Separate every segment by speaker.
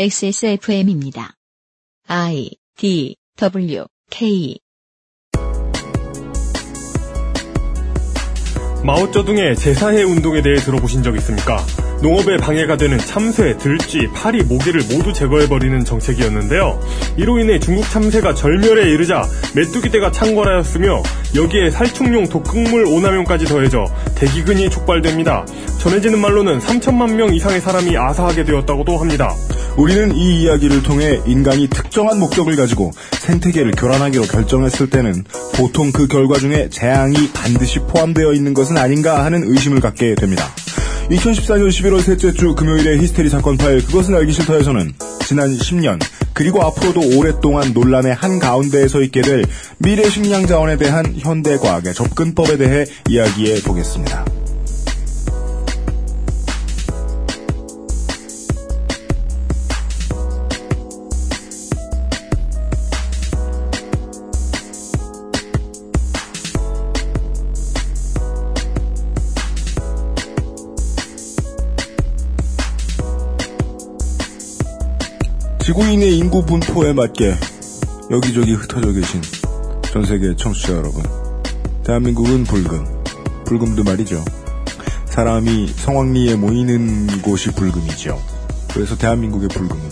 Speaker 1: XSFM입니다. I D W K
Speaker 2: 마오쩌둥의 제사회 운동에 대해 들어보신 적 있습니까? 농업에 방해가 되는 참새, 들쥐, 파리, 모기를 모두 제거해버리는 정책이었는데요. 이로 인해 중국 참새가 절멸에 이르자 메뚜기떼가 창궐하였으며 여기에 살충용 독극물 오남용까지 더해져 대기근이 촉발됩니다. 전해지는 말로는 3천만 명 이상의 사람이 아사하게 되었다고도 합니다.
Speaker 3: 우리는 이 이야기를 통해 인간이 특정한 목적을 가지고 생태계를 교란하기로 결정했을 때는 보통 그 결과 중에 재앙이 반드시 포함되어 있는 것은 아닌가 하는 의심을 갖게 됩니다. 2014년 11월 셋째 주 금요일에 히스테리 사건 파일 그것은 알기 싫다에서는 지난 10년 그리고 앞으로도 오랫동안 논란의 한가운데에 서 있게 될 미래 식량 자원에 대한 현대 과학의 접근법에 대해 이야기해 보겠습니다. 지구인의 인구 분포에 맞게 여기저기 흩어져 계신 전 세계 청취자 여러분. 대한민국은 불금. 불금도 말이죠. 사람이 성황리에 모이는 곳이 불금이죠. 그래서 대한민국의 불금은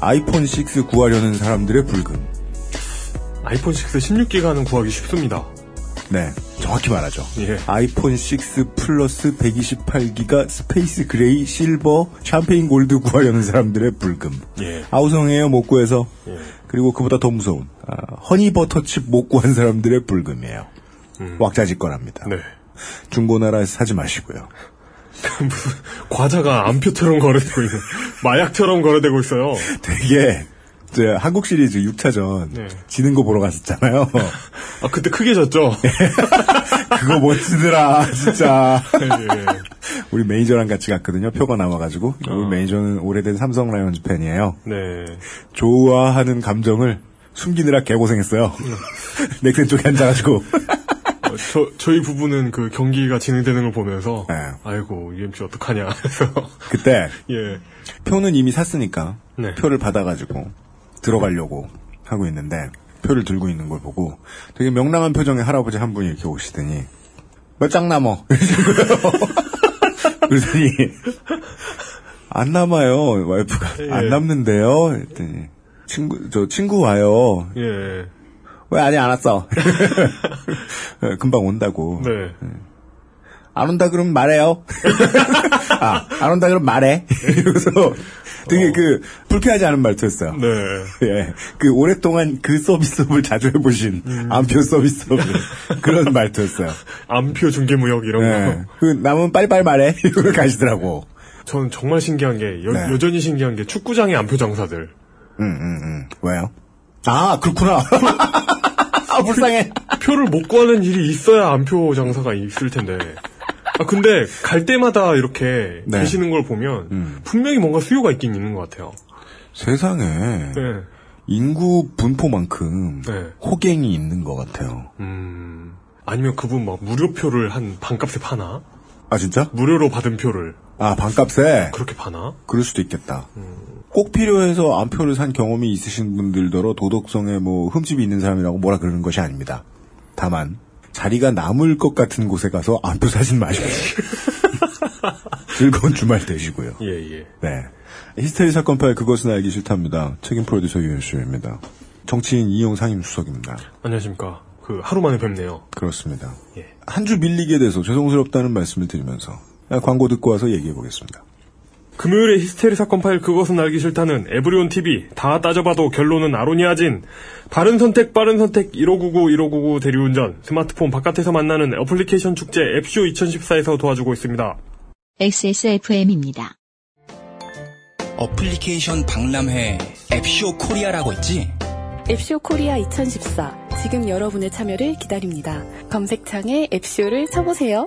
Speaker 3: 아이폰 6 구하려는 사람들의 불금.
Speaker 2: 아이폰 6 16기가는 구하기 쉽습니다.
Speaker 3: 네, 정확히 말하죠.
Speaker 2: 예.
Speaker 3: 아이폰 6 플러스 128기가 space gray 실버 샴페인 골드 구하려는 사람들의 불금.
Speaker 2: 예.
Speaker 3: 아우성이에요 못 구해서.
Speaker 2: 예.
Speaker 3: 그리고 그보다 더 무서운 아, 허니버터칩 못 구한 사람들의 불금이에요. 왁자지껄합니다.
Speaker 2: 음. 네.
Speaker 3: 중고나라에서 사지 마시고요.
Speaker 2: 과자가 암표처럼 거래되고 있는 마약처럼 거래되고 있어요.
Speaker 3: 되게 이제 한국 시리즈 6차전
Speaker 2: 네.
Speaker 3: 지는 거 보러 갔었잖아요.
Speaker 2: 아 그때 크게 졌죠.
Speaker 3: 그거 멋지더라 진짜.
Speaker 2: 예.
Speaker 3: 우리 매니저랑 같이 갔거든요. 표가 나와가지고
Speaker 2: 어.
Speaker 3: 우리 매니저는 오래된 삼성 라이온즈 팬이에요.
Speaker 2: 네.
Speaker 3: 좋아하는 감정을 숨기느라 개고생했어요. 넥센 쪽에 앉아가지고
Speaker 2: 어, 저 저희 부부는 그 경기가 진행되는 걸 보면서
Speaker 3: 네.
Speaker 2: 아이고 UMC 어떡하냐 해서
Speaker 3: 그때
Speaker 2: 예.
Speaker 3: 표는 이미 샀으니까
Speaker 2: 네.
Speaker 3: 표를 받아가지고 들어가려고 하고 있는데 표를 들고 있는 걸 보고 되게 명랑한 표정의 할아버지 한 분이 이렇게 오시더니 몇장 남어 그러더니 안 남아요 와이프가.
Speaker 2: 예.
Speaker 3: 안 남는데요? 했더니 친구 저 친구 와요.
Speaker 2: 예.
Speaker 3: 왜 아직 안 왔어? 예, 금방 온다고.
Speaker 2: 네.
Speaker 3: 안 온다 그러면 말해요. 아, 안 온다 그러면 말해. 이러면서 되게 그 불쾌하지 않은 말투였어요.
Speaker 2: 네.
Speaker 3: 예. 그 오랫동안 그 서비스업을 자주 해보신
Speaker 2: 음.
Speaker 3: 암표 서비스업 그런 말투였어요.
Speaker 2: 암표 중개무역 이런
Speaker 3: 예.
Speaker 2: 거.
Speaker 3: 그 남은 빨리빨리 말해. 이걸 가시더라고.
Speaker 2: 저는 정말 신기한 게 여,
Speaker 3: 네.
Speaker 2: 여전히 신기한 게 축구장의 암표 장사들.
Speaker 3: 응, 응, 응. 왜요? 아, 그렇구나. 아, 불쌍해.
Speaker 2: 표를 못 구하는 일이 있어야 암표 장사가 있을 텐데. 아 근데 갈 때마다 이렇게
Speaker 3: 네.
Speaker 2: 계시는 걸 보면
Speaker 3: 음.
Speaker 2: 분명히 뭔가 수요가 있긴 있는 것 같아요.
Speaker 3: 세상에
Speaker 2: 네.
Speaker 3: 인구 분포만큼
Speaker 2: 네.
Speaker 3: 호갱이 있는 것 같아요.
Speaker 2: 음. 아니면 그분 막 무료표를 한 반값에 파나?
Speaker 3: 아, 진짜?
Speaker 2: 무료로 받은 표를
Speaker 3: 아, 반값에?
Speaker 2: 그렇게 파나?
Speaker 3: 그럴 수도 있겠다. 꼭 필요해서 암표를 산 경험이 있으신 분들더러 도덕성에 뭐 흠집이 있는 사람이라고 뭐라 그러는 것이 아닙니다. 다만 자리가 남을 것 같은 곳에 가서 암표 사진 마시고 즐거운 주말 되시고요.
Speaker 2: 예, 예.
Speaker 3: 네. 히스테리 사건 파일 그것은 알기 싫답니다. 책임 프로듀서 유현수입니다. 정치인 이용 상임수석입니다.
Speaker 2: 안녕하십니까. 그 하루 만에 뵙네요.
Speaker 3: 그렇습니다.
Speaker 2: 예.
Speaker 3: 한 주 밀리게 돼서 죄송스럽다는 말씀을 드리면서 광고 듣고 와서 얘기해 보겠습니다.
Speaker 2: 금요일에 히스테리 사건 파일 그것은 알기 싫다는 에브리온 TV 다 따져봐도 결론은 아로니아진 바른 선택 빠른 선택 1599 1599 대리운전 스마트폰 바깥에서 만나는 애플리케이션 축제 앱쇼 2014에서 도와주고 있습니다.
Speaker 1: XSFM입니다.
Speaker 4: 어플리케이션 박람회 앱쇼 코리아라고 있지?
Speaker 5: 앱쇼 코리아 2014. 지금 여러분의 참여를 기다립니다. 검색창에 앱쇼를 쳐보세요.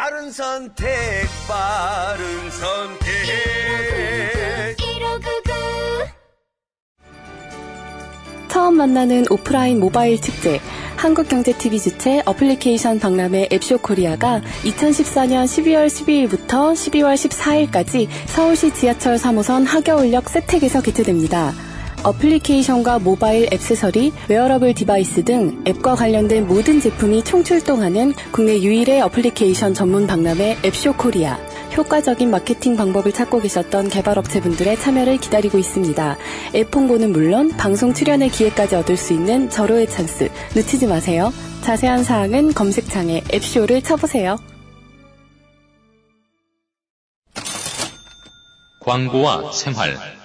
Speaker 6: 바른 선택, 바른 선택.
Speaker 5: 처음 만나는 오프라인 모바일 축제 한국경제TV 주최 어플리케이션 박람회 앱쇼 코리아가 2014년 12월 12일부터 12월 14일까지 서울시 지하철 3호선 학여울역 세택에서 개최됩니다. 어플리케이션과 모바일 액세서리, 웨어러블 디바이스 등 앱과 관련된 모든 제품이 총출동하는 국내 유일의 어플리케이션 전문 박람회 앱쇼 코리아. 효과적인 마케팅 방법을 찾고 계셨던 개발업체분들의 참여를 기다리고 있습니다. 앱 홍보는 물론 방송 출연의 기회까지 얻을 수 있는 절호의 찬스 놓치지 마세요. 자세한 사항은 검색창에 앱쇼를 쳐보세요.
Speaker 7: 광고와 생활.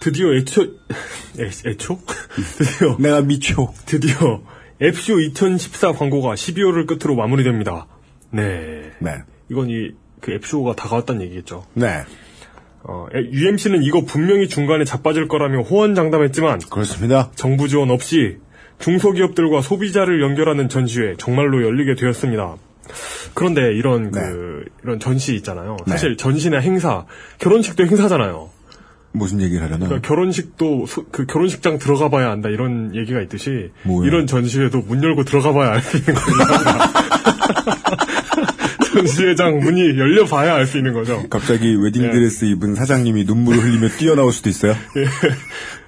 Speaker 2: 드디어 애초, 애, 애초? 드디어,
Speaker 3: 내가 미초.
Speaker 2: 드디어 앱쇼 2014 광고가 12월을 끝으로 마무리됩니다. 네.
Speaker 3: 네.
Speaker 2: 이건 이, 그 앱쇼가 다가왔다는 얘기겠죠.
Speaker 3: 네.
Speaker 2: 어, UMC는 이거 분명히 중간에 자빠질 거라며 호언장담했지만
Speaker 3: 그렇습니다.
Speaker 2: 정부 지원 없이 중소기업들과 소비자를 연결하는 전시회 정말로 열리게 되었습니다. 그런데 이런 그 이런 전시 있잖아요.
Speaker 3: 네.
Speaker 2: 사실 전시나 행사, 결혼식도 행사잖아요.
Speaker 3: 무슨 얘기를 하려나?
Speaker 2: 그러니까 결혼식도 소- 그 결혼식장 들어가 봐야 한다 이런 얘기가 있듯이
Speaker 3: 뭐요?
Speaker 2: 이런 전시회도 문 열고 들어가 봐야 알 수 있는 겁니다. 전시회장 문이 열려 봐야 알 수 있는 거죠.
Speaker 3: 갑자기 웨딩드레스
Speaker 2: 네.
Speaker 3: 입은 사장님이 눈물을 흘리며 뛰어나올 수도 있어요.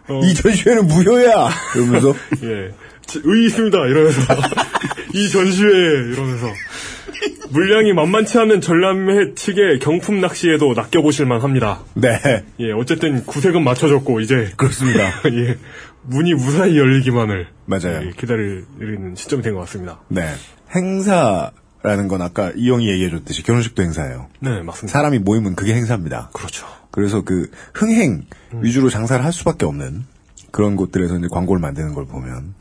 Speaker 2: 어,
Speaker 3: 이 전시회는 무효야! 이러면서.
Speaker 2: 예. 지- 의의 있습니다. 이러면서. 이 전시회, 이러면서. 물량이 만만치 않은 전람회 측의 경품 낚시에도 낚여보실만 합니다.
Speaker 3: 네.
Speaker 2: 예, 어쨌든 구색은 맞춰졌고, 이제.
Speaker 3: 그렇습니다.
Speaker 2: 예. 문이 무사히 열리기만을.
Speaker 3: 맞아요.
Speaker 2: 예, 기다리는 시점이 된 것 같습니다.
Speaker 3: 네. 행사라는 건 아까 이용이 얘기해줬듯이 결혼식도 행사예요.
Speaker 2: 네, 맞습니다.
Speaker 3: 사람이 모이면 그게 행사입니다.
Speaker 2: 그렇죠.
Speaker 3: 그래서 그 흥행 위주로 장사를 할 수밖에 없는 그런 곳들에서 이제 광고를 만드는 걸 보면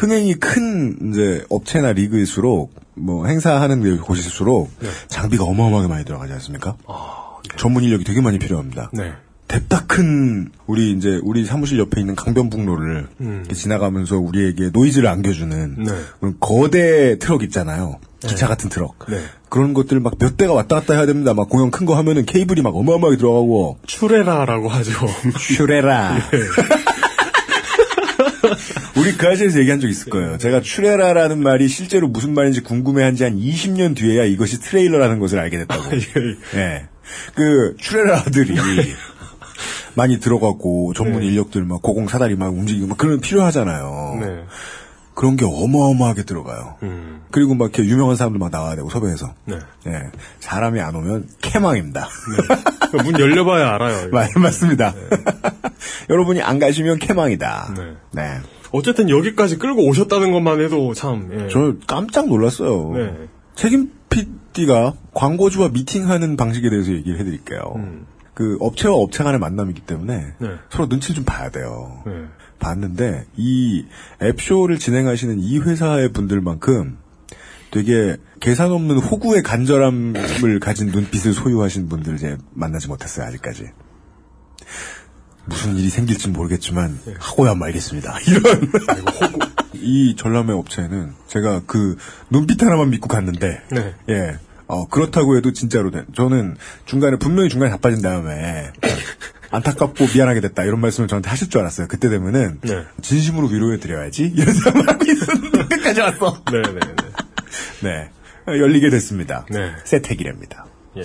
Speaker 3: 흥행이 큰 이제 업체나 리그일수록 뭐 행사하는 곳일수록
Speaker 2: 네.
Speaker 3: 장비가 어마어마하게 많이 들어가지 않습니까? 전문 인력이 되게 많이 필요합니다.
Speaker 2: 네.
Speaker 3: 뎁다 큰 우리 이제 우리 사무실 옆에 있는 강변북로를
Speaker 2: 음.
Speaker 3: 지나가면서 우리에게 노이즈를 안겨주는
Speaker 2: 네.
Speaker 3: 그런 거대 트럭 있잖아요. 기차 같은 트럭.
Speaker 2: 네.
Speaker 3: 그런 것들 막 몇 대가 왔다 갔다 해야 됩니다. 막 공연 큰 거 하면은 케이블이 막 어마어마하게 들어가고
Speaker 2: 추레라라고 하죠.
Speaker 3: 슈레라. 우리 그 아시에서 얘기한 적 있을 거예요. 제가 추레라라는 말이 실제로 무슨 말인지 궁금해한 지 한 20년 뒤에야 이것이 트레일러라는 것을 알게 됐다고.
Speaker 2: 예.
Speaker 3: 예. 그 추레라들이 많이 들어가고 전문
Speaker 2: 네.
Speaker 3: 인력들 막 고공 사다리 막 움직이고 막 그런 거 필요하잖아요.
Speaker 2: 네.
Speaker 3: 그런 게 어마어마하게 들어가요.
Speaker 2: 음.
Speaker 3: 그리고 막 이렇게 유명한 사람들 막 나와야 되고 섭외해서.
Speaker 2: 네.
Speaker 3: 예. 사람이 안 오면 캐망입니다.
Speaker 2: 그러니까 문 열려봐야 알아요.
Speaker 3: 맞, 맞습니다. 여러분이 안 가시면 캐망이다.
Speaker 2: 네.
Speaker 3: 네.
Speaker 2: 어쨌든 여기까지 끌고 오셨다는 것만 해도 참, 예.
Speaker 3: 저 깜짝 놀랐어요.
Speaker 2: 네.
Speaker 3: 책임 PD가 광고주와 미팅하는 방식에 대해서 얘기를 해드릴게요.
Speaker 2: 음.
Speaker 3: 그 업체와 업체 간의 만남이기 때문에
Speaker 2: 네.
Speaker 3: 서로 눈치를 좀 봐야 돼요.
Speaker 2: 네.
Speaker 3: 봤는데 이 앱쇼를 진행하시는 이 회사의 분들만큼 되게 계산 없는 호구의 간절함을 가진 눈빛을 소유하신 분들 이제 만나지 못했어요 아직까지. 무슨 일이 생길지 모르겠지만 하고야 말겠습니다. 이런 이 전람회 업체는 제가 그 눈빛 하나만 믿고 갔는데
Speaker 2: 네.
Speaker 3: 예. 어, 그렇다고 해도 진짜로 된. 저는 중간에, 분명히 중간에 자빠진 다음에, 안타깝고 미안하게 됐다, 이런 말씀을 저한테 하실 줄 알았어요. 그때 되면은,
Speaker 2: 네.
Speaker 3: 진심으로 위로해드려야지, 이런 생각을 하고 있었는데, 끝까지 왔어.
Speaker 2: 네네네.
Speaker 3: 네. 어, 열리게 됐습니다.
Speaker 2: 네.
Speaker 3: 세택이랍니다.
Speaker 2: 예.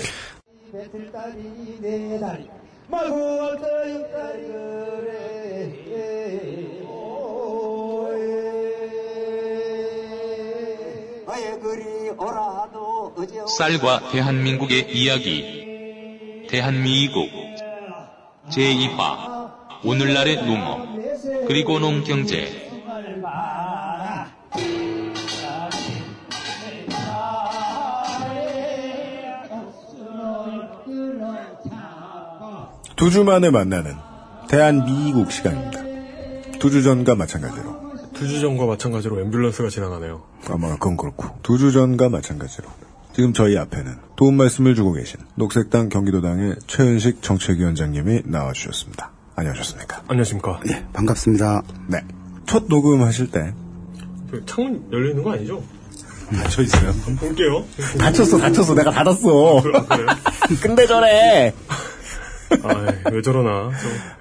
Speaker 7: 쌀과 대한민국의 이야기. 대한미국. 제2화. 오늘날의 농업. 그리고 농경제.
Speaker 3: 두 주 만에 만나는 대한미국 시간입니다. 두 주 전과 마찬가지로.
Speaker 2: 두 주 전과 마찬가지로 앰뷸런스가 지나가네요.
Speaker 3: 아마 그건 그렇고. 두 주 전과 마찬가지로. 지금 저희 앞에는 도움 말씀을 주고 계신 녹색당 경기도당의 최은식 정책위원장님이 나와주셨습니다. 안녕하셨습니까?
Speaker 2: 안녕하십니까.
Speaker 8: 예, 반갑습니다.
Speaker 3: 네. 첫 녹음하실
Speaker 2: 때그 창문 열려 있는 거 아니죠?
Speaker 3: 닫혀 있어요.
Speaker 2: 볼게요.
Speaker 3: 닫혔어, 닫혔어. 내가 닫았어.
Speaker 2: 그래, 그래요?
Speaker 3: 근데 저래.
Speaker 2: 아, 왜 저러나.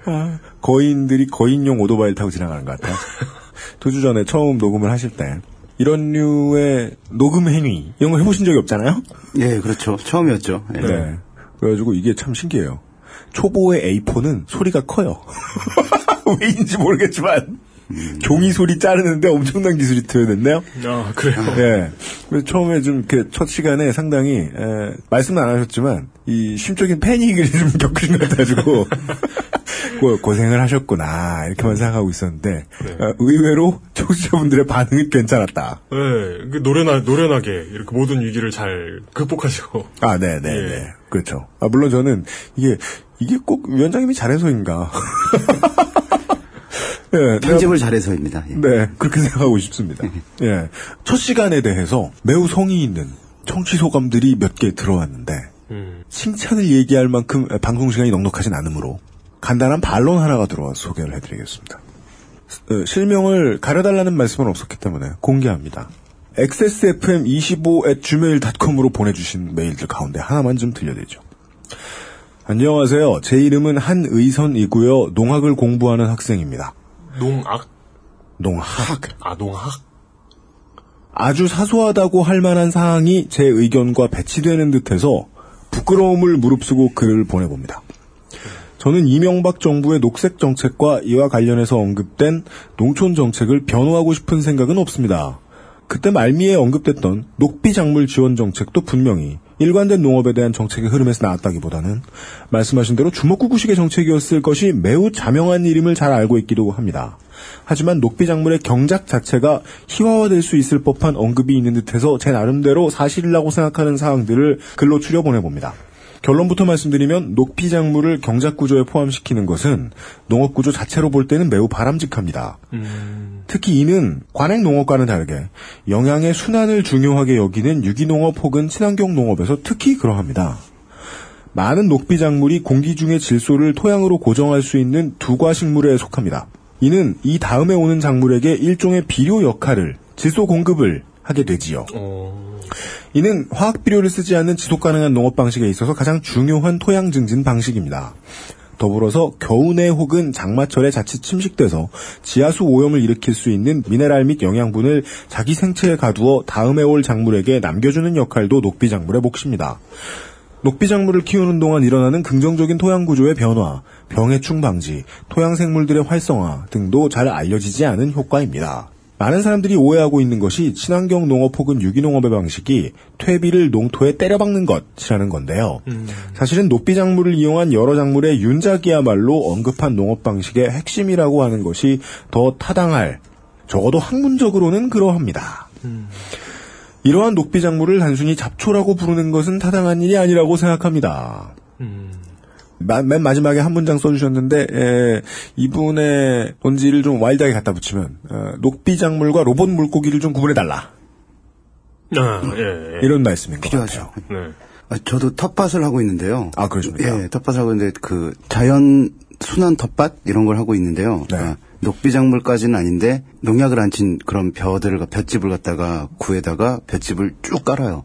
Speaker 2: 저-
Speaker 3: 아, 거인들이 거인용 오토바이를 타고 지나가는 것 같아요. 두주 전에 처음 녹음을 하실 때 이런 류의 녹음 행위 이런 거 해보신 적이 없잖아요.
Speaker 8: 예, 그렇죠. 처음이었죠. 예.
Speaker 3: 네. 그래가지고 이게 참 신기해요. 초보의 A4는 소리가 커요. 왜인지 모르겠지만 종이 소리 자르는데 엄청난 기술이 투여됐네요.
Speaker 2: 아, 그래요?
Speaker 3: 예. 그래서 처음에 좀 이렇게 첫 시간에 상당히 에, 말씀은 안 하셨지만 이 심적인 패닉을 좀 겪으신 것 같아가지고 고, 고생을 하셨구나 이렇게만 생각하고 있었는데 어, 의외로 청취자분들의 반응이 괜찮았다.
Speaker 2: 네, 그 노련하, 노련하게 이렇게 모든 위기를 잘 극복하시고.
Speaker 3: 아, 네, 네,
Speaker 2: 예.
Speaker 3: 네. 그렇죠. 아, 물론 저는 이게, 이게 꼭 위원장님이 잘해서인가. 예,
Speaker 8: 편집을 잘해서입니다. 예.
Speaker 3: 네, 그렇게 생각하고 싶습니다. 예. 첫 시간에 대해서 매우 성의 있는 청취 소감들이 몇 개 들어왔는데,
Speaker 2: 음.
Speaker 3: 칭찬을 얘기할 만큼 방송 시간이 넉넉하진 않으므로, 간단한 반론 하나가 들어와서 소개를 해드리겠습니다. 어, 실명을 가려달라는 말씀은 없었기 때문에 공개합니다. xsfm25@gmail.com으로 보내주신 메일들 가운데 하나만 좀 들려드리죠. 안녕하세요. 제 이름은 한의선이고요. 농학을 공부하는 학생입니다.
Speaker 2: 농악?
Speaker 3: 농학.
Speaker 2: 아, 농학?
Speaker 3: 아주 사소하다고 할 만한 사항이 제 의견과 배치되는 듯해서 부끄러움을 무릅쓰고 글을 보내봅니다. 저는 이명박 정부의 녹색 정책과 이와 관련해서 언급된 농촌 정책을 변호하고 싶은 생각은 없습니다. 그때 말미에 언급됐던 녹비 작물 지원 정책도 분명히 일관된 농업에 대한 정책의 흐름에서 나왔다기보다는 말씀하신 대로 주먹구구식의 정책이었을 것이 매우 자명한 일임을 잘 알고 있기도 합니다. 하지만 녹비 작물의 경작 자체가 희화화될 수 있을 법한 언급이 있는 듯해서 제 나름대로 사실이라고 생각하는 사항들을 글로 추려 보내봅니다. 결론부터 말씀드리면 녹비 작물을 경작 구조에 포함시키는 것은 농업 구조 자체로 볼 때는 매우 바람직합니다. 특히 이는 관행 농업과는 다르게 영양의 순환을 중요하게 여기는 유기농업 혹은 친환경 농업에서 특히 그러합니다. 많은 녹비 작물이 공기 중의 질소를 토양으로 고정할 수 있는 두과식물에 속합니다. 이는 이 다음에 오는 작물에게 일종의 비료 역할을 질소 공급을 하게 되지요.
Speaker 2: 어,
Speaker 3: 이는 화학 비료를 쓰지 않는 지속 가능한 농업 방식에 있어서 가장 중요한 토양 증진 방식입니다. 더불어서 겨우내 혹은 장마철에 자칫 침식돼서 지하수 오염을 일으킬 수 있는 미네랄 및 영양분을 자기 생체에 가두어 다음에 올 작물에게 남겨주는 역할도 녹비 작물의 몫입니다. 녹비 작물을 키우는 동안 일어나는 긍정적인 토양 구조의 변화, 병해충 방지, 토양 생물들의 활성화 등도 잘 알려지지 않은 효과입니다. 많은 사람들이 오해하고 있는 것이 친환경 농업 혹은 유기농업의 방식이 퇴비를 농토에 때려박는 것이라는 건데요. 사실은 녹비 작물을 이용한 여러 작물의 윤작이야말로 언급한 농업 방식의 핵심이라고 하는 것이 더 타당할, 적어도 학문적으로는 그러합니다. 이러한 녹비 작물을 단순히 잡초라고 부르는 것은 타당한 일이 아니라고 생각합니다. 마- 맨 마지막에 한 문장 써주셨는데 에, 이분의 본지를 좀 와일드하게 갖다 붙이면 어, 녹비 작물과 로봇 물고기를 좀 구분해 달라
Speaker 2: 아, 예, 예.
Speaker 3: 이런 말씀인 것
Speaker 8: 필요하죠.
Speaker 3: 같아요.
Speaker 2: 네.
Speaker 8: 아, 저도 텃밭을 하고 있는데요.
Speaker 3: 아 그러십니까?
Speaker 8: 예, 텃밭을 하고 있는데 그 자연 순환 텃밭 이런 걸 하고 있는데요.
Speaker 3: 네.
Speaker 8: 아, 녹비 작물까지는 아닌데 농약을 안 친 그런 벼들을 볏집을 갖다가 구에다가 볏집을 쭉 깔아요.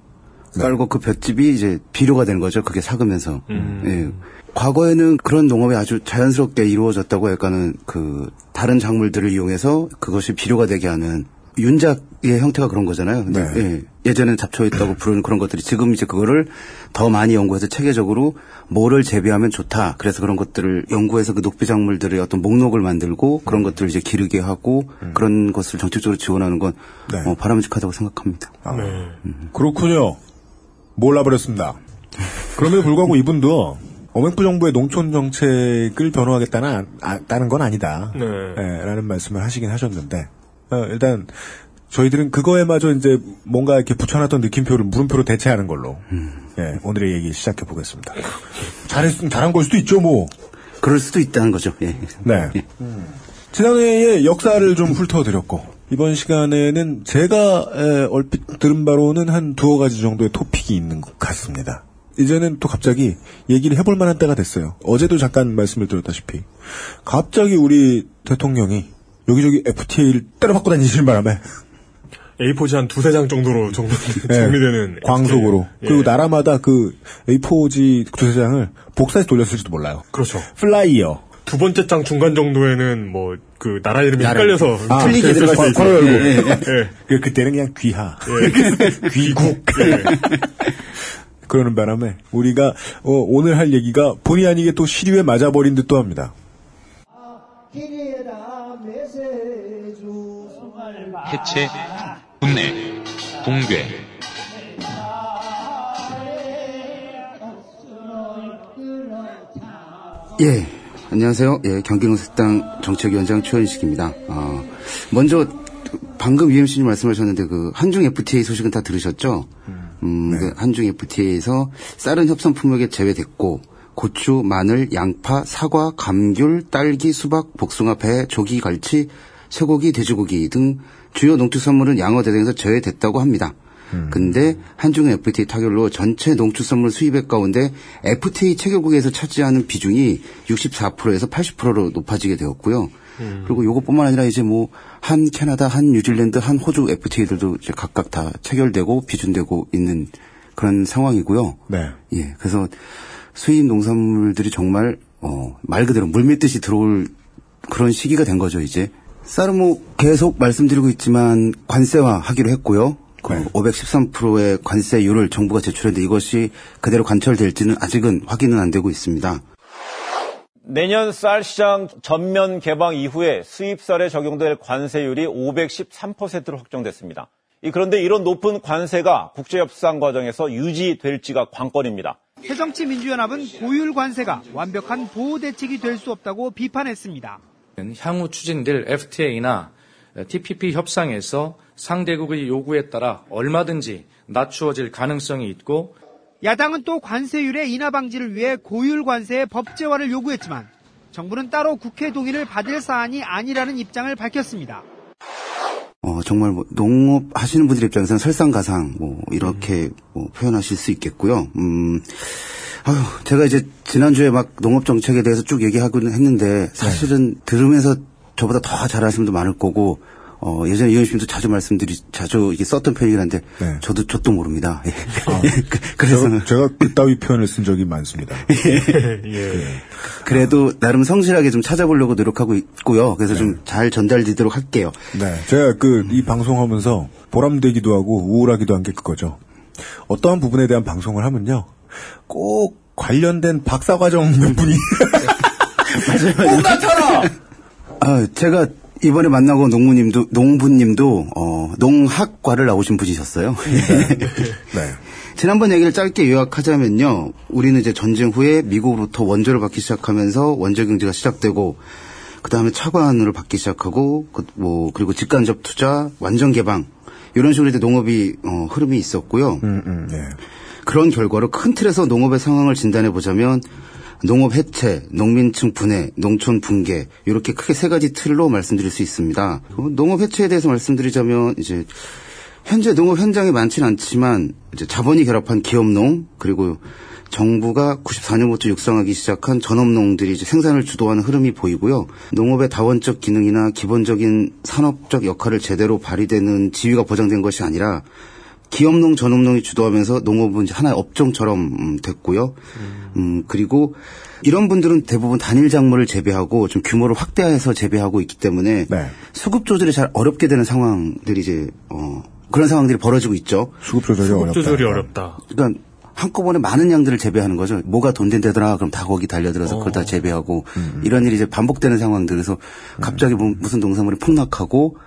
Speaker 3: 네.
Speaker 8: 깔고 그 볏집이 이제 비료가 되는 거죠. 그게 삭으면서.
Speaker 2: 음.
Speaker 8: 예. 과거에는 그런 농업이 아주 자연스럽게 이루어졌다고 약간은 그 다른 작물들을 이용해서 그것이 비료가 되게 하는 윤작의 형태가 그런 거잖아요.
Speaker 3: 네.
Speaker 8: 예. 예전에는 잡초였다고 부르는 그런 것들이 지금 이제 그거를 더 많이 연구해서 체계적으로 뭐를 재배하면 좋다. 그래서 그런 것들을 연구해서 그 녹비 작물들의 어떤 목록을 만들고 그런 것들을 이제 기르게 하고 그런 것을 정책적으로 지원하는 건
Speaker 3: 네.
Speaker 8: 어, 바람직하다고 생각합니다.
Speaker 3: 아,
Speaker 2: 네.
Speaker 3: 그렇군요. 몰라버렸습니다. 그럼에도 불구하고 이분도 어맹부 정부의 농촌 정책을 변호하겠다는 아, 다는 건 아니다.
Speaker 2: 네.
Speaker 3: 예, 라는 말씀을 하시긴 하셨는데 어, 일단 저희들은 그거에마저 이제 뭔가 이렇게 붙여놨던 느낌표를 물음표로 대체하는 걸로 예, 오늘의 얘기 시작해 보겠습니다. 잘했으면 잘한 걸 수도 있죠, 뭐.
Speaker 8: 그럴 수도 있다는 거죠. 예.
Speaker 3: 네.
Speaker 8: 예.
Speaker 3: 지난해의 역사를 좀 훑어드렸고 이번 시간에는 제가 에, 얼핏 들은 바로는 한 두어 가지 정도의 토픽이 있는 것 같습니다. 이제는 또 갑자기 얘기를 해볼 만한 때가 됐어요. 어제도 잠깐 말씀을 드렸다시피 갑자기 우리 대통령이 여기저기 FTA를 때려박고 다니시는 바람에
Speaker 2: A4지 한 두세 장 정도로 정리,
Speaker 3: 예,
Speaker 2: 정리되는
Speaker 3: 광속으로
Speaker 2: 예.
Speaker 3: 그리고 나라마다 그 A4지 두세 장을 복사해서 돌렸을지도 몰라요.
Speaker 2: 그렇죠.
Speaker 3: flyer
Speaker 2: 두 번째 장 중간 정도에는 뭐 그 나라 이름이
Speaker 8: 나라
Speaker 2: 헷갈려서
Speaker 3: 아,
Speaker 2: 틀리게 있어요.
Speaker 3: 걸어
Speaker 2: 예,
Speaker 3: 열고.
Speaker 2: 예.
Speaker 3: 그 그때는 그냥 귀하
Speaker 2: 예.
Speaker 3: 귀국
Speaker 2: 예.
Speaker 3: 그러는 바람에 우리가 어, 오늘 할 얘기가 본의 아니게 또 시류에 맞아버린 듯도 합니다.
Speaker 7: 해체, 분내, 붕괴,
Speaker 8: 예, 안녕하세요. 예, 경기농색당 정책위원장 최현식입니다. 어, 먼저 방금 UMC님 말씀하셨는데 그 한중 FTA 소식은 다 들으셨죠? 음, 그 한중 FTA에서 쌀은 협상 품목에 제외됐고 고추, 마늘, 양파, 사과, 감귤, 딸기, 수박, 복숭아, 배, 조기, 갈치, 쇠고기, 돼지고기 등 주요 농축산물은 양어 대상에서 제외됐다고 합니다. 근데 한중 FTA 타결로 전체 농축산물 수입액 가운데 FTA 체결국에서 차지하는 비중이 64%에서 80%로 높아지게 되었고요. 그리고 요것뿐만 아니라 이제 뭐 한 캐나다, 한 뉴질랜드, 한 호주 FTA들도 이제 각각 다 체결되고 비준되고 있는 그런 상황이고요.
Speaker 3: 네.
Speaker 8: 예, 그래서 수입 농산물들이 정말 어, 말 그대로 물밀듯이 들어올 그런 시기가 된 거죠, 이제. 쌀은 뭐 계속 말씀드리고 있지만 관세화 하기로 했고요. 그
Speaker 3: 네.
Speaker 8: 513%의 관세율을 정부가 제출했는데 이것이 그대로 관철될지는 아직은 확인은 안 되고 있습니다.
Speaker 9: 내년 쌀 시장 전면 개방 이후에 수입쌀에 적용될 관세율이 513%로 확정됐습니다. 이 그런데 이런 높은 관세가 국제협상 과정에서 유지될지가 관건입니다.
Speaker 10: 새정치민주연합은 고율 관세가 완벽한 보호 대책이 될 수 없다고 비판했습니다.
Speaker 11: 향후 추진될 FTA나 TPP 협상에서 상대국의 요구에 따라 얼마든지 낮추어질 가능성이 있고
Speaker 10: 야당은 또 관세율의 인하 방지를 위해 고율 관세의 법제화를 요구했지만 정부는 따로 국회 동의를 받을 사안이 아니라는 입장을 밝혔습니다.
Speaker 8: 어, 정말 뭐 농업 하시는 분들 입장에서는 설상가상 뭐 이렇게 뭐 표현하실 수 있겠고요. 음, 아유, 제가 이제 지난주에 막 농업 정책에 대해서 쭉 얘기하고는 했는데 사실은 들으면서 저보다 더 잘하시는 분도 많을 거고 어, 예전에 이현심도 자주 말씀드리, 자주 이게 썼던 표현이긴 한데 저도 저도 모릅니다. 예. 그래서
Speaker 3: 제가, 제가 그따위 표현을 쓴 적이 많습니다.
Speaker 2: 예.
Speaker 8: 그래도 나름 성실하게 좀 찾아보려고 노력하고 있고요. 그래서 좀잘 전달되도록 할게요.
Speaker 3: 네, 제가 그 이 방송하면서 보람되기도 하고 우울하기도 한 게 그거죠. 어떠한 부분에 대한 방송을 하면요, 꼭 관련된 박사과정 몇 분이
Speaker 8: 꼭 나타나. 아, 제가 이번에 만나고 농부님도 농부님도 어, 농학과를 나오신 분이셨어요.
Speaker 3: 네.
Speaker 8: 지난번 얘기를 짧게 요약하자면요. 우리는 이제 전쟁 후에 미국으로부터 원조를 받기 시작하면서 원조 경제가 시작되고 그다음에 차관으로 받기 시작하고 그, 뭐 그리고 직간접 투자, 완전 개방 이런 식으로 이제 농업이 어, 흐름이 있었고요.
Speaker 3: 음, 네.
Speaker 8: 그런 결과로 큰 틀에서 농업의 상황을 진단해 보자면 농업 해체, 농민층 분해, 농촌 붕괴 이렇게 크게 세 가지 틀로 말씀드릴 수 있습니다. 그 농업 해체에 대해서 말씀드리자면 이제 현재 농업 현장에 많지는 않지만 이제 자본이 결합한 기업농 그리고 정부가 94년부터 육성하기 시작한 전업농들이 이제 생산을 주도하는 흐름이 보이고요. 농업의 다원적 기능이나 기본적인 산업적 역할을 제대로 발휘되는 지위가 보장된 것이 아니라 기업농, 전업농이 주도하면서 농업은 이제 하나의 업종처럼 음, 됐고요. 음, 그리고 이런 분들은 대부분 단일 작물을 재배하고 좀 규모를 확대해서 재배하고 있기 때문에 수급 조절이 잘 어렵게 되는 상황들이 이제 어, 그런 상황들이 벌어지고 있죠.
Speaker 3: 수급 조절이
Speaker 2: 수급 조절이 어렵다.
Speaker 8: 그러니까 한꺼번에 많은 양들을 재배하는 거죠. 뭐가 돈 된다더라 그럼 다 거기 달려들어서 그걸 다 재배하고 이런 일이 이제 반복되는 상황들 그래서 갑자기 뭐 무슨 농산물이 폭락하고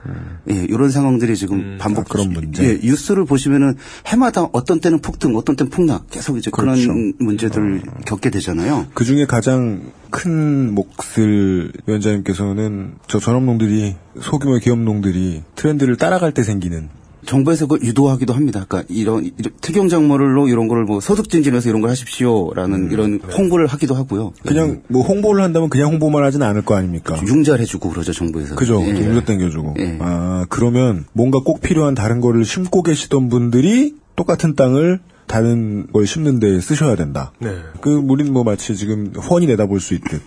Speaker 8: 예, 이런 상황들이 지금 반복
Speaker 3: 그런 문제.
Speaker 8: 예, 뉴스를 보시면은 해마다 어떤 때는 폭등, 어떤 때는 폭락 계속 이제 그런
Speaker 3: 그렇죠.
Speaker 8: 문제들을 겪게 되잖아요.
Speaker 3: 그 중에 가장 큰 몫을 위원장님께서는 저 전업농들이 소규모 기업농들이 트렌드를 따라갈 때 생기는
Speaker 8: 정부에서 그걸 유도하기도 합니다. 그러니까 이런, 이런 특용 작물로 이런 거를 뭐 소득 증진해서 이런 걸 하십시오라는 이런 홍보를 하기도 하고요.
Speaker 3: 그냥 뭐 홍보를 한다면 그냥 홍보만 하진 않을 거 아닙니까?
Speaker 8: 융자를 해주고 그러죠 정부에서.
Speaker 3: 그죠.
Speaker 8: 예.
Speaker 3: 융자 땡겨주고.
Speaker 8: 예.
Speaker 3: 아, 그러면 뭔가 꼭 필요한 다른 거를 심고 계시던 분들이 똑같은 땅을 다른 걸 심는 데 쓰셔야 된다.
Speaker 2: 네.
Speaker 3: 그, 우린 뭐 마치 지금 훤히 내다볼 수 있듯.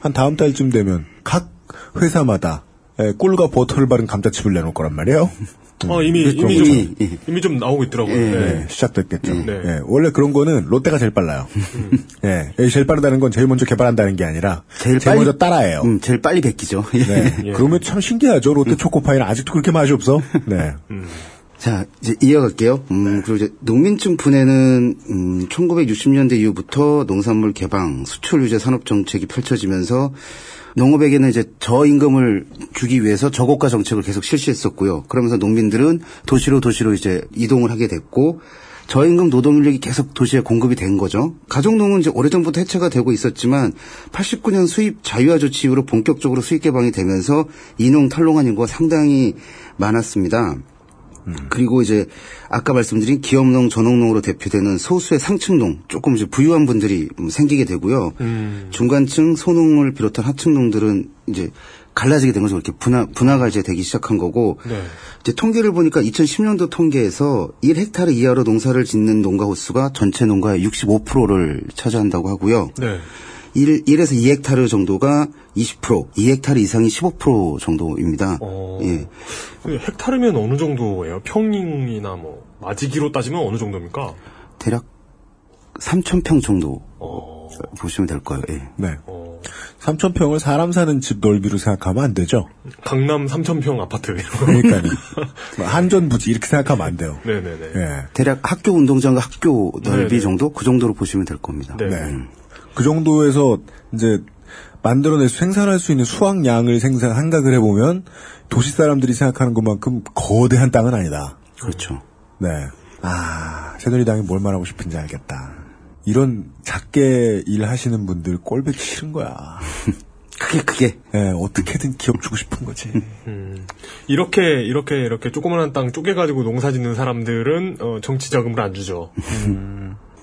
Speaker 3: 한 다음 달쯤 되면 각 회사마다 에, 꿀과 버터를 바른 감자칩을 내놓을 거란 말이에요.
Speaker 2: 어, 이미,
Speaker 3: 그런
Speaker 2: 이미
Speaker 3: 거죠.
Speaker 2: 좀, 이미 좀 나오고 있더라고요.
Speaker 3: 네,
Speaker 2: 네.
Speaker 3: 시작됐겠죠.
Speaker 2: 네.
Speaker 3: 예, 원래 그런 거는 롯데가 제일 빨라요. 예, 예, 제일 빠르다는 건 제일 먼저 개발한다는 게 아니라 제일,
Speaker 8: 빨리-
Speaker 3: 먼저 따라해요.
Speaker 8: 음, 제일 빨리 베끼죠.
Speaker 3: 네.
Speaker 2: 예.
Speaker 3: 그러면 참 신기하죠. 롯데 초코파이는 아직도 그렇게 맛이 없어. 네.
Speaker 8: 자, 이제 이어갈게요. 음, 그리고 이제 농민증 분해는 음, 1960년대 이후부터 농산물 개방, 수출 유제 산업 정책이 펼쳐지면서 농업에게는 이제 저임금을 주기 위해서 저고가 정책을 계속 실시했었고요. 그러면서 농민들은 도시로 도시로 이제 이동을 하게 됐고 저임금 노동 인력이 계속 도시에 공급이 된 거죠. 가정농은 이제 오래전부터 해체가 되고 있었지만 89년 수입 자유화 조치 이후로 본격적으로 수입 개방이 되면서 이농 탈농한 인구가 상당히 많았습니다. 그리고 이제 아까 말씀드린 기업농, 전업농으로 대표되는 소수의 상층농, 조금 이제 부유한 분들이 음, 생기게 되고요. 중간층, 소농을 비롯한 하층농들은 이제 갈라지게 된 거죠. 이렇게 분화, 분화가 이제 되기 시작한 거고.
Speaker 2: 네.
Speaker 8: 이제 통계를 보니까 2010년도 통계에서 1헥타르 이하로 농사를 짓는 농가 호수가 전체 농가의 65%를 차지한다고 하고요.
Speaker 2: 네.
Speaker 8: 1, 1에서 2헥타르 정도가 20%, 2헥타르 이상이 15% 정도입니다.
Speaker 2: 어.
Speaker 8: 예.
Speaker 2: 그 헥타르면 어느 정도예요? 평이나 뭐, 마지기로 따지면 어느 정도입니까?
Speaker 8: 대략 3,000평 정도
Speaker 2: 어.
Speaker 8: 보시면 될 거예요. 예.
Speaker 3: 네. 3,000평을 사람 사는 집 넓이로 생각하면 안 되죠.
Speaker 2: 강남 3,000평 아파트.
Speaker 3: 그러니까요. 뭐 한전 부지 이렇게 생각하면 안 돼요.
Speaker 2: 네네네.
Speaker 3: 예.
Speaker 8: 대략 학교 운동장과 학교 넓이
Speaker 2: 네네.
Speaker 8: 정도 그 정도로 보시면 될 겁니다.
Speaker 2: 네.
Speaker 3: 네. 그 정도에서 이제 만들어낼 수 생산할 수 있는 수확량을 생산 생각을 해보면 도시 사람들이 생각하는 것만큼 거대한 땅은 아니다.
Speaker 8: 그렇죠.
Speaker 3: 네. 아 새누리당이 뭘 말하고 싶은지 알겠다. 이런 작게 일하시는 분들 꼴보기 싫은 거야.
Speaker 8: 크게 크게.
Speaker 3: 예, 어떻게든 기업 주고 싶은 거지.
Speaker 2: 음. 이렇게, 이렇게, 이렇게 조그만한 땅 쪼개가지고 농사 짓는 사람들은, 어, 정치 자금을 안 주죠.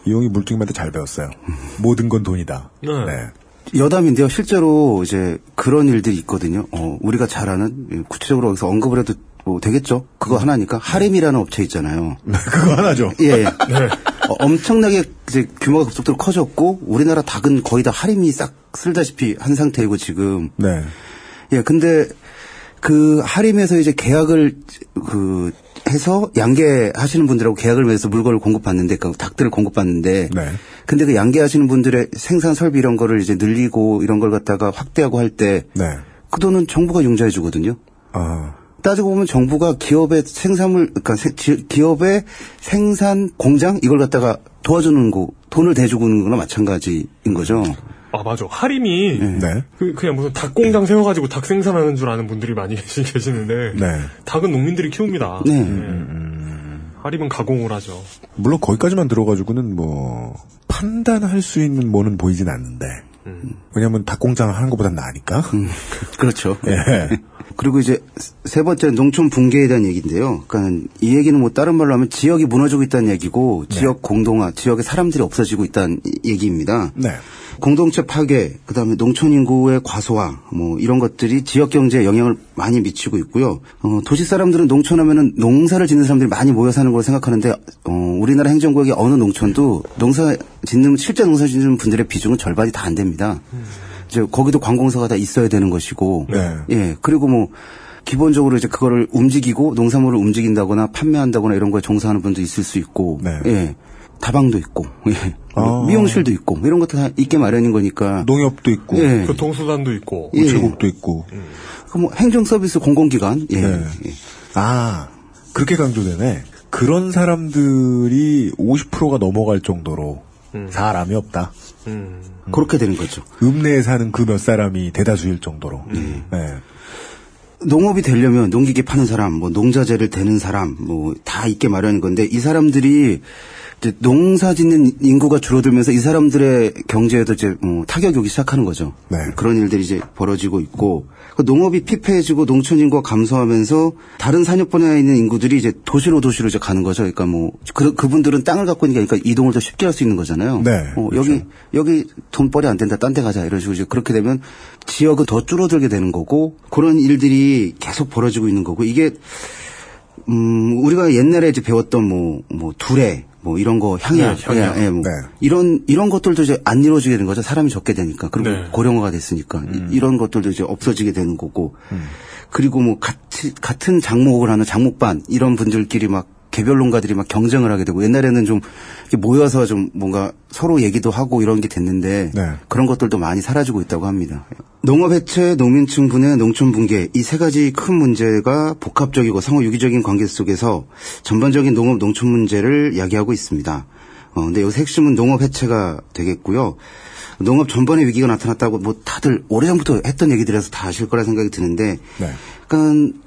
Speaker 3: 이용이 물뚱이한테 잘 배웠어요. 모든 건 돈이다.
Speaker 2: 네.
Speaker 8: 여담인데요. 실제로 이제 그런 일들이 있거든요. 어, 우리가 잘 아는 예, 구체적으로 여기서 언급을 해도 뭐 되겠죠. 그거 하나니까 하림이라는 업체 있잖아요.
Speaker 3: 그거 하나죠.
Speaker 8: 예. 어, 엄청나게 이제 규모가 급속도로 커졌고 우리나라 닭은 거의 다 하림이 싹 쓸다시피 한 상태이고 지금.
Speaker 3: 네.
Speaker 8: 예. 근데 그 하림에서 이제 계약을 그 해서 양계하시는 분들하고 계약을 맺어서 물건을 공급받는데 그 닭들을 공급받는데
Speaker 3: 네.
Speaker 8: 근데 그 양계하시는 분들의 생산 설비 이런 거를 이제 늘리고 이런 걸 갖다가 확대하고 할때그
Speaker 3: 네.
Speaker 8: 돈은 정부가 융자해 주거든요.
Speaker 3: 아.
Speaker 8: 따지고 보면 정부가 기업의 생산물, 그러니까 세- 기업의 생산 공장 이걸 갖다가 도와주는 거, 돈을 대주는 거나 마찬가지인 거죠.
Speaker 2: 아, 맞아. 하림이,
Speaker 3: 네.
Speaker 2: 그, 그냥 무슨 닭 공장 세워가지고 닭 생산하는 줄 아는 분들이 많이 계시, 계시는데,
Speaker 3: 네.
Speaker 2: 닭은 농민들이 키웁니다.
Speaker 8: 네.
Speaker 2: 하림은 가공을 하죠.
Speaker 3: 물론 거기까지만 들어가지고는 뭐 판단할 수 있는 뭐는 보이진 않는데. 왜냐면 닭 공장 하는 것보단 나으니까.
Speaker 8: 그렇죠.
Speaker 3: 예.
Speaker 8: 그리고 이제 세 번째 농촌 붕괴에 대한 얘기인데요. 그러니까 이 얘기는 뭐 다른 말로 하면 지역이 무너지고 있다는 얘기고 지역 공동화, 지역의 사람들이 없어지고 있다는 이- 얘기입니다.
Speaker 3: 네.
Speaker 8: 공동체 파괴, 그다음에 농촌 인구의 과소화, 뭐 이런 것들이 지역 경제에 영향을 많이 미치고 있고요. 어, 도시 사람들은 농촌 하면은 농사를 짓는 사람들이 많이 모여 사는 걸 생각하는데 어, 우리나라 행정구역의 어느 농촌도 농사 짓는 실제 농사 짓는 분들의 비중은 절반이 다 안 됩니다. 이제 거기도 관공서가 다 있어야 되는 것이고,
Speaker 3: 네.
Speaker 8: 예 그리고 뭐 기본적으로 이제 그거를 움직이고 농산물을 움직인다거나 판매한다거나 이런 거에 종사하는 분도 있을 수 있고,
Speaker 3: 네.
Speaker 8: 예 다방도 있고, 예.
Speaker 3: 아.
Speaker 8: 미용실도 있고 뭐 이런 것도 다 있게 마련인 거니까.
Speaker 3: 농협도 있고,
Speaker 8: 예.
Speaker 2: 교통수단도 있고,
Speaker 8: 예.
Speaker 3: 우체국도 있고.
Speaker 8: 그뭐 행정 서비스 공공기관, 예.
Speaker 3: 네.
Speaker 8: 예.
Speaker 3: 아, 그렇게 강조되네. 그런 사람들이 50%가 넘어갈 정도로 사람이 없다.
Speaker 2: 음.
Speaker 8: 그렇게 되는 거죠.
Speaker 3: 읍내에 사는 그 몇 사람이 대다수일 정도로.
Speaker 8: 음.
Speaker 3: 네.
Speaker 8: 농업이 되려면 농기계 파는 사람, 뭐 농자재를 대는 사람, 뭐 다 있게 마련인 건데 이 사람들이 이제 농사 짓는 인구가 줄어들면서 이 사람들의 경제에도 이제 뭐 타격이 오기 시작하는 거죠. 그런 일들이 이제 벌어지고 있고 그 농업이 피폐해지고 농촌 인구가 감소하면서 다른 산업 분야에 있는 인구들이 이제 도시로 도시로 이제 가는 거죠. 그러니까 뭐 그, 그분들은 땅을 갖고 있으니까 그러니까 이동을 더 쉽게 할 수 있는 거잖아요.
Speaker 3: 네,
Speaker 8: 어, 여기 여기 돈벌이 안 된다. 딴 데 가자. 이런 식으로 이제 그렇게 되면 지역은 더 줄어들게 되는 거고 그런 일들이 계속 벌어지고 있는 거고 이게 음, 우리가 옛날에 이제 배웠던 뭐, 뭐, 두레, 뭐, 이런 거, 향약,
Speaker 2: 네, 향약.
Speaker 8: 예, 예, 뭐
Speaker 2: 네.
Speaker 8: 이런, 이런 것들도 이제 안 이루어지게 되는 거죠. 사람이 적게 되니까. 그리고
Speaker 2: 네.
Speaker 8: 고령화가 됐으니까. 이- 이런 것들도 이제 없어지게 되는 거고. 그리고 뭐, 같이, 같은 장목을 하는 장목반, 이런 분들끼리 막, 개별 농가들이 막 경쟁을 하게 되고 옛날에는 좀 모여서 좀 뭔가 서로 얘기도 하고 이런 게 됐는데 그런 것들도 많이 사라지고 있다고 합니다. 농업 해체, 농민층 분해, 농촌 붕괴 이 세 가지 큰 문제가 복합적이고 상호 유기적인 관계 속에서 전반적인 농업 농촌 문제를 야기하고 있습니다. 어, 근데 여기서 핵심은 농업 해체가 되겠고요. 농업 전반의 위기가 나타났다고 뭐 다들 오래전부터 했던 얘기들에서 다 아실 거라 생각이 드는데 그러니까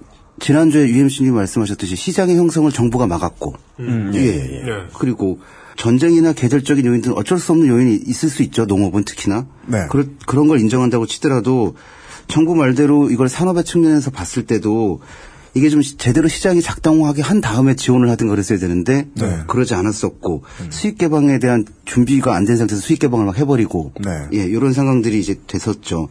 Speaker 8: 지난주에 UMC님 말씀하셨듯이 시장의 형성을 정부가 막았고
Speaker 2: 음, 예, 예, 예.
Speaker 8: 그리고 전쟁이나 계절적인 요인들은 어쩔 수 없는 요인이 있을 수 있죠. 농업은 특히나.
Speaker 3: 네.
Speaker 8: 그런 걸 인정한다고 치더라도 정부 말대로 이걸 산업의 측면에서 봤을 때도 이게 좀 시- 제대로 시장이 작동하게 한 다음에 지원을 하든 그랬어야 되는데
Speaker 3: 네.
Speaker 8: 그러지 않았었고 수익 개방에 대한 준비가 안 된 상태에서 수익 개방을 막 해버리고 예 이런 상황들이 이제 됐었죠.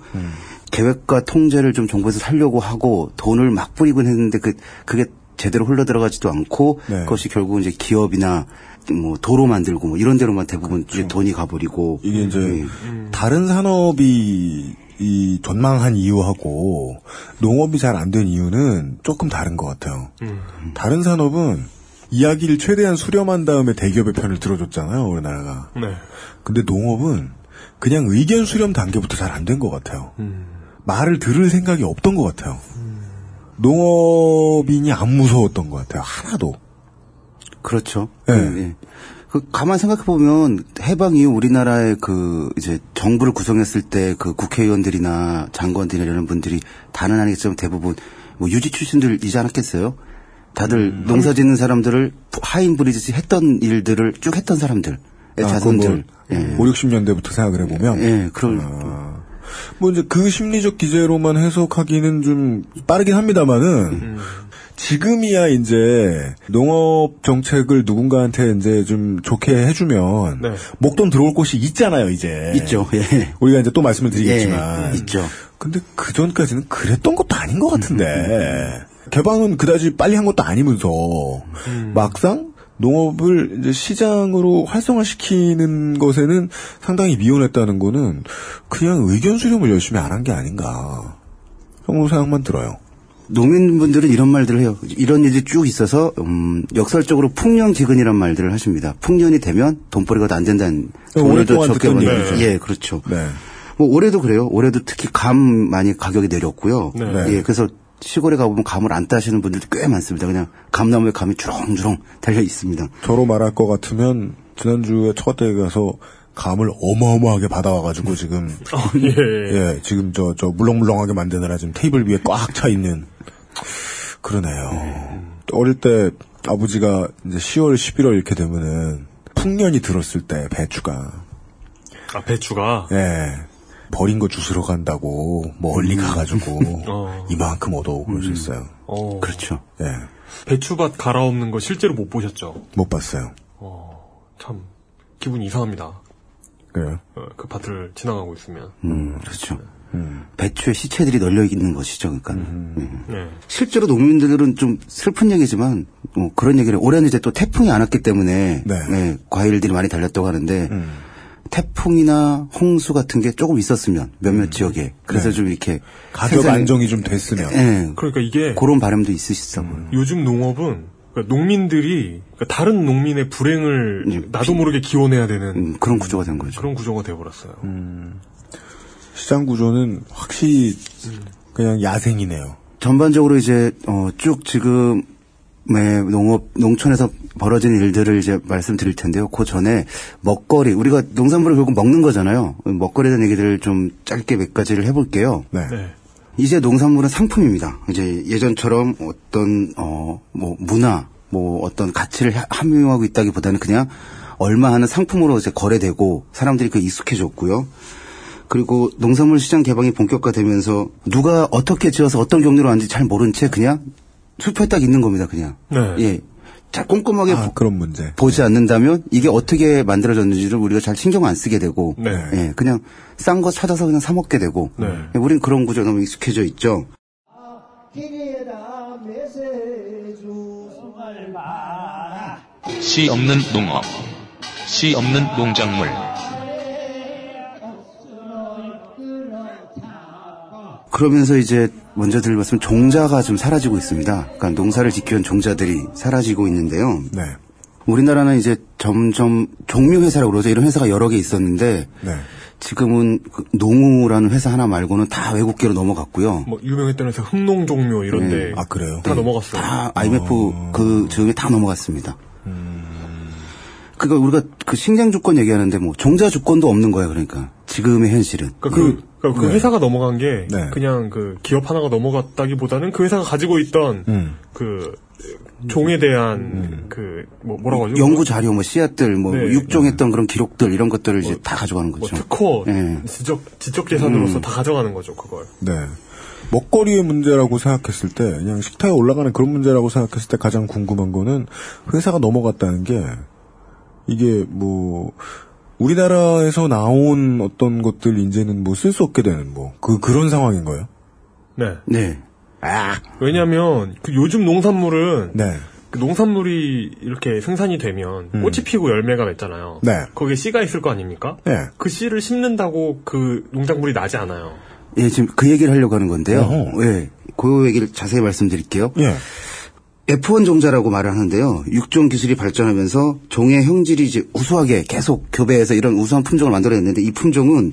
Speaker 8: 계획과 통제를 좀 정부에서 살려고 하고 돈을 막 뿌리곤 했는데 그 그게 제대로 흘러 들어가지도 않고 그것이 결국은 이제 기업이나 뭐 도로 만들고 뭐 이런 데로만 대부분 이제 돈이 가버리고
Speaker 3: 이게 이제
Speaker 8: 예.
Speaker 3: 다른 산업이 이 전망한 이유하고 농업이 잘 안 된 이유는 조금 다른 것 같아요. 다른 산업은 이야기를 최대한 수렴한 다음에 대기업의 편을 들어줬잖아요, 우리나라가.
Speaker 2: 네.
Speaker 3: 근데 농업은 그냥 의견 수렴 단계부터 잘 안 된 것 같아요. 말을 들을 생각이 없던 것 같아요. 농업인이 안 무서웠던 것 같아요. 하나도.
Speaker 8: 그렇죠.
Speaker 3: 네.
Speaker 8: 예, 예. 그 가만 생각해 보면 해방 이후 우리나라의 그 이제 정부를 구성했을 때 그 국회의원들이나 장관들이나 이런 분들이 다는 아니겠지만 대부분 뭐 유지 출신들이지 않았겠어요? 다들
Speaker 3: 음.
Speaker 8: 농사 짓는 사람들을 하인 브리듯이 했던 일들을 쭉 했던 사람들, 의
Speaker 3: 아,
Speaker 8: 자손들.
Speaker 3: 그거 뭐 5, 60년대부터 생각을 해보면.
Speaker 8: 예, 그런.
Speaker 3: 뭐 이제 그 심리적 기제로만 해석하기는 좀 빠르긴 합니다만은 지금이야 이제 농업 정책을 누군가한테 이제 좀 좋게 해주면
Speaker 2: 네.
Speaker 3: 목돈 들어올 곳이 있잖아요 이제
Speaker 8: 있죠. 예.
Speaker 3: 우리가 이제 또 말씀을 드리겠지만
Speaker 8: 예, 있죠.
Speaker 3: 근데 그 전까지는 그랬던 것도 아닌 것 같은데 개방은 그다지 빨리 한 것도 아니면서 막상 농업을 이제 시장으로 활성화시키는 것에는 상당히 미온했다는 거는 그냥 의견 수렴을 열심히 안 한 게 아닌가 정도 생각만 들어요.
Speaker 8: 농민분들은 이런 말들을 해요. 이런 일이 쭉 있어서 음, 역설적으로 풍년기근이란 말들을 하십니다. 풍년이 되면 돈벌이가 더안 된다는 오늘도
Speaker 3: 오랫동안
Speaker 8: 적게
Speaker 3: 얘기죠.
Speaker 8: 예, 그렇죠.
Speaker 3: 네.
Speaker 8: 뭐 올해도 그래요. 올해도 특히 감 많이 가격이 내렸고요.
Speaker 3: 네.
Speaker 8: 예, 그래서 시골에 가보면 감을 안 따시는 분들도 꽤 많습니다. 그냥 감나무에 감이 주렁주렁 달려 있습니다.
Speaker 3: 저로 말할 것 같으면 지난주에 처갓댁에 가서 감을 어마어마하게 받아와가지고 지금
Speaker 2: 예.
Speaker 3: 예, 지금 저, 저 물렁물렁하게 만드느라 지금 테이블 위에 꽉 차 있는 그러네요. 어릴 때 아버지가 이제 10월, 11월 이렇게 되면은 풍년이 들었을 때 배추가
Speaker 2: 아, 배추가.
Speaker 3: 예. 버린 거 주스러 간다고 멀리 가가지고
Speaker 2: 어.
Speaker 3: 이만큼 얻어오고 그러셨어요.
Speaker 2: 어.
Speaker 8: 그렇죠.
Speaker 3: 예.
Speaker 2: 배추밭 갈아엎는 거 실제로 못 보셨죠?
Speaker 3: 못 봤어요.
Speaker 2: 참, 기분이 이상합니다.
Speaker 3: 그래요?
Speaker 2: 어, 그 밭을 지나가고 있으면.
Speaker 8: 음, 그렇죠. 배추의 시체들이 널려 있는 것이죠. 그러니까 음.
Speaker 2: 네.
Speaker 8: 실제로 농민들은 좀 슬픈 얘기지만 어, 그런 얘기를 올해는 이제 또 태풍이 안 왔기 때문에 예, 과일들이 많이 달렸다고 하는데 태풍이나 홍수 같은 게 조금 있었으면 몇몇 지역에 그래서
Speaker 3: 네.
Speaker 8: 좀 이렇게
Speaker 3: 가격 안정이 좀 됐으면.
Speaker 8: 예.
Speaker 2: 그러니까 이게
Speaker 8: 그런 바람도 있으시다고요.
Speaker 2: 요즘 농업은 그러니까 농민들이 그러니까 다른 농민의 불행을 나도 모르게 기원해야 되는
Speaker 8: 음, 그런 구조가 된 거죠.
Speaker 2: 그런 구조가 돼버렸어요.
Speaker 3: 시장 구조는 확실히 그냥 야생이네요.
Speaker 8: 전반적으로 이제 어, 쭉 지금 의 농업 농촌에서 벌어진 일들을 이제 말씀드릴 텐데요. 그 전에 먹거리 우리가 농산물을 결국 먹는 거잖아요. 먹거리에 대한 얘기들을 좀 짧게 몇 가지를 해볼게요.
Speaker 3: 네.
Speaker 8: 이제 농산물은 상품입니다. 이제 예전처럼 어떤 어 뭐 문화 뭐 어떤 가치를 하- 함유하고 있다기 보다는 그냥 얼마 하는 상품으로 이제 거래되고 사람들이 그 익숙해졌고요. 그리고 농산물 시장 개방이 본격화되면서 누가 어떻게 지어서 어떤 경로로 왔는지 잘 모른 채 그냥 숲에 딱 있는 겁니다. 그냥
Speaker 2: 네.
Speaker 8: 예. 자 꼼꼼하게 보,
Speaker 3: 그런 문제.
Speaker 8: 보지 않는다면 이게 어떻게 만들어졌는지를 우리가 잘 신경 안 쓰게 되고
Speaker 2: 네.
Speaker 8: 예, 그냥 싼 거 찾아서 그냥 사 먹게 되고
Speaker 2: 네.
Speaker 8: 예, 우린 그런 구조 너무 익숙해져 있죠.
Speaker 7: 씨 없는 농업. 씨 없는 농작물.
Speaker 8: 그러면서 이제 먼저 드릴 말씀 종자가 좀 사라지고 있습니다. 그러니까 농사를 지키는 종자들이 사라지고 있는데요.
Speaker 3: 네.
Speaker 8: 우리나라는 이제 점점 종묘 회사라고 그러죠. 이런 회사가 여러 개 있었는데
Speaker 3: 네.
Speaker 8: 지금은 그 농우라는 회사 하나 말고는 다 외국계로 넘어갔고요.
Speaker 2: 뭐 유명했던 회사 흥농종묘 이런데
Speaker 8: 네.
Speaker 3: 아 그래요?
Speaker 2: 다 넘어갔어요.
Speaker 8: 다 IMF 그 즈음에 다 넘어갔습니다. 그러니까 우리가 그 식량 주권 얘기하는데 뭐 종자 주권도 없는 거야 그러니까 지금의 현실은.
Speaker 2: 그러니까 그, 그러니까 그
Speaker 3: 네.
Speaker 2: 회사가 넘어간 게
Speaker 3: 네.
Speaker 2: 그냥 그 기업 하나가 넘어갔다기보다는 그 회사가 가지고 있던
Speaker 3: 음.
Speaker 2: 그 종에 대한 그뭐 뭐라고 하죠?
Speaker 8: 연구 자료, 뭐 씨앗들, 뭐
Speaker 2: 네.
Speaker 8: 육종했던 그런 기록들 이런 것들을 이제 다 가져가는
Speaker 2: 뭐
Speaker 8: 거죠.
Speaker 2: 특허,
Speaker 8: 예.
Speaker 2: 지적 지적 재산으로서
Speaker 8: 음.
Speaker 2: 다 가져가는 거죠 그걸.
Speaker 3: 네. 먹거리의 문제라고 생각했을 때, 그냥 식탁에 올라가는 그런 문제라고 생각했을 때 가장 궁금한 거는 회사가 넘어갔다는 게, 이게 뭐, 우리나라에서 나온 어떤 것들 이제는 뭐 쓸 수 없게 되는 뭐, 그, 그런 상황인 거예요?
Speaker 2: 네.
Speaker 8: 네.
Speaker 2: 왜냐하면 그 요즘 농산물은
Speaker 3: 네.
Speaker 2: 그 농산물이 이렇게 생산이 되면
Speaker 3: 음.
Speaker 2: 꽃이 피고 열매가 맺잖아요.
Speaker 3: 네.
Speaker 2: 거기에 씨가 있을 거 아닙니까?
Speaker 3: 네.
Speaker 2: 그 씨를 심는다고 그 농작물이 나지 않아요.
Speaker 8: 예, 지금 그 얘기를 하려고 하는 건데요.
Speaker 2: 어허.
Speaker 8: 예. 그 얘기를 자세히 말씀드릴게요.
Speaker 3: 예.
Speaker 8: F1 종자라고 말을 하는데요. 육종 기술이 발전하면서 종의 형질이 이제 우수하게 계속 교배해서 이런 우수한 품종을 만들어냈는데 이 품종은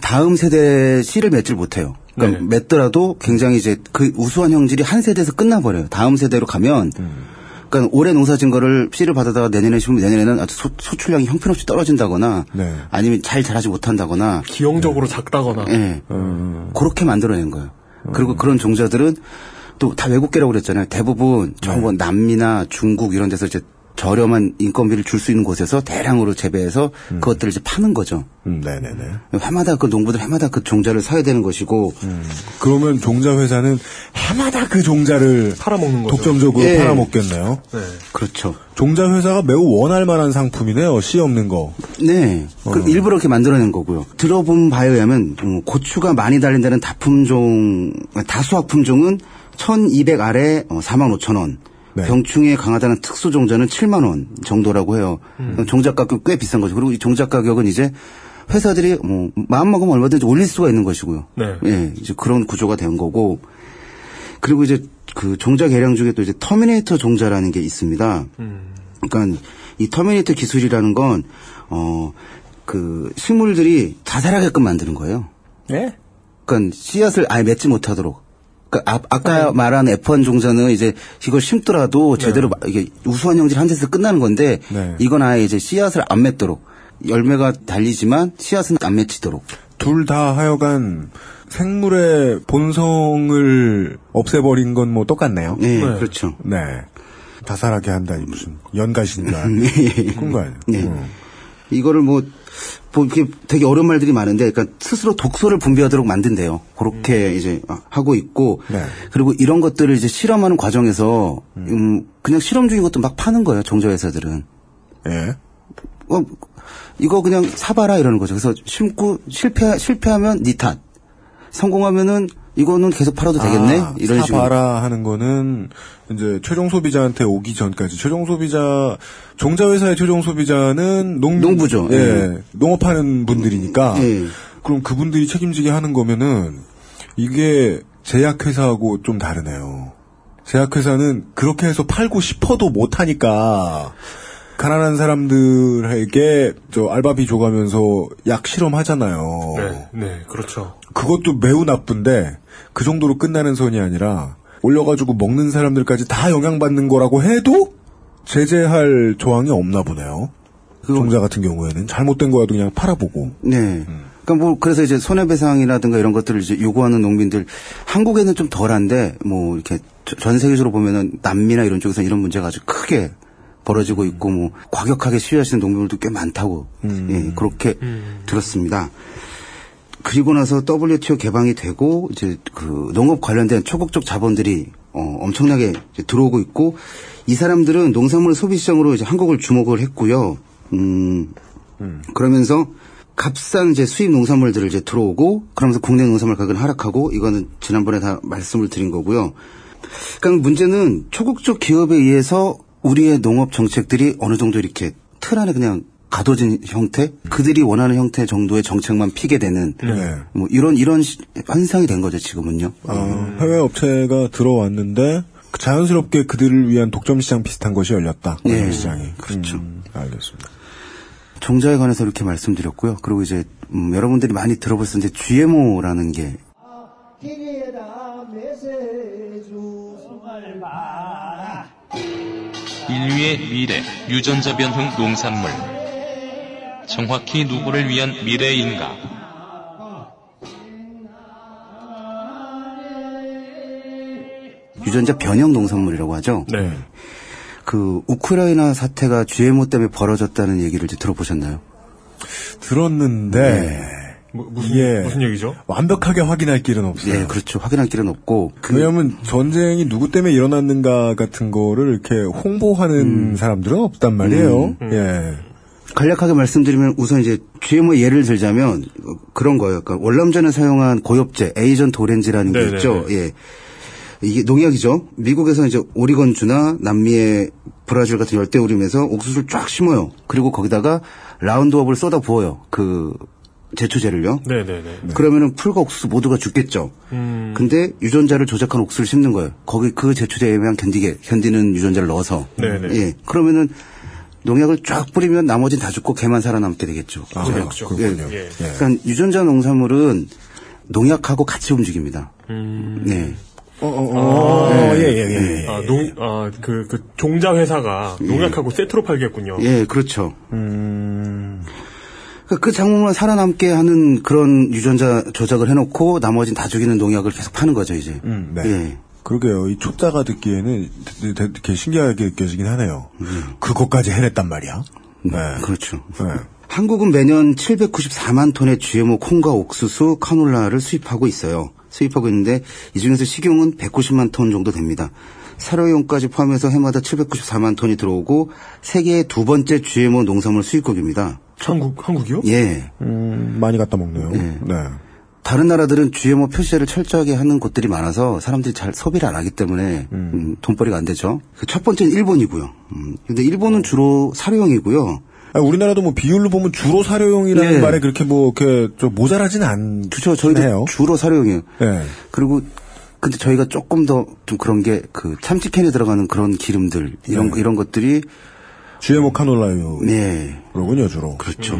Speaker 8: 다음 세대 씨를 맺질 못해요. 그러니까 맺더라도 굉장히 이제 그 우수한 형질이 한 세대에서 끝나버려요. 다음 세대로 가면 그러니까 올해 농사 진 거를 씨를 받아다가 내년에 심으면 내년에는 아주 소, 소출량이 형편없이 떨어진다거나
Speaker 3: 네.
Speaker 8: 아니면 잘 자라지 못한다거나
Speaker 2: 기형적으로 작다거나.
Speaker 8: 예. 그렇게 만들어낸 거예요. 그리고 그런 종자들은 또 다 외국계라고 그랬잖아요. 대부분 저뭐 남미나 중국 이런 데서 이제 저렴한 인건비를 줄 수 있는 곳에서 대량으로 재배해서 그것들을 이제 파는 거죠.
Speaker 3: 음, 네네네.
Speaker 8: 해마다 그 농부들 해마다 그 종자를 사야 되는 것이고.
Speaker 3: 그러면 종자 회사는 해마다 그 종자를
Speaker 2: 팔아먹는 거죠.
Speaker 3: 독점적으로
Speaker 8: 예.
Speaker 3: 팔아먹겠네요.
Speaker 8: 그렇죠.
Speaker 3: 종자 회사가 매우 원할 만한 상품이네요. 씨 없는 거.
Speaker 8: 네. 그 일부러 이렇게 만들어낸 거고요. 들어본 바에 의하면 음, 고추가 많이 달린 다는 다품종, 다수확 품종은 1200알에 4만 5천 원.
Speaker 3: 네.
Speaker 8: 병충해 강하다는 특수 종자는 7만 원 정도라고 해요. 종자 가격 꽤 비싼 거죠. 그리고 이 종자 가격은 이제 회사들이 뭐 마음 먹으면 얼마든지 올릴 수가 있는 것이고요.
Speaker 2: 네.
Speaker 8: 예, 이제 그런 구조가 된 거고. 그리고 이제 그 종자 개량 중에 또 이제 터미네이터 종자라는 게 있습니다. 그러니까 이 터미네이터 기술이라는 건 어 그 식물들이 자살하게끔 만드는 거예요.
Speaker 3: 예?
Speaker 8: 그러니까 씨앗을 아예 맺지 못하도록. 그러니까 아, 아까 말한 F1 종자는 이제 이걸 심더라도 제대로 마- 이게 우수한 형질 한 데서 끝나는 건데
Speaker 3: 네.
Speaker 8: 이건 아예 이제 씨앗을 안 맺도록 열매가 달리지만 씨앗은 안 맺히도록.
Speaker 3: 둘 다 하여간 생물의 본성을 없애버린 건 뭐 똑같네요.
Speaker 8: 네, 그렇죠.
Speaker 3: 네. 자살하게 한다니 무슨 연가신가 그런 거 아니에요?
Speaker 8: 네.
Speaker 3: 음.
Speaker 8: 이거를 뭐, 뭐 이렇게 되게 어려운 말들이 많은데, 그러니까 스스로 독소를 분비하도록 만든대요. 그렇게 이제 하고 있고,
Speaker 3: 네.
Speaker 8: 그리고 이런 것들을 이제 실험하는 과정에서, 음, 그냥 실험 중인 것도 막 파는 거예요. 종자회사들은.
Speaker 3: 예.
Speaker 8: 어, 이거 그냥 사봐라 이러는 거죠. 그래서 심고 실패 실패하면 니 탓. 성공하면은 이거는 계속 팔아도 되겠네.
Speaker 3: 아,
Speaker 8: 이런 식으로.
Speaker 3: 사봐라 하는 거는 이제 최종 소비자한테 오기 전까지 최종 소비자 종자 회사의 최종 소비자는 농
Speaker 8: 농부죠.
Speaker 3: 예,
Speaker 8: 예.
Speaker 3: 농업하는 분들이니까
Speaker 8: 예.
Speaker 3: 그럼 그분들이 책임지게 하는 거면은 이게 제약회사하고 좀 다르네요. 제약회사는 그렇게 해서 팔고 싶어도 못 하니까 가난한 사람들에게 저 알바비 줘가면서 약 실험하잖아요.
Speaker 2: 네, 네, 그렇죠.
Speaker 3: 그것도 매우 나쁜데 그 정도로 끝나는 선이 아니라 올려가지고 먹는 사람들까지 다 영향받는 거라고 해도 제재할 조항이 없나 보네요. 종자 같은 경우에는 잘못된 거라도 그냥 팔아보고.
Speaker 8: 네. 그러니까 뭐 그래서 이제 손해배상이라든가 이런 것들을 이제 요구하는 농민들 한국에는 좀 덜한데 뭐 이렇게 저- 전 세계적으로 보면은 남미나 이런 쪽에서 이런 문제가 아주 크게 벌어지고 있고 뭐 과격하게 시위하시는 농민들도 꽤 많다고 예, 그렇게 들었습니다. 그리고 나서 WTO 개방이 되고 이제 그 농업 관련된 초국적 자본들이 어, 엄청나게 이제 들어오고 있고 이 사람들은 농산물 소비 시장으로 이제 한국을 주목을 했고요. 음, 그러면서 값싼 이제 수입 농산물들을 이제 들어오고 그러면서 국내 농산물 가격은 하락하고 이거는 지난번에 다 말씀을 드린 거고요. 그러니까 문제는 초국적 기업에 의해서 우리의 농업 정책들이 어느 정도 이렇게 틀 안에 그냥 가둬진 형태, 그들이 원하는 형태 정도의 정책만 피게 되는
Speaker 3: 네.
Speaker 8: 뭐 이런 이런 시- 현상이 된 거죠 지금은요.
Speaker 3: 어, 해외 업체가 들어왔는데 자연스럽게 그들을 위한 독점 시장 비슷한 것이 열렸다.
Speaker 8: 예.
Speaker 3: 네. 시장이.
Speaker 8: 그렇죠.
Speaker 3: 음, 알겠습니다.
Speaker 8: 종자에 관해서 이렇게 말씀드렸고요. 그리고 이제 음, 여러분들이 많이 들어보셨을 이제 GMO라는 게
Speaker 7: 인류의 미래, 유전자 변형 농산물. 정확히 누구를 위한 미래인가?
Speaker 8: 유전자 변형 농산물이라고 하죠.
Speaker 2: 네.
Speaker 8: 그 우크라이나 사태가 GMO 때문에 벌어졌다는 얘기를 이제 들어보셨나요?
Speaker 3: 들었는데
Speaker 2: 뭐, 무슨,
Speaker 3: 이게
Speaker 2: 무슨 얘기죠?
Speaker 3: 완벽하게 확인할 길은 없어요.
Speaker 8: 네, 그렇죠. 확인할 길은 없고. 그-
Speaker 3: 왜냐하면 전쟁이 누구 때문에 일어났는가 같은 거를 이렇게 홍보하는 사람들은 없단 말이에요.
Speaker 8: 음.
Speaker 3: 예.
Speaker 8: 간략하게 말씀드리면 우선 이제 GMO 예를 들자면 어, 그런 거예요. 그러니까 월남전에 사용한 고엽제 에이전트 오렌지라는 게
Speaker 2: 네네네.
Speaker 8: 있죠. 예. 이게 농약이죠. 미국에서 이제 오리건주나 남미의 브라질 같은 열대우림에서 옥수수를 쫙 심어요. 그리고 거기다가 라운드업을 쏟아 부어요. 그 제초제를요.
Speaker 2: 네네네.
Speaker 8: 그러면은 풀과 옥수수 모두가 죽겠죠.
Speaker 2: 음.
Speaker 8: 근데 유전자를 조작한 옥수수를 심는 거예요. 거기 그 제초제에만 견디게 견디는 유전자를 넣어서.
Speaker 2: 네네.
Speaker 8: 예. 그러면은 농약을 쫙 뿌리면 나머지는 다 죽고 개만 살아남게 되겠죠.
Speaker 3: 아,
Speaker 8: 그죠?
Speaker 3: 그렇군요.
Speaker 8: 예.
Speaker 2: 예.
Speaker 8: 그러니까 유전자 농산물은 농약하고 같이 움직입니다.
Speaker 2: 음.
Speaker 8: 네.
Speaker 3: 어, 어, 어,
Speaker 2: 아,
Speaker 3: 예, 예, 예, 예.
Speaker 2: 아, 농, 아, 그, 그, 종자 회사가 농약하고 세트로 팔겠군요.
Speaker 8: 예, 그렇죠.
Speaker 3: 음,
Speaker 8: 그러니까 그 작물만 살아남게 하는 그런 유전자 조작을 해놓고 나머지는 다 죽이는 농약을 계속 파는 거죠, 이제.
Speaker 3: 음, 네.
Speaker 8: 예.
Speaker 3: 그러게요. 이 초짜가 듣기에는 되게, 신기하게 느껴지긴 하네요. 그것까지 해냈단 말이야. 네.
Speaker 8: 그렇죠.
Speaker 3: 네.
Speaker 8: 한국은 매년 794만 톤의 GMO 콩과 옥수수, 카놀라를 수입하고 있어요. 수입하고 있는데 이 중에서 식용은 190만 톤 정도 됩니다. 사료용까지 포함해서 해마다 794만 톤이 들어오고 세계의 두 번째 GMO 농산물 수입국입니다.
Speaker 2: 한국, 한국이요?
Speaker 8: 예.
Speaker 3: 음, 많이 갖다 먹네요.
Speaker 8: 예.
Speaker 3: 네.
Speaker 8: 다른 나라들은 GMO 표시를 철저하게 하는 곳들이 많아서 사람들이 잘 소비를 안 하기 때문에 음, 돈벌이가 안 되죠. 그 첫 번째는 일본이고요. 음, 근데 일본은 주로 사료용이고요.
Speaker 3: 아, 우리나라도 뭐 비율로 보면 주로 사료용이라는
Speaker 8: 예.
Speaker 3: 말에 그렇게 뭐 이렇게 좀 모자라진 않.
Speaker 8: 그렇죠. 저희도
Speaker 3: 해요.
Speaker 8: 주로 사료용이에요.
Speaker 3: 예.
Speaker 8: 그리고 근데 저희가 조금 더 좀 그런 게 그 참치캔에 들어가는 그런 기름들 이런
Speaker 3: 네.
Speaker 8: 이런 것들이
Speaker 3: GMO 카놀라유.
Speaker 8: 네
Speaker 3: 그러군요, 주로.
Speaker 8: 그렇죠.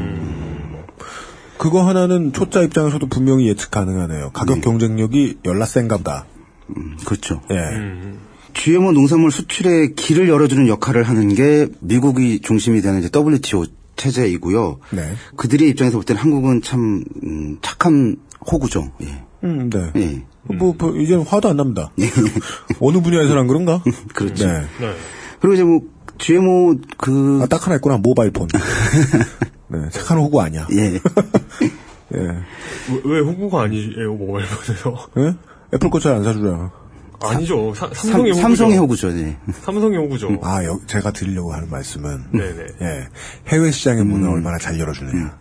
Speaker 3: 그거 하나는 초짜 입장에서도 분명히 예측 가능하네요. 가격 경쟁력이 열라 센가 보다.
Speaker 8: 음, 그렇죠.
Speaker 3: 예.
Speaker 8: GMO 농산물 수출에 길을 열어주는 역할을 하는 게 미국이 중심이 되는 이제 WTO 체제이고요.
Speaker 3: 네.
Speaker 8: 그들의 입장에서 볼 때는 한국은 참 음, 착한 호구죠. 예.
Speaker 3: 음, 네.
Speaker 8: 예.
Speaker 3: 뭐, 뭐, 이제는 화도 안 납니다. 어느 분야에서는 그런가?
Speaker 8: 그렇죠.
Speaker 3: 네.
Speaker 2: 네.
Speaker 8: 그리고 이제 뭐 GMO 그
Speaker 3: 아, 딱 하나 있구나. 모바일 폰. 네. 착한 호구 아니야.
Speaker 8: 예.
Speaker 3: 예.
Speaker 2: 왜, 왜 호구가 아니에요, 모바일 폰에서?
Speaker 3: 예? 애플 거 잘 안 사주잖아.
Speaker 2: 아니죠. 사,
Speaker 8: 삼,
Speaker 2: 삼성의 호구죠.
Speaker 8: 삼성의 호구죠. 네.
Speaker 2: 삼성의 호구죠.
Speaker 3: 아, 여- 제가 드리려고 하는 말씀은.
Speaker 2: 네네.
Speaker 3: 예. 해외 시장의 문을 얼마나 잘 열어주느냐.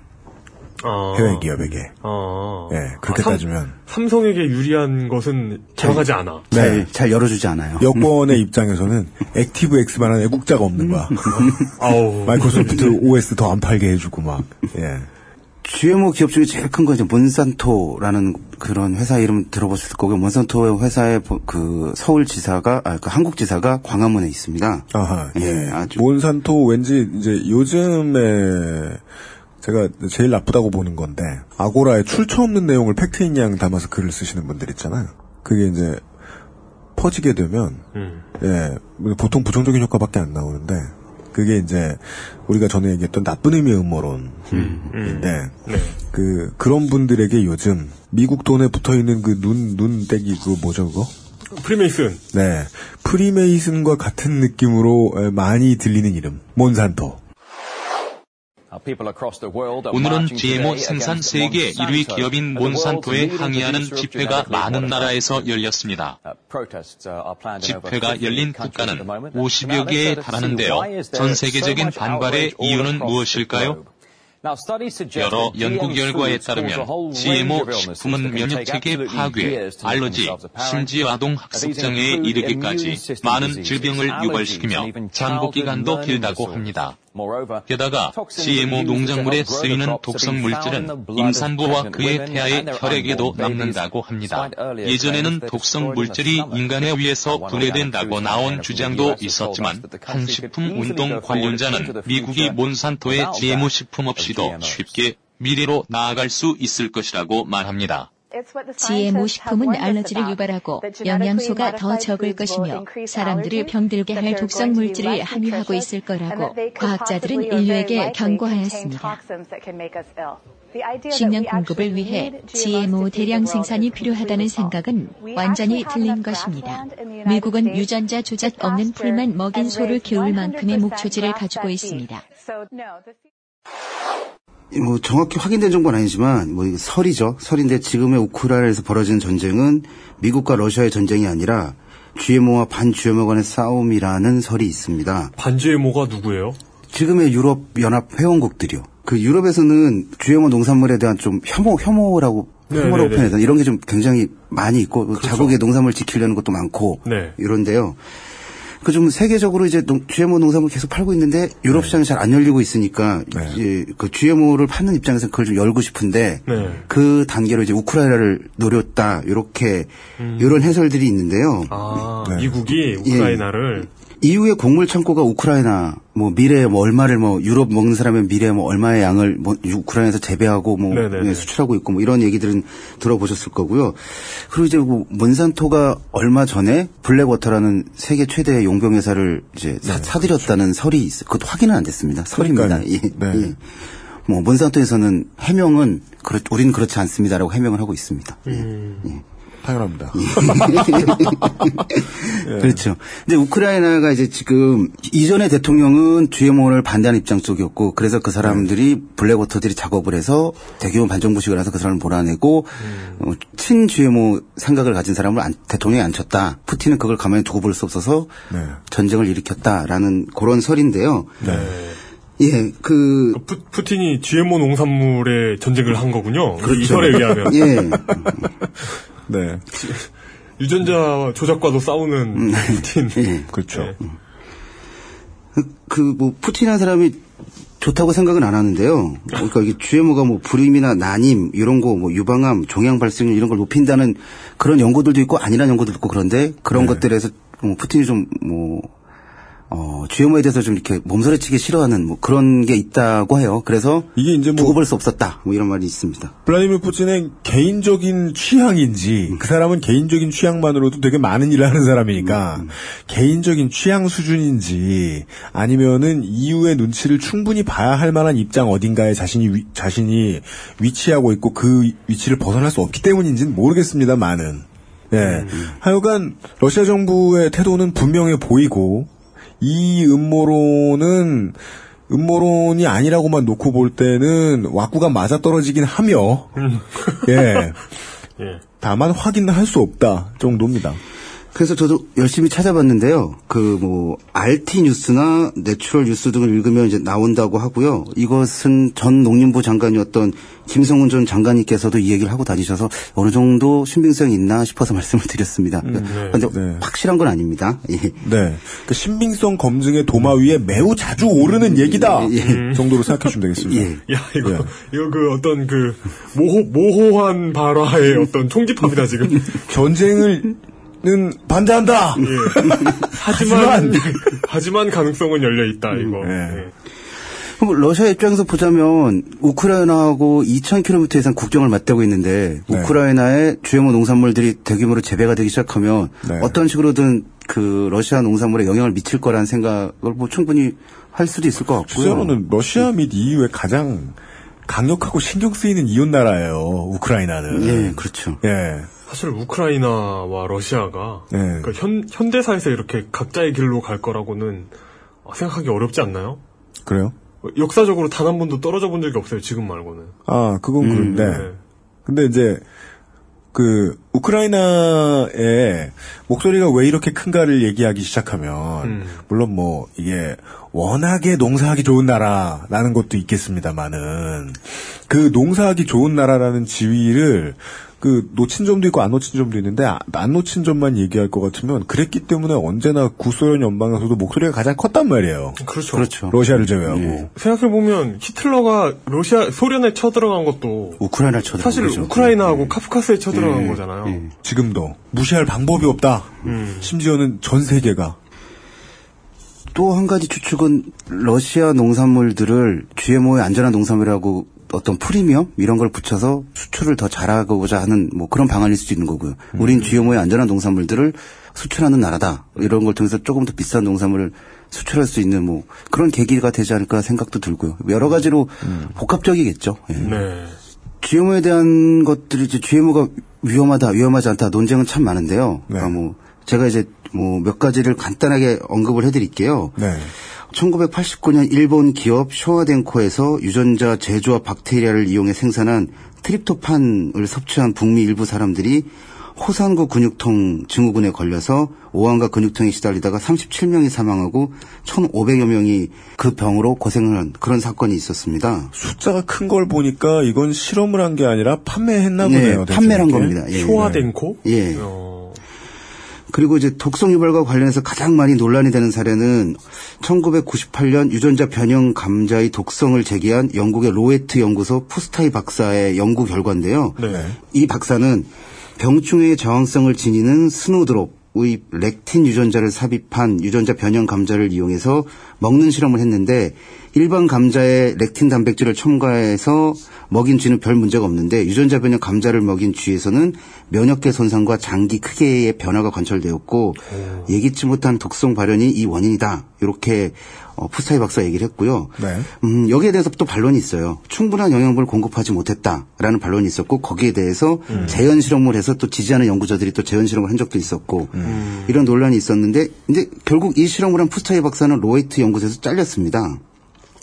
Speaker 2: 아.
Speaker 3: 해외 기업에게.
Speaker 2: 아.
Speaker 3: 예, 그렇게
Speaker 2: 아, 삼-
Speaker 3: 따지면.
Speaker 2: 삼성에게 유리한 것은 들어가지 않아.
Speaker 8: 잘, 잘 열어주지 않아요.
Speaker 3: 여권의 입장에서는 ActiveX만한 애국자가 없는 거야.
Speaker 2: 아우.
Speaker 3: 마이크로소프트 OS 더 안 팔게 해주고 막. 예.
Speaker 8: GMO 기업 중에 제일 큰 건 이제 몬산토라는 그런 회사 이름 들어보셨을 거고요. 몬산토 회사의 보- 그 서울 지사가, 아, 그 한국 지사가 광화문에 있습니다.
Speaker 3: 아하.
Speaker 8: 예, 아주.
Speaker 3: 몬산토 왠지 이제 요즘에 제가 제일 나쁘다고 보는 건데 아고라에 출처 없는 내용을 팩트인 양 담아서 글을 쓰시는 분들 있잖아요. 그게 이제 퍼지게 되면
Speaker 2: 음.
Speaker 3: 예 보통 부정적인 효과밖에 안 나오는데 그게 이제 우리가 전에 얘기했던 나쁜 의미의 음모론인데
Speaker 2: 네.
Speaker 3: 그 그런 분들에게 요즘 미국 돈에 붙어 있는 그 눈 눈떼기 그 뭐죠 그거?
Speaker 2: 프리메이슨.
Speaker 3: 네. 프리메이슨과 같은 느낌으로 에, 많이 들리는 이름. 몬산토.
Speaker 7: 오늘은 GMO 생산 세계 1위 기업인 몬산토에 항의하는 집회가 많은 나라에서 열렸습니다. 집회가 열린 국가는 50여 개에 달하는데요. 전 세계적인 반발의 이유는 무엇일까요? 여러 연구 결과에 따르면 GMO 식품은 면역 체계 파괴, 알러지, 심지어 아동 학습 장애에 이르기까지 많은 질병을 유발시키며 잠복 기간도 길다고 합니다. 게다가 GMO 농작물에 쓰이는 독성 물질은 임산부와 그의 태아의 혈액에도 남는다고 합니다. 예전에는 독성 물질이 인간에 의해서 분해된다고 나온 주장도 있었지만 한 식품 운동 관련자는 미국이 몬산토의 GMO 식품 없이도 쉽게 미래로 나아갈 수 있을 것이라고 말합니다.
Speaker 1: GMO 식품은 알러지를 유발하고 영양소가 더 적을 것이며 사람들을 병들게 할 독성 물질을 함유하고 있을 거라고 과학자들은 인류에게 경고하였습니다. 식량 공급을 위해 GMO 대량 생산이 필요하다는 생각은 완전히 틀린 것입니다. 미국은 유전자 조작 없는 풀만 먹인 소를 키울 만큼의 목초지를 가지고 있습니다.
Speaker 8: 뭐 정확히 확인된 정보는 아니지만 뭐 이거 설이죠. 설인데 지금의 우크라이나에서 벌어지는 전쟁은 미국과 러시아의 전쟁이 아니라 GMO와 반GMO 간의 싸움이라는 설이 있습니다.
Speaker 2: 반GMO가 누구예요?
Speaker 8: 지금의 유럽 연합 회원국들이요. 그 유럽에서는 GMO 농산물에 대한 좀 혐오 혐오라고 혐오라고
Speaker 2: 네네네.
Speaker 8: 표현해서 이런 게 좀 굉장히 많이 있고
Speaker 2: 그렇죠.
Speaker 8: 자국의 농산물 지키려는 것도 많고
Speaker 2: 네.
Speaker 8: 이런데요. 그좀 세계적으로 이제 농- GMO 농산물 계속 팔고 있는데 유럽 시장이 잘 안 열리고 있으니까 이제 그 GMO를 파는 입장에서 그걸 좀 열고 싶은데
Speaker 2: 네.
Speaker 8: 그 단계로 이제 우크라이나를 노렸다 이렇게 이런 해설들이 있는데요.
Speaker 2: 음. 아,
Speaker 8: 네.
Speaker 2: 미국이 우크라이나를
Speaker 8: 이후에 곡물 창고가 우크라이나 뭐 미래에 뭐 얼마를 뭐 유럽 먹는 사람의 미래에 뭐 얼마의 양을 뭐 우크라이나에서 재배하고 뭐
Speaker 2: 네네네.
Speaker 8: 예, 수출하고 있고 뭐 이런 얘기들은 들어보셨을 거고요. 그리고 이제 뭐 몬산토가 얼마 전에 블랙워터라는 세계 최대의 용병 회사를 이제 사, 사들였다는 설이 있어. 그것도 확인은 안 됐습니다. 설입니다. 예. 예. 뭐 몬산토에서는 해명은 그렇 우리는 그렇지 않습니다라고 해명을 하고 있습니다. 예.
Speaker 3: 당연합니다.
Speaker 8: 그렇죠. 근데 우크라이나가 이제 지금 이전의 대통령은 GMO를 반대하는 입장 쪽이었고 그래서 그 사람들이 블랙워터들이 작업을 해서 대규모 반정부식을 해서 그 사람을 몰아내고 어, 친 GMO 생각을 가진 사람을 안- 대통령에 앉혔다. 푸틴은 그걸 가만히 두고 볼 수 없어서 전쟁을 일으켰다라는 그런 설인데요. 예, 그
Speaker 2: 푸, 푸틴이 GMO 농산물에 전쟁을 한 거군요. 이
Speaker 8: 그렇죠.
Speaker 2: 설에 의하면.
Speaker 8: 예.
Speaker 3: 네.
Speaker 2: 유전자 조작과도 싸우는 푸틴.
Speaker 8: 예.
Speaker 3: 그렇죠.
Speaker 8: 그뭐 푸틴이라는 사람이 좋다고 생각은 안 하는데요. 그러니까 이게 GMO가 뭐 불임이나 난임 이런 거 뭐 유방암, 종양 발생률 이런 걸 높인다는 그런 연구들도 있고 아니라는 연구도 있고 그런데 그런 것들에서 뭐 푸틴이 좀뭐 어, GMO에 대해서 좀 이렇게 몸서리치기 싫어하는 뭐 그런 게 있다고 해요. 그래서
Speaker 3: 이게 이제 뭐
Speaker 8: 두고 볼 수 없었다. 뭐 이런 말이 있습니다.
Speaker 3: 블라디미르 푸틴의 개인적인 취향인지 그 사람은 개인적인 취향만으로도 되게 많은 일을 하는 사람이니까 개인적인 취향 수준인지 아니면은 이후의 눈치를 충분히 봐야 할 만한 입장 어딘가에 자신이 위, 자신이 위치하고 있고 그 위치를 벗어날 수 없기 때문인지는 모르겠습니다만은 예 하여간 러시아 정부의 태도는 분명해 보이고 이 음모론은 음모론이 아니라고만 놓고 볼 때는 왁구가 맞아떨어지긴 하며 예. 다만 확인은 할수 없다 정도입니다.
Speaker 8: 그래서 저도 열심히 찾아봤는데요. 그 뭐 RT 뉴스나 내추럴 뉴스 등을 읽으면 이제 나온다고 하고요. 이것은 전 농림부 장관이었던 김성훈 전 장관님께서도 이 얘기를 하고 다니셔서 어느 정도 신빙성이 있나 싶어서 말씀을 드렸습니다. 그런데 확실한 건 아닙니다. 예.
Speaker 3: 네. 그 신빙성 검증의 도마 위에 매우 자주 오르는 얘기다 정도로 생각해 주면 되겠습니다.
Speaker 2: 야, 이거, 이거 그 어떤 그, 모호, 모호한 발화의 어떤 총집합이다, 지금.
Speaker 3: 전쟁을, 는 반대한다.
Speaker 2: 예. 하지만, 하지만 가능성은 열려 있다, 이거. 예.
Speaker 8: 러시아 입장에서 보자면 우크라이나하고 2,000km 이상 국경을 맞대고 있는데 네. 우크라이나의 GMO 농산물들이 대규모로 재배가 되기 시작하면 네. 어떤 식으로든 그 러시아 농산물에 영향을 미칠 거라는 생각을 뭐 충분히 할 수도 있을 것 같고요.
Speaker 3: 실제로는 러시아 및 EU의 가장 강력하고 신경 쓰이는 이웃 나라예요. 우크라이나는.
Speaker 8: 예, 그렇죠.
Speaker 3: 예.
Speaker 2: 사실 우크라이나와 러시아가 네. 그러니까 현, 현대사에서 이렇게 각자의 길로 갈 거라고는 생각하기 어렵지 않나요?
Speaker 3: 그래요?
Speaker 2: 역사적으로 단 한 번도 떨어져 본 적이 없어요. 지금 말고는.
Speaker 3: 아, 그건 음, 그런데. 네. 근데 이제 그 우크라이나의 목소리가 왜 이렇게 큰가를 얘기하기 시작하면 음. 물론 뭐 이게 워낙에 농사하기 좋은 나라라는 것도 있겠습니다만은 그 농사하기 좋은 나라라는 지위를 그 놓친 점도 있고 안 놓친 점도 있는데 아, 안 놓친 점만 얘기할 것 같으면 그랬기 때문에 언제나 구소련 연방에서도 목소리가 가장 컸단 말이에요.
Speaker 2: 그렇죠.
Speaker 8: 그렇죠.
Speaker 3: 러시아를 제외하고
Speaker 2: 네. 생각해 보면 히틀러가 러시아 소련에 쳐들어간 것도
Speaker 8: 우크라이나 쳐들어간
Speaker 2: 사실
Speaker 8: 거죠.
Speaker 2: 우크라이나하고 네. 카프카스에 쳐들어간 네. 거잖아요. 네.
Speaker 3: 지금도 무시할 방법이 없다. 음. 심지어는 전 세계가
Speaker 8: 또 한 가지 추측은 러시아 농산물들을 GMO의 안전한 농산물이라고 어떤 프리미엄 이런 걸 붙여서 수출을 더 잘하고자 하는 뭐 그런 방안일 수도 있는 거고요. 음. 우린 GMO의 안전한 농산물들을 수출하는 나라다. 이런 걸 통해서 조금 더 비싼 농산물을 수출할 수 있는 뭐 그런 계기가 되지 않을까 생각도 들고요. 여러 가지로 음. 복합적이겠죠. 예. 네. GMO에 대한 것들이 이제 GMO가 위험하다, 위험하지 않다 논쟁은 참 많은데요. 네. 그러니까 뭐 제가 이제 뭐 몇 가지를 간단하게 언급을 해드릴게요. 네. 1989년 일본 기업 쇼와덴코에서 유전자 제조와 박테리아를 이용해 생산한 트립토판을 섭취한 북미 일부 사람들이 호산구 근육통 증후군에 걸려서 오한과 근육통에 시달리다가 37명이 사망하고 1,500여 명이 그 병으로 고생을 한 그런 사건이 있었습니다.
Speaker 3: 숫자가 큰 걸 보니까 이건 실험을 한 게 아니라 판매했나 보네요.
Speaker 8: 네, 판매한 겁니다.
Speaker 2: 예. 쇼와덴코?
Speaker 8: 예. 어. 그리고 이제 독성 유발과 관련해서 가장 많이 논란이 되는 사례는 1998년 유전자 변형 감자의 독성을 제기한 영국의 로웨트 연구소 푸스타이 박사의 연구 결과인데요. 네. 이 박사는 병충해의 저항성을 지니는 스노드롭의 렉틴 유전자를 삽입한 유전자 변형 감자를 이용해서 먹는 실험을 했는데 일반 감자에 렉틴 단백질을 첨가해서 먹인 쥐는 별 문제가 없는데 유전자 변형 감자를 먹인 쥐에서는 면역계 손상과 장기 크기의 변화가 관찰되었고 오. 예기치 못한 독성 발현이 이 원인이다. 이렇게 어, 푸스타이 박사 얘기를 했고요. 네. 음, 여기에 대해서 또 반론이 있어요. 충분한 영양분을 공급하지 못했다라는 반론이 있었고 거기에 대해서 음. 재현 실험을 해서 또 지지하는 연구자들이 또 재현 실험을 한 적도 있었고 음. 이런 논란이 있었는데 이제 결국 이 실험을 한 푸스타이 박사는 로웨트 연구소에서 잘렸습니다.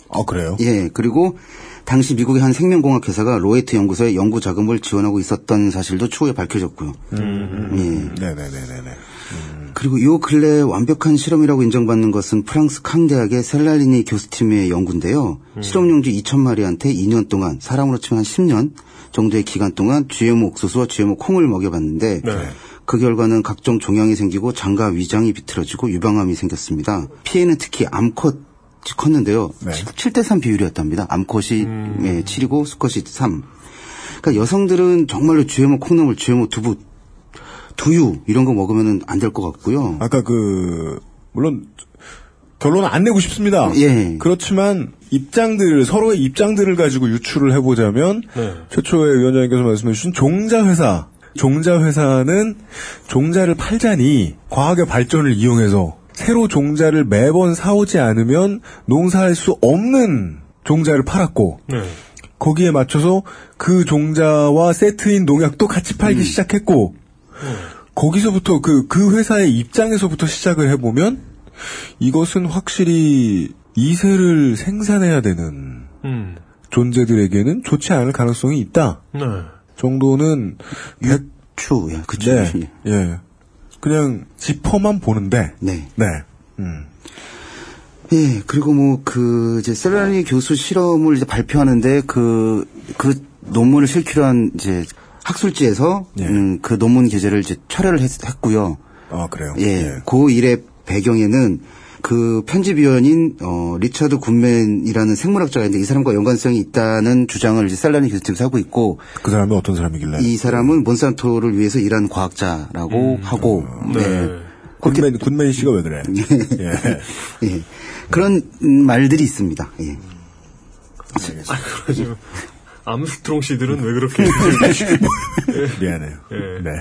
Speaker 3: 어 그래요?
Speaker 8: 예 그리고 당시 미국의 한 생명공학 회사가 로에트 연구소에 연구 자금을 지원하고 있었던 사실도 추후에 밝혀졌고요. 음,
Speaker 3: 예. 네네네네.
Speaker 8: 음. 그리고 요 근래 완벽한 실험이라고 인정받는 것은 프랑스 康대학의 셀라리니 교수팀의 연구인데요. 음. 실험용지 2천마리한테 2년 동안 사람으로 치면 한 10년 정도의 기간 동안 GMO 옥수수와 GMO 콩을 먹여봤는데 네. 그 결과는 각종 종양이 생기고 장과 위장이 비틀어지고 유방암이 생겼습니다. 피해는 특히 암컷 컸는데요. 네. 7대 3 비율이었답니다. 암컷이 음. 예, 7이고 수컷이 3. 그러니까 여성들은 정말로 GMO 콩나물, GMO 두부, 두유 이런 거 먹으면 안 될 것 같고요.
Speaker 3: 아까 그 물론 결론 안 내고 싶습니다.
Speaker 8: 예.
Speaker 3: 그렇지만 입장들 서로의 입장들을 가지고 유추를 해보자면 네. 최초의 위원장님께서 말씀해주신 종자 회사. 종자 회사는 종자를 팔자니 과학의 발전을 이용해서 새로 종자를 매번 사오지 않으면 농사할 수 없는 종자를 팔았고 네. 거기에 맞춰서 그 종자와 세트인 농약도 같이 팔기 음. 시작했고 네. 거기서부터 그, 그 회사의 입장에서부터 시작을 해보면 이것은 확실히 이세를 생산해야 되는 음. 존재들에게는 좋지 않을 가능성이 있다. 네. 정도는
Speaker 8: 백추, 예, 그쵸. 네,
Speaker 3: 예. 그냥 지퍼만 보는데.
Speaker 8: 네.
Speaker 3: 네. 음.
Speaker 8: 예, 그리고 뭐, 그, 이제, 셀라니 교수 실험을 이제 발표하는데, 그, 그 논문을 실기로 한, 이제, 학술지에서, 예. 음, 그 논문 게재를 이제 철회를 했, 고요
Speaker 3: 아, 그래요?
Speaker 8: 예. 예. 그 일의 배경에는, 그 편집위원인 어, 리처드 굿맨이라는 생물학자가 있는데 이 사람과 연관성이 있다는 주장을 이제 살라니 교수팀에서 하고 있고
Speaker 3: 그 사람이 어떤 사람이길래?
Speaker 8: 이 사람은 몬산토를 위해서 일한 과학자라고 음, 하고
Speaker 3: 어, 네. 네. 굿맨 굿맨 씨가 왜 그래?
Speaker 8: 예. 예. 그런 말들이 있습니다. 예.
Speaker 2: 아, 그러죠. 암스트롱 씨들은 왜 그렇게
Speaker 3: 미안해요. 네.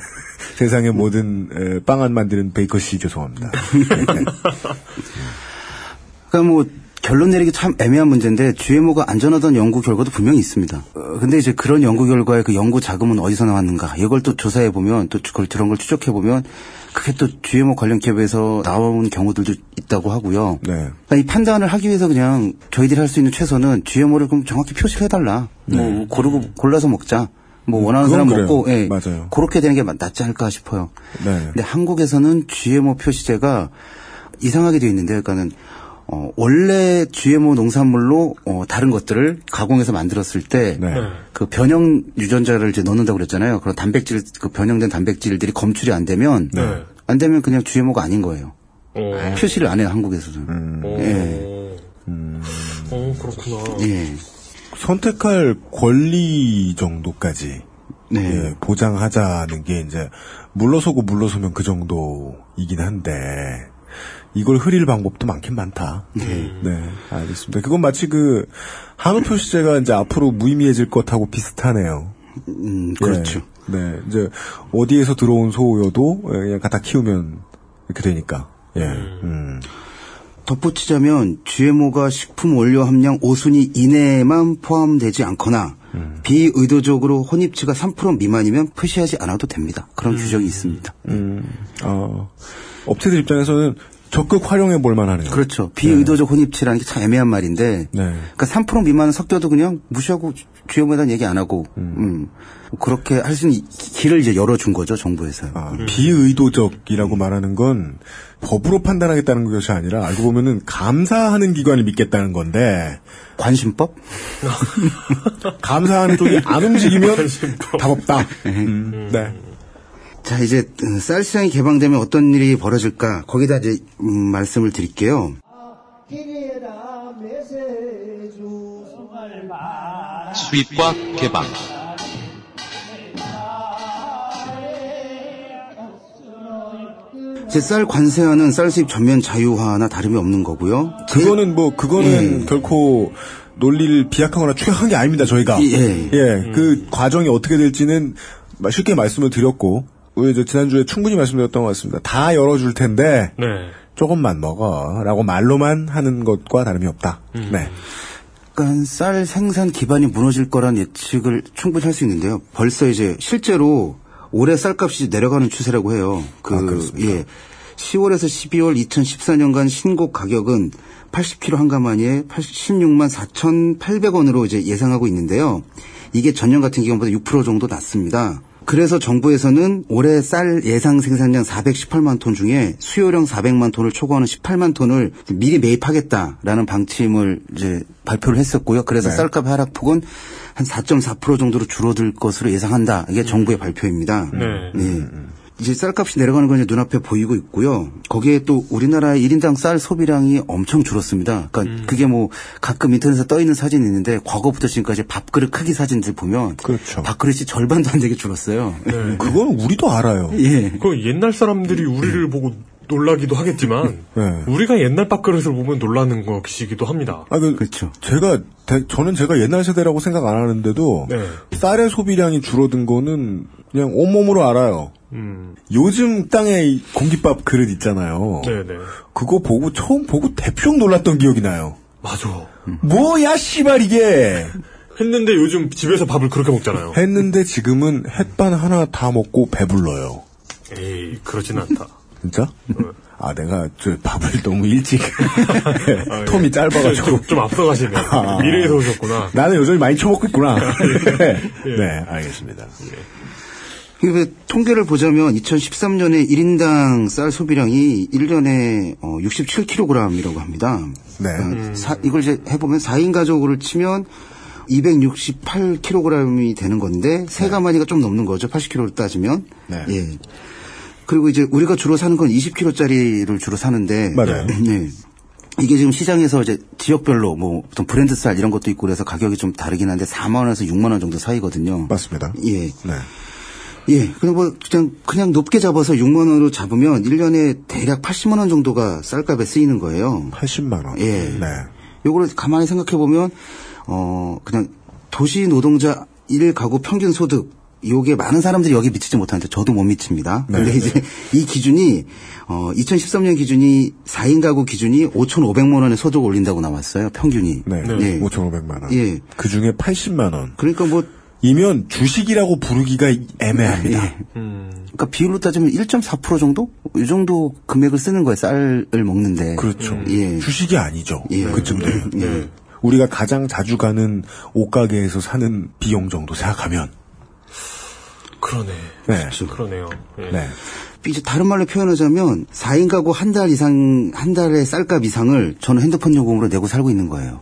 Speaker 3: 세상의 모든 빵 안 만드는 베이커 씨 죄송합니다.
Speaker 8: 그러니까 뭐 결론 내리기 참 애매한 문제인데 GMO가 안전하다는 연구 결과도 분명히 있습니다. 어, 근데 이제 그런 연구 결과에 그 연구 자금은 어디서 나왔는가? 이걸 또 조사해 보면 또 그걸 그런 걸 추적해 보면 그게 또 GMO 관련 기업에서 나온 경우들도 있다고 하고요.
Speaker 3: 네.
Speaker 8: 그러니까 이 판단을 하기 위해서 그냥 저희들이 할 수 있는 최선은 GMO를 그럼 정확히 표시해 달라. 뭐
Speaker 3: 네.
Speaker 8: 고르고 골라서 먹자. 뭐 원하는
Speaker 3: 그건
Speaker 8: 사람
Speaker 3: 그래요.
Speaker 8: 먹고 예.
Speaker 3: 맞아요.
Speaker 8: 그렇게 되는 게 낫지 않을까 싶어요.
Speaker 3: 네.
Speaker 8: 근데 한국에서는 GMO 표시제가 이상하게 되어 있는데, 그러니까는 어, 원래 GMO 농산물로 어, 다른 것들을 가공해서 만들었을 때그
Speaker 3: 네.
Speaker 8: 변형 유전자를 이제 넣는다고 그랬잖아요. 그런 단백질 그 변형된 단백질들이 검출이 안 되면
Speaker 2: 네.
Speaker 8: 안 되면 그냥 GMO가 아닌 거예요.
Speaker 2: 어.
Speaker 8: 표시를 안 해요 한국에서는.
Speaker 3: 음.
Speaker 8: 예.
Speaker 2: 어, 그렇구나.
Speaker 8: 예.
Speaker 3: 선택할 권리 정도까지
Speaker 8: 네.
Speaker 3: 예, 보장하자는 게 이제 물러서고 물러서면 그 정도이긴 한데 이걸 흐릴 방법도 많긴 많다.
Speaker 8: 네.
Speaker 3: 네, 알겠습니다. 그건 마치 그 한우 표시제가 이제 앞으로 무의미해질 것하고 비슷하네요.
Speaker 8: 음, 그렇죠.
Speaker 3: 네, 네, 이제 어디에서 들어온 소여도 그냥 갖다 키우면 이렇게 되니까. 예. 음.
Speaker 8: 덧붙이자면 GMO가 식품 원료 함량 5순위 이내에만 포함되지 않거나 비의도적으로 혼입치가 3% 미만이면 표시하지 않아도 됩니다. 그런 규정이 있습니다.
Speaker 3: 음, 어, 업체들 입장에서는 적극 활용해 볼 만하네요.
Speaker 8: 그렇죠. 비의도적 혼입치라는 게 참 애매한 말인데,
Speaker 3: 네.
Speaker 8: 그러니까 3% 미만은 섞여도 그냥 무시하고 GMO에 대한 얘기 안 하고, 음. 그렇게 할 수 있는 길을 이제 열어준 거죠, 정부에서요.
Speaker 3: 아, 비의도적이라고 말하는 건 법으로 판단하겠다는 것이 아니라 알고 보면은 감사하는 기관을 믿겠다는 건데
Speaker 8: 관심법?
Speaker 3: 감사하는 쪽이 안 움직이면 답 없다. 음, 네.
Speaker 8: 자, 이제 음, 쌀 시장이 개방되면 어떤 일이 벌어질까? 거기다 이제 음, 말씀을 드릴게요.
Speaker 7: 수입과 개방.
Speaker 8: 제쌀 관세화는 쌀 수입 전면 자유화나 다름이 없는 거고요.
Speaker 3: 그거는 뭐 그거는
Speaker 8: 예.
Speaker 3: 결코 논리를 비약하거나 추격한 게 아닙니다. 저희가
Speaker 8: 예.
Speaker 3: 그 과정이 어떻게 될지는 쉽게 말씀을 드렸고 우리 저 지난주에 충분히 말씀드렸던 것 같습니다. 다 열어줄 텐데
Speaker 2: 네.
Speaker 3: 조금만 먹어라고 말로만 하는 것과 다름이 없다. 네.
Speaker 8: 그러니까 쌀 생산 기반이 무너질 거란 예측을 충분히 할 수 있는데요. 벌써 이제 실제로 올해 쌀값이 내려가는 추세라고 해요. 그 예. 10월에서 12월 2014년간 신고 가격은 80kg 한 가마니에 16만 4,800원으로 이제 예상하고 있는데요. 이게 전년 같은 기간보다 6% 정도 낮습니다. 그래서 정부에서는 올해 쌀 예상 생산량 418만 톤 중에 수요량 400만 톤을 초과하는 18만 톤을 미리 매입하겠다라는 방침을 이제 발표를 했었고요. 그래서
Speaker 3: 네.
Speaker 8: 쌀값 하락폭은 한 4.4% 정도로 줄어들 것으로 예상한다. 이게 정부의 발표입니다.
Speaker 2: 네.
Speaker 8: 이제 쌀값이 내려가는 건 이제 눈앞에 보이고 있고요. 거기에 또 우리나라의 1인당 쌀 소비량이 엄청 줄었습니다. 그러니까 그게 뭐 가끔 인터넷에 떠 있는 사진이 있는데 과거부터 지금까지 밥그릇 크기 사진들 보면
Speaker 3: 그렇죠.
Speaker 8: 밥그릇이 절반도 안 되게 줄었어요.
Speaker 2: 네.
Speaker 3: 그건 우리도 알아요.
Speaker 8: 예.
Speaker 2: 그 옛날 사람들이 우리를 보고 놀라기도 하겠지만
Speaker 3: 네.
Speaker 2: 우리가 옛날 밥그릇을 보면 놀라는 것이기도 합니다.
Speaker 3: 아, 그,
Speaker 8: 그렇죠.
Speaker 3: 제가, 대- 저는 제가 옛날 세대라고 생각 안 하는데도,
Speaker 2: 네.
Speaker 3: 쌀의 소비량이 줄어든 거는 그냥 온몸으로 알아요.
Speaker 2: 음.
Speaker 3: 요즘 땅에 이 공깃밥 그릇 있잖아요.
Speaker 2: 네네.
Speaker 3: 그거 보고, 처음 보고 대충 놀랐던 기억이 나요.
Speaker 2: 맞아.
Speaker 3: 뭐야, 씨발, 이게!
Speaker 2: 했는데 요즘 집에서 밥을 그렇게 먹잖아요.
Speaker 3: 했는데 지금은 햇반 하나 다 먹고 배불러요.
Speaker 2: 에이, 그러진 않다.
Speaker 3: 진짜? 아, 내가 저 밥을 너무 일찍
Speaker 2: 아, 예.
Speaker 3: 텀이 짧아가지고
Speaker 2: 좀, 좀 앞서가시네.
Speaker 3: 아.
Speaker 2: 미래에서 오셨구나.
Speaker 3: 나는 여전히 많이 처먹고 있구나. 네,
Speaker 2: 예.
Speaker 3: 네, 알겠습니다.
Speaker 8: 그 통계를 보자면 2013년에 1인당 쌀 소비량이 1년에 어, 67kg이라고 합니다.
Speaker 3: 네.
Speaker 8: 그러니까 사- 이걸 이제 해보면 4인 가족으로 치면 268kg이 되는 건데 세 가마니가 좀 넘는 거죠. 80kg를 따지면.
Speaker 3: 네.
Speaker 8: 예. 그리고 이제 우리가 주로 사는 건 20kg짜리를 주로 사는데
Speaker 3: 맞아요.
Speaker 8: 네. 이게 지금 시장에서 이제 지역별로 뭐 어떤 브랜드 쌀 이런 것도 있고 그래서 가격이 좀 다르긴 한데 4만 원에서 6만 원 정도 사이거든요.
Speaker 3: 맞습니다.
Speaker 8: 예.
Speaker 3: 네.
Speaker 8: 예. 그냥 뭐 그냥 그냥 높게 잡아서 6만 원으로 잡으면 1년에 대략 80만 원 정도가 쌀값에 쓰이는 거예요.
Speaker 3: 80만 원.
Speaker 8: 예.
Speaker 3: 네.
Speaker 8: 요거를 가만히 생각해 보면 어 그냥 도시 노동자 1가구 평균 소득 요게 많은 사람들이 여기 미치지 못하는데 저도 못 미칩니다.
Speaker 3: 네.
Speaker 8: 근데 이제 이 기준이 어 2013년 기준이 4인 가구 기준이 5,500만 원의 소득을 올린다고 나왔어요. 평균이.
Speaker 3: 네.
Speaker 8: 예.
Speaker 3: 5,500만 원.
Speaker 8: 예.
Speaker 3: 그 중에 80만 원.
Speaker 8: 그러니까 뭐
Speaker 3: 이면 주식이라고 부르기가 애매합니다.
Speaker 8: 예. 그러니까 비율로 따지면 1.4% 정도? 이 정도 금액을 쓰는 거예요. 쌀을 먹는데.
Speaker 3: 그렇죠.
Speaker 8: 예.
Speaker 3: 주식이 아니죠.
Speaker 8: 예.
Speaker 3: 그쯤 되면.
Speaker 8: 예.
Speaker 3: 우리가 가장 자주 가는 옷가게에서 사는 비용 정도 생각하면.
Speaker 2: 그러네.
Speaker 3: 네.
Speaker 2: 그러네요. 예.
Speaker 3: 네.
Speaker 8: 이제 다른 말로 표현하자면 4인 가구 한 달 이상 한 달의 쌀값 이상을 저는 핸드폰 요금으로 내고 살고 있는 거예요.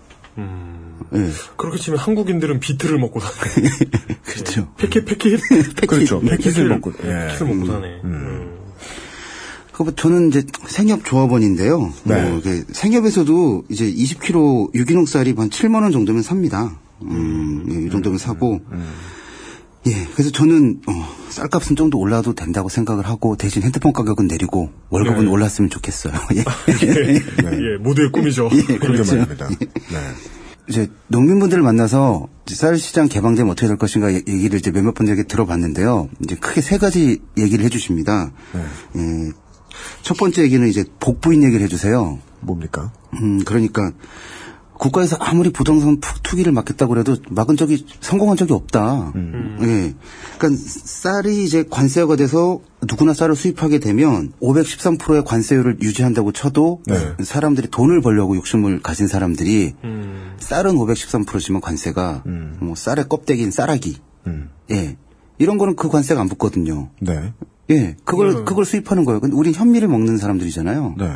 Speaker 8: 예.
Speaker 2: 그렇게 치면 한국인들은 비트를 먹고 사네.
Speaker 8: 그렇죠.
Speaker 2: 패킷, 패킷?
Speaker 3: 그렇죠. 패킷을 먹고,
Speaker 2: 예. 패킷을 먹고 사네. 음.
Speaker 8: 그 저는 이제 생협 조합원인데요.
Speaker 3: 네.
Speaker 8: 뭐 생협에서도 이제 20kg 유기농 쌀이 한 7만 원 정도면 삽니다. 음, 예, 이 정도면 사고. 예, 그래서 저는 어, 쌀값은 좀 더 올라도 된다고 생각을 하고 대신 핸드폰 가격은 내리고 월급은
Speaker 2: 네.
Speaker 8: 올랐으면 좋겠어요. 예.
Speaker 2: 예, 모두의 꿈이죠.
Speaker 8: 예,
Speaker 3: 그러게
Speaker 8: 그렇죠.
Speaker 3: 말입니다. 네.
Speaker 8: 이제 농민분들을 만나서 이제 쌀 시장 개방되면 어떻게 될 것인가 얘- 얘기를 이제 몇몇 분들에게 들어봤는데요. 이제 크게 세 가지 얘기를 해주십니다. 예, 첫 번째 얘기는 이제 복부인 얘기를 해주세요.
Speaker 3: 뭡니까?
Speaker 8: 음, 그러니까 국가에서 아무리 부동산 푸- 투기를 막겠다고 그래도 막은 적이 성공한 적이 없다. 예. 그러니까 쌀이 이제 관세가 돼서 누구나 쌀을 수입하게 되면 513%의 관세율을 유지한다고 쳐도
Speaker 3: 네.
Speaker 8: 사람들이 돈을 벌려고 욕심을 가진 사람들이
Speaker 2: 음.
Speaker 8: 쌀은 513%지만 관세가 뭐 쌀의 껍데기인 쌀아기. 예. 이런 거는 그 관세가 안 붙거든요.
Speaker 3: 네.
Speaker 8: 예. 그걸
Speaker 2: 음.
Speaker 8: 그걸 수입하는 거예요. 근데 우린 현미를 먹는 사람들이잖아요.
Speaker 3: 네.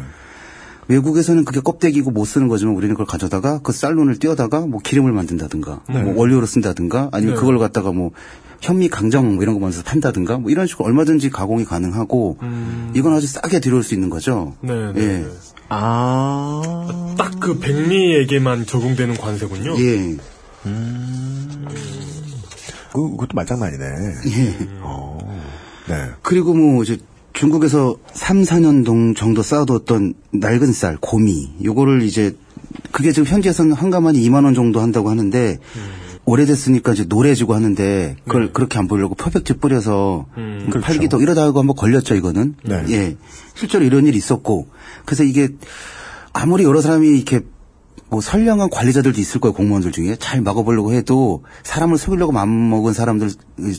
Speaker 8: 외국에서는 그게 껍데기고 못 쓰는 거지만 우리는 그걸 가져다가 그 쌀론을 띄어다가 뭐 기름을 만든다든가
Speaker 2: 네.
Speaker 8: 뭐 원료로 쓴다든가 아니면
Speaker 2: 네.
Speaker 8: 그걸 갖다가 뭐 현미 강정 뭐 이런 거 만들어서 판다든가 뭐 이런 식으로 얼마든지 가공이 가능하고 이건 아주 싸게 들여올 수 있는 거죠.
Speaker 2: 네, 네.
Speaker 8: 예.
Speaker 3: 아.
Speaker 2: 딱 그 백미에게만 적용되는 관세군요.
Speaker 8: 예.
Speaker 3: 그, 그것도 말장난이네.
Speaker 8: 예.
Speaker 3: 어. 네.
Speaker 8: 그리고 뭐 이제 중국에서 3, 4년 동 정도 쌓아두었던 낡은 쌀, 고미, 요거를 이제 그게 지금 현지에서는 한 가만이 2만 원 정도 한다고 하는데 오래됐으니까 이제 노래지고 하는데 그걸 그렇게 안 보려고 표백제 뿌려서
Speaker 2: 음.
Speaker 8: 그 팔기도 이러다가 한번 걸렸죠 이거는.
Speaker 3: 네.
Speaker 8: 예. 실제로 이런 일이 있었고 그래서 이게 아무리 여러 사람이 이렇게 뭐 선량한 관리자들도 있을 거예요 공무원들 중에 잘 막아보려고 해도 사람을 속이려고 마음먹은 사람들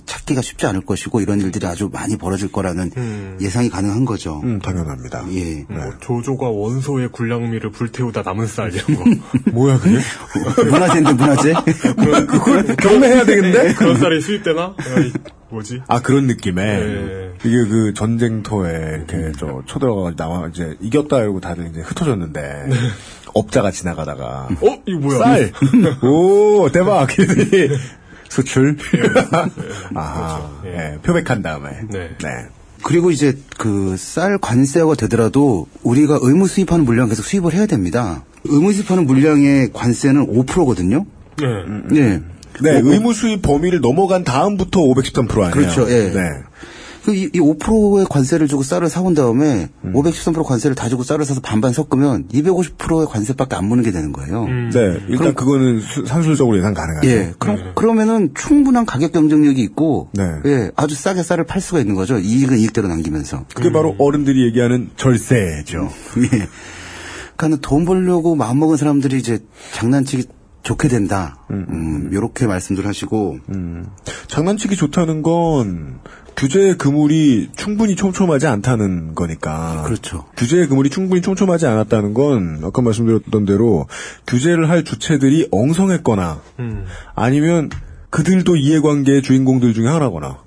Speaker 8: 찾기가 쉽지 않을 것이고 이런 일들이 아주 많이 벌어질 거라는 예상이 가능한 거죠.
Speaker 3: 음, 당연합니다.
Speaker 8: 예.
Speaker 2: 뭐 조조가 원소의 군량미를 불태우다 남은 쌀 이런 거.
Speaker 3: 뭐야, 그게?
Speaker 8: 문화재인데 문화재?
Speaker 3: 그걸 경매해야 되겠는데?
Speaker 2: 그런 쌀이 수입되나? 뭐지?
Speaker 3: 아, 그런 느낌에.
Speaker 2: 네.
Speaker 3: 이게 그 전쟁터에 이렇게 저 쳐들어가 나와 이제 이겼다 이러고 다들 이제 흩어졌는데. 업자가 지나가다가.
Speaker 2: 어? 이거 뭐야?
Speaker 3: 쌀! 오, 대박! 이러더니 수출? 아, 예, 표백한 다음에.
Speaker 2: 네.
Speaker 8: 그리고 이제 그 쌀 관세가 되더라도 우리가 의무 수입하는 물량 계속 수입을 해야 됩니다. 의무 수입하는 물량의 관세는 5%거든요.
Speaker 2: 네.
Speaker 8: 예.
Speaker 3: 네,
Speaker 8: 오-
Speaker 3: 의무 수입 범위를 넘어간 다음부터 513% 아니에요?
Speaker 8: 그렇죠. 예.
Speaker 3: 네.
Speaker 8: 그 이, 이 5%의 관세를 주고 쌀을 사온 다음에
Speaker 3: 음.
Speaker 8: 513% 관세를 다 주고 쌀을 사서 반반 섞으면 250%의 관세밖에 안 무는 게 되는 거예요.
Speaker 2: 음.
Speaker 3: 네, 일단 그거는 산술적으로 예상 가능하죠.
Speaker 8: 예. 그럼 그러면은 충분한 가격 경쟁력이 있고
Speaker 3: 네.
Speaker 8: 예, 아주 싸게 쌀을 팔 수가 있는 거죠. 이익은 이익대로 남기면서.
Speaker 3: 그게 바로 어른들이 얘기하는 절세죠.
Speaker 8: 예. 그러니까 돈 벌려고 마음먹은 사람들이 이제 장난치기 좋게 된다. 음, 요렇게 말씀들 하시고
Speaker 3: 장난치기 좋다는 건 규제의 그물이 충분히 촘촘하지 않다는 거니까.
Speaker 8: 그렇죠.
Speaker 3: 규제의 그물이 충분히 촘촘하지 않았다는 건 아까 말씀드렸던 대로 규제를 할 주체들이 엉성했거나
Speaker 2: 음.
Speaker 3: 아니면 그들도 이해관계의 주인공들 중에 하나거나.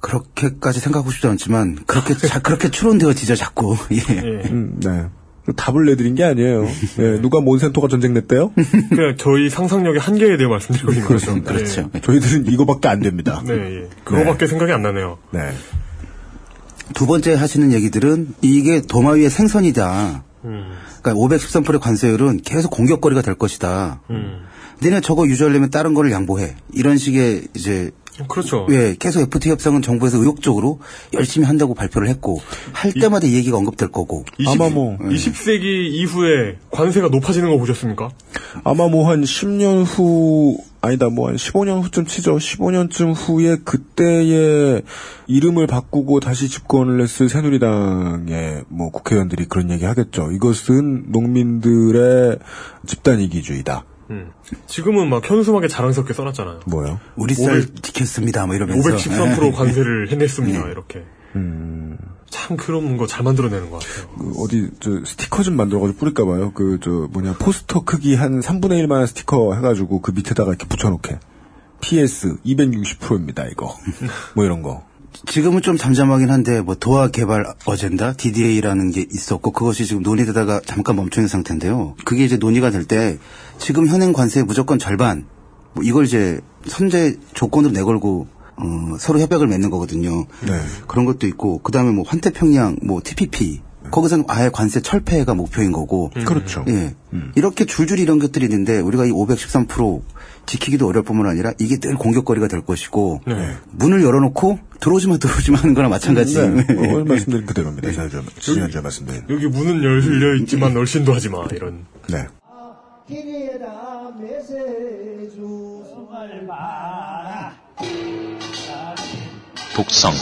Speaker 8: 그렇게까지 생각하고 싶지 않지만 그렇게 자, 그렇게 추론되어지죠 자꾸. 예.
Speaker 3: 음, 네. 답을 내드린 게 아니에요. 예, 누가 몬센토가 전쟁 냈대요?
Speaker 2: 그냥 저희 상상력의 한계에 대해 말씀드리고 있는 거죠.
Speaker 8: 그렇죠.
Speaker 3: 저희들은 이거밖에 안 됩니다.
Speaker 2: 네, 예. 그거밖에 생각이 안 나네요.
Speaker 3: 네.
Speaker 8: 두 번째 하시는 얘기들은 이게 도마 위의 생선이다.
Speaker 2: 음.
Speaker 8: 그러니까 513%의 관세율은 계속 공격거리가 될 것이다.
Speaker 2: 음.
Speaker 8: 너네 저거 유지하려면 다른 거를 양보해. 이런 식의 이제
Speaker 2: 그렇죠.
Speaker 8: 예, 계속 FTA 협상은 정부에서 의욕적으로 열심히 한다고 발표를 했고 할 때마다 이 얘기가 언급될 거고.
Speaker 2: 20,
Speaker 3: 아마 뭐
Speaker 2: 20세기 이후에 관세가 높아지는 거 보셨습니까?
Speaker 3: 아마 뭐 한 10년 후 아니다 뭐 한 15년 후쯤 치죠. 15년쯤 후에 그때의 이름을 바꾸고 다시 집권을 했을 새누리당의 뭐 국회의원들이 그런 얘기 하겠죠. 이것은 농민들의 집단 이기주의다.
Speaker 2: 음. 지금은 막 현수막에 자랑스럽게 써놨잖아요.
Speaker 3: 뭐요?
Speaker 8: 우리 쌀 지켰습니다. 뭐 이러면서.
Speaker 2: 513%
Speaker 8: 예.
Speaker 2: 관세를 해냈습니다.
Speaker 8: 네.
Speaker 2: 이렇게.
Speaker 3: 음.
Speaker 2: 참 그런 거 잘 만들어내는 것 같아요.
Speaker 3: 그 어디 저 스티커 좀 만들어가지고 뿌릴까 봐요. 그 저 뭐냐 포스터 크기 한 3분의 1만한 스티커 해가지고 그 밑에다가 이렇게 붙여놓게. PS 260%입니다 이거. 뭐 이런 거.
Speaker 8: 지금은 좀 잠잠하긴 한데 뭐 도화 개발 어젠다 DDA라는 게 있었고 그것이 지금 논의되다가 잠깐 멈춰 있는 상태인데요. 그게 이제 논의가 될 때 지금 현행 관세의 무조건 절반 뭐 이걸 이제 선제 조건으로 내걸고 어, 서로 협약을 맺는 거거든요.
Speaker 3: 네.
Speaker 8: 그런 것도 있고 그다음에 뭐 환태평양 뭐 TPP 거기서는 아예 관세 철폐가 목표인 거고.
Speaker 3: 그렇죠.
Speaker 8: 예. 이렇게 줄줄이 이런 것들이 있는데 우리가 이 513% 지키기도 어려울 뿐만 아니라 이게 늘 공격거리가 될 것이고 문을 열어놓고 들어오지마 들어오지마 하는 거나 마찬가지.
Speaker 3: 네. 오늘 말씀드린 그대로입니다. 지난주에, 지난주에 말씀드린.
Speaker 2: 여기 문은 열려 있지만 얼씬도 하지 마. 이런.
Speaker 3: 네.
Speaker 7: 독성.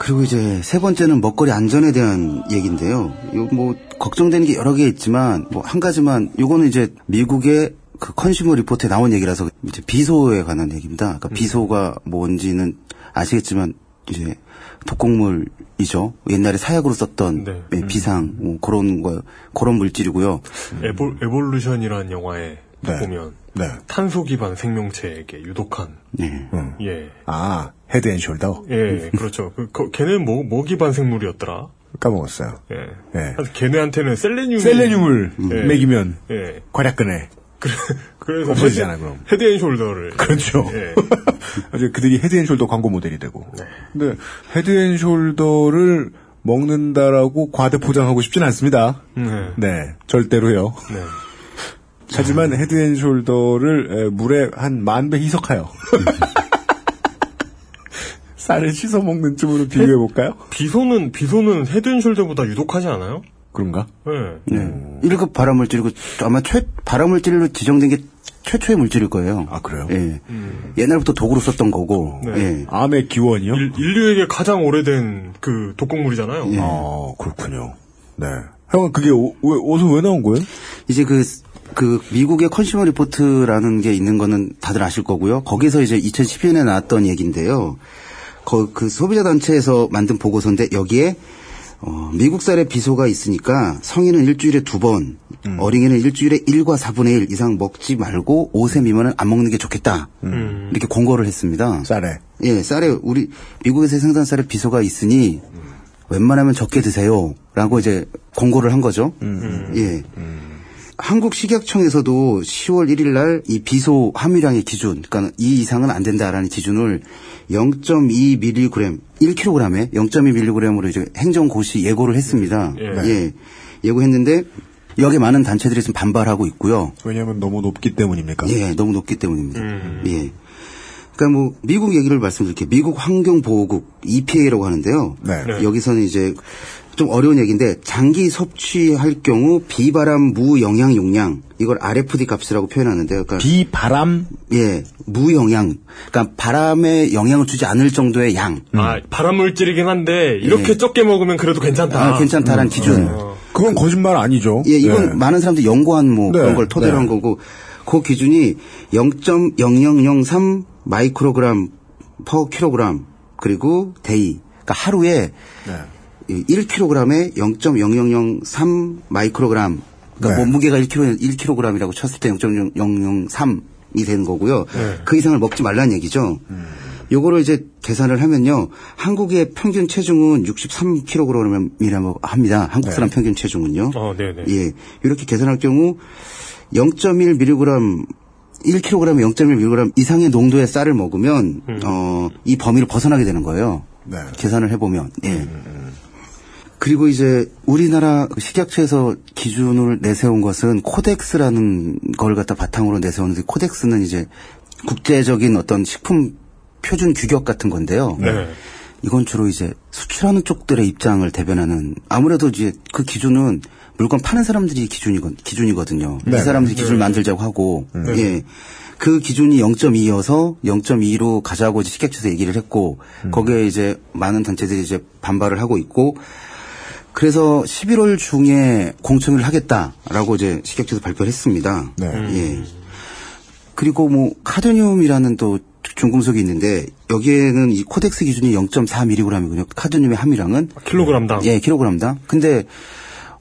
Speaker 8: 그리고 이제 세 번째는 먹거리 안전에 대한 얘기인데요. 요뭐 걱정되는 게 여러 개 있지만 뭐 한 가지만 요거는 이제 미국의 그 컨슈머 리포트에 나온 얘기라서 이제 비소에 관한 얘기입니다. 그러니까 비소가 뭔지는 아시겠지만 이제 독극물이죠. 옛날에 사약으로 썼던
Speaker 2: 네.
Speaker 8: 예, 비상 뭐 그런 거 그런 물질이고요.
Speaker 2: Evol, Evolution이라는 영화에
Speaker 3: 네.
Speaker 2: 보면
Speaker 3: 네.
Speaker 2: 탄소 기반 생명체에게 유독한
Speaker 8: 네.
Speaker 3: 음.
Speaker 2: 예.
Speaker 3: 아, Head and Shoulder?
Speaker 2: 예, 그렇죠. 그, 거- 걔는 뭐, 뭐 기반 생물이었더라?
Speaker 3: 까먹었어요.
Speaker 2: 예.
Speaker 3: 예.
Speaker 2: 그래서 걔네한테는 셀레늄.
Speaker 3: 셀레늄을
Speaker 2: 예.
Speaker 3: 먹이면
Speaker 2: 예.
Speaker 3: 괄약근에
Speaker 2: 그래, 그래서
Speaker 3: 없어지잖아,
Speaker 2: Head-
Speaker 3: 그럼.
Speaker 2: Head and Shoulder를.
Speaker 3: 그렇죠.
Speaker 2: 예.
Speaker 3: 이제 그들이 Head and Shoulder 광고 모델이 되고.
Speaker 2: 네.
Speaker 3: 근데 Head and Shoulder를 먹는다라고 과대 포장하고 싶진 않습니다.
Speaker 2: 네.
Speaker 3: 네, 절대로요.
Speaker 2: 네.
Speaker 3: 하지만 Head and Shoulder를 에, 물에 한 만 배 희석하여 쌀을 씻어 먹는 쯤으로 비교해 볼까요?
Speaker 2: 비소는, 비소는 Head and Shoulder보다 유독하지 않아요?
Speaker 3: 그런가?
Speaker 2: 예.
Speaker 8: 네. 1급 발암물질이고 아마 최 발암물질로 지정된 게 최초의 물질일 거예요.
Speaker 3: 아 그래요?
Speaker 8: 예. 옛날부터 도구로 썼던 거고.
Speaker 2: 네.
Speaker 8: 예.
Speaker 3: 암의 기원이요?
Speaker 2: 인- 인류에게 가장 오래된 그 독극물이잖아요.
Speaker 8: 예.
Speaker 3: 아 그렇군요. 네. 형은 그게 오, 왜, 어디서 왜 나온 거예요?
Speaker 8: 이제 그, 그, 미국의 Consumer Report라는 게 있는 거는 다들 아실 거고요. 거기서 이제 2012년에 나왔던 얘기인데요. 거, 그 소비자 단체에서 만든 보고서인데 여기에 어, 미국 쌀에 비소가 있으니까 성인은 일주일에 두 번, 어린이는 일주일에 1과 4분의 1 이상 먹지 말고 5세 미만은 안 먹는 게 좋겠다. 이렇게 권고를 했습니다.
Speaker 3: 쌀에.
Speaker 8: 예, 쌀에 우리 미국에서 생산 쌀에 비소가 있으니 웬만하면 적게 드세요. 라고 이제 권고를 한 거죠. 예. 한국 식약청에서도 10월 1일 날 이 비소 함유량의 기준, 그러니까 이 이상은 안 된다라는 기준을 0.2mg, 1kg에 0.2mg으로 이제 행정고시 예고를 했습니다.
Speaker 2: 예.
Speaker 8: 예. 예고했는데 여기 많은 단체들이 지금 반발하고 있고요.
Speaker 3: 왜냐하면 너무 높기 때문입니까?
Speaker 8: 예, 너무 높기 때문입니다. 예. 그러니까 뭐 미국 얘기를 말씀드릴게요. 미국 환경보호국 EPA라고 하는데요.
Speaker 3: 네.
Speaker 2: 네.
Speaker 8: 여기서는 이제 좀 어려운 얘기인데 장기 섭취할 경우 비바람 무영양 용량 이걸 RFD 값이라고 표현하는데요. 그러니까
Speaker 3: 비바람
Speaker 8: 예, 무영향. 그러니까 발암에 영향을 주지 않을 정도의 양.
Speaker 2: 아, 발암물질이긴 한데, 이렇게
Speaker 8: 예.
Speaker 2: 적게 먹으면 그래도 괜찮다.
Speaker 8: 아, 괜찮다라는 기준.
Speaker 2: 어.
Speaker 3: 그건 거짓말 아니죠.
Speaker 8: 예, 이건
Speaker 3: 네.
Speaker 8: 많은 사람들이 연구한 뭐
Speaker 3: 네,
Speaker 8: 그런 걸 토대로
Speaker 3: 네.
Speaker 8: 한 거고 그 기준이 0.0003 마이크로그램 per 킬로그램 그리고 day. 그러니까 하루에
Speaker 3: 네.
Speaker 8: 1kg에 0.0003 마이크로그램. 그러니까
Speaker 3: 네.
Speaker 8: 몸무게가 1kg 1kg이라고 쳤을 때 0.003이 되는 거고요.
Speaker 2: 네.
Speaker 8: 그 이상을 먹지 말라는 얘기죠. 요거를 이제 계산을 하면요. 한국의 평균 체중은 63kg이라고 합니다. 한국 사람 평균 체중은요.
Speaker 2: 어, 네 네.
Speaker 8: 예. 이렇게 계산할 경우 0.1mg 1kg에 0.1mg 이상의 농도의 쌀을 먹으면 어, 이 범위를 벗어나게 되는 거예요.
Speaker 3: 네.
Speaker 8: 계산을 해보면 예. 그리고 이제 우리나라 식약처에서 기준을 내세운 것은 코덱스라는 걸 갖다 바탕으로 내세웠는데 코덱스는 이제 국제적인 어떤 식품 표준 규격 같은 건데요.
Speaker 2: 네.
Speaker 8: 이건 주로 이제 수출하는 쪽들의 입장을 대변하는 아무래도 이제 그 기준은 물건 파는 사람들이 기준이건 기준이거든요.
Speaker 3: 네.
Speaker 8: 이 사람들이
Speaker 3: 네.
Speaker 8: 기준을 만들자고 하고
Speaker 3: 네.
Speaker 8: 예. 그 기준이 0.2여서 0.2로 가자고 식약처에서 얘기를 했고 거기에 이제 많은 단체들이 이제 반발을 하고 있고 그래서 11월 중에 공청회를 하겠다라고 이제 식약처에서 발표를 했습니다. 예. 그리고 뭐 카드뮴이라는 또 중금속이 있는데 여기에는 이 코덱스 기준이 0.4mg이거든요. 카드뮴의 함유량은
Speaker 2: 킬로그램당.
Speaker 8: 예, 킬로그램당. 근데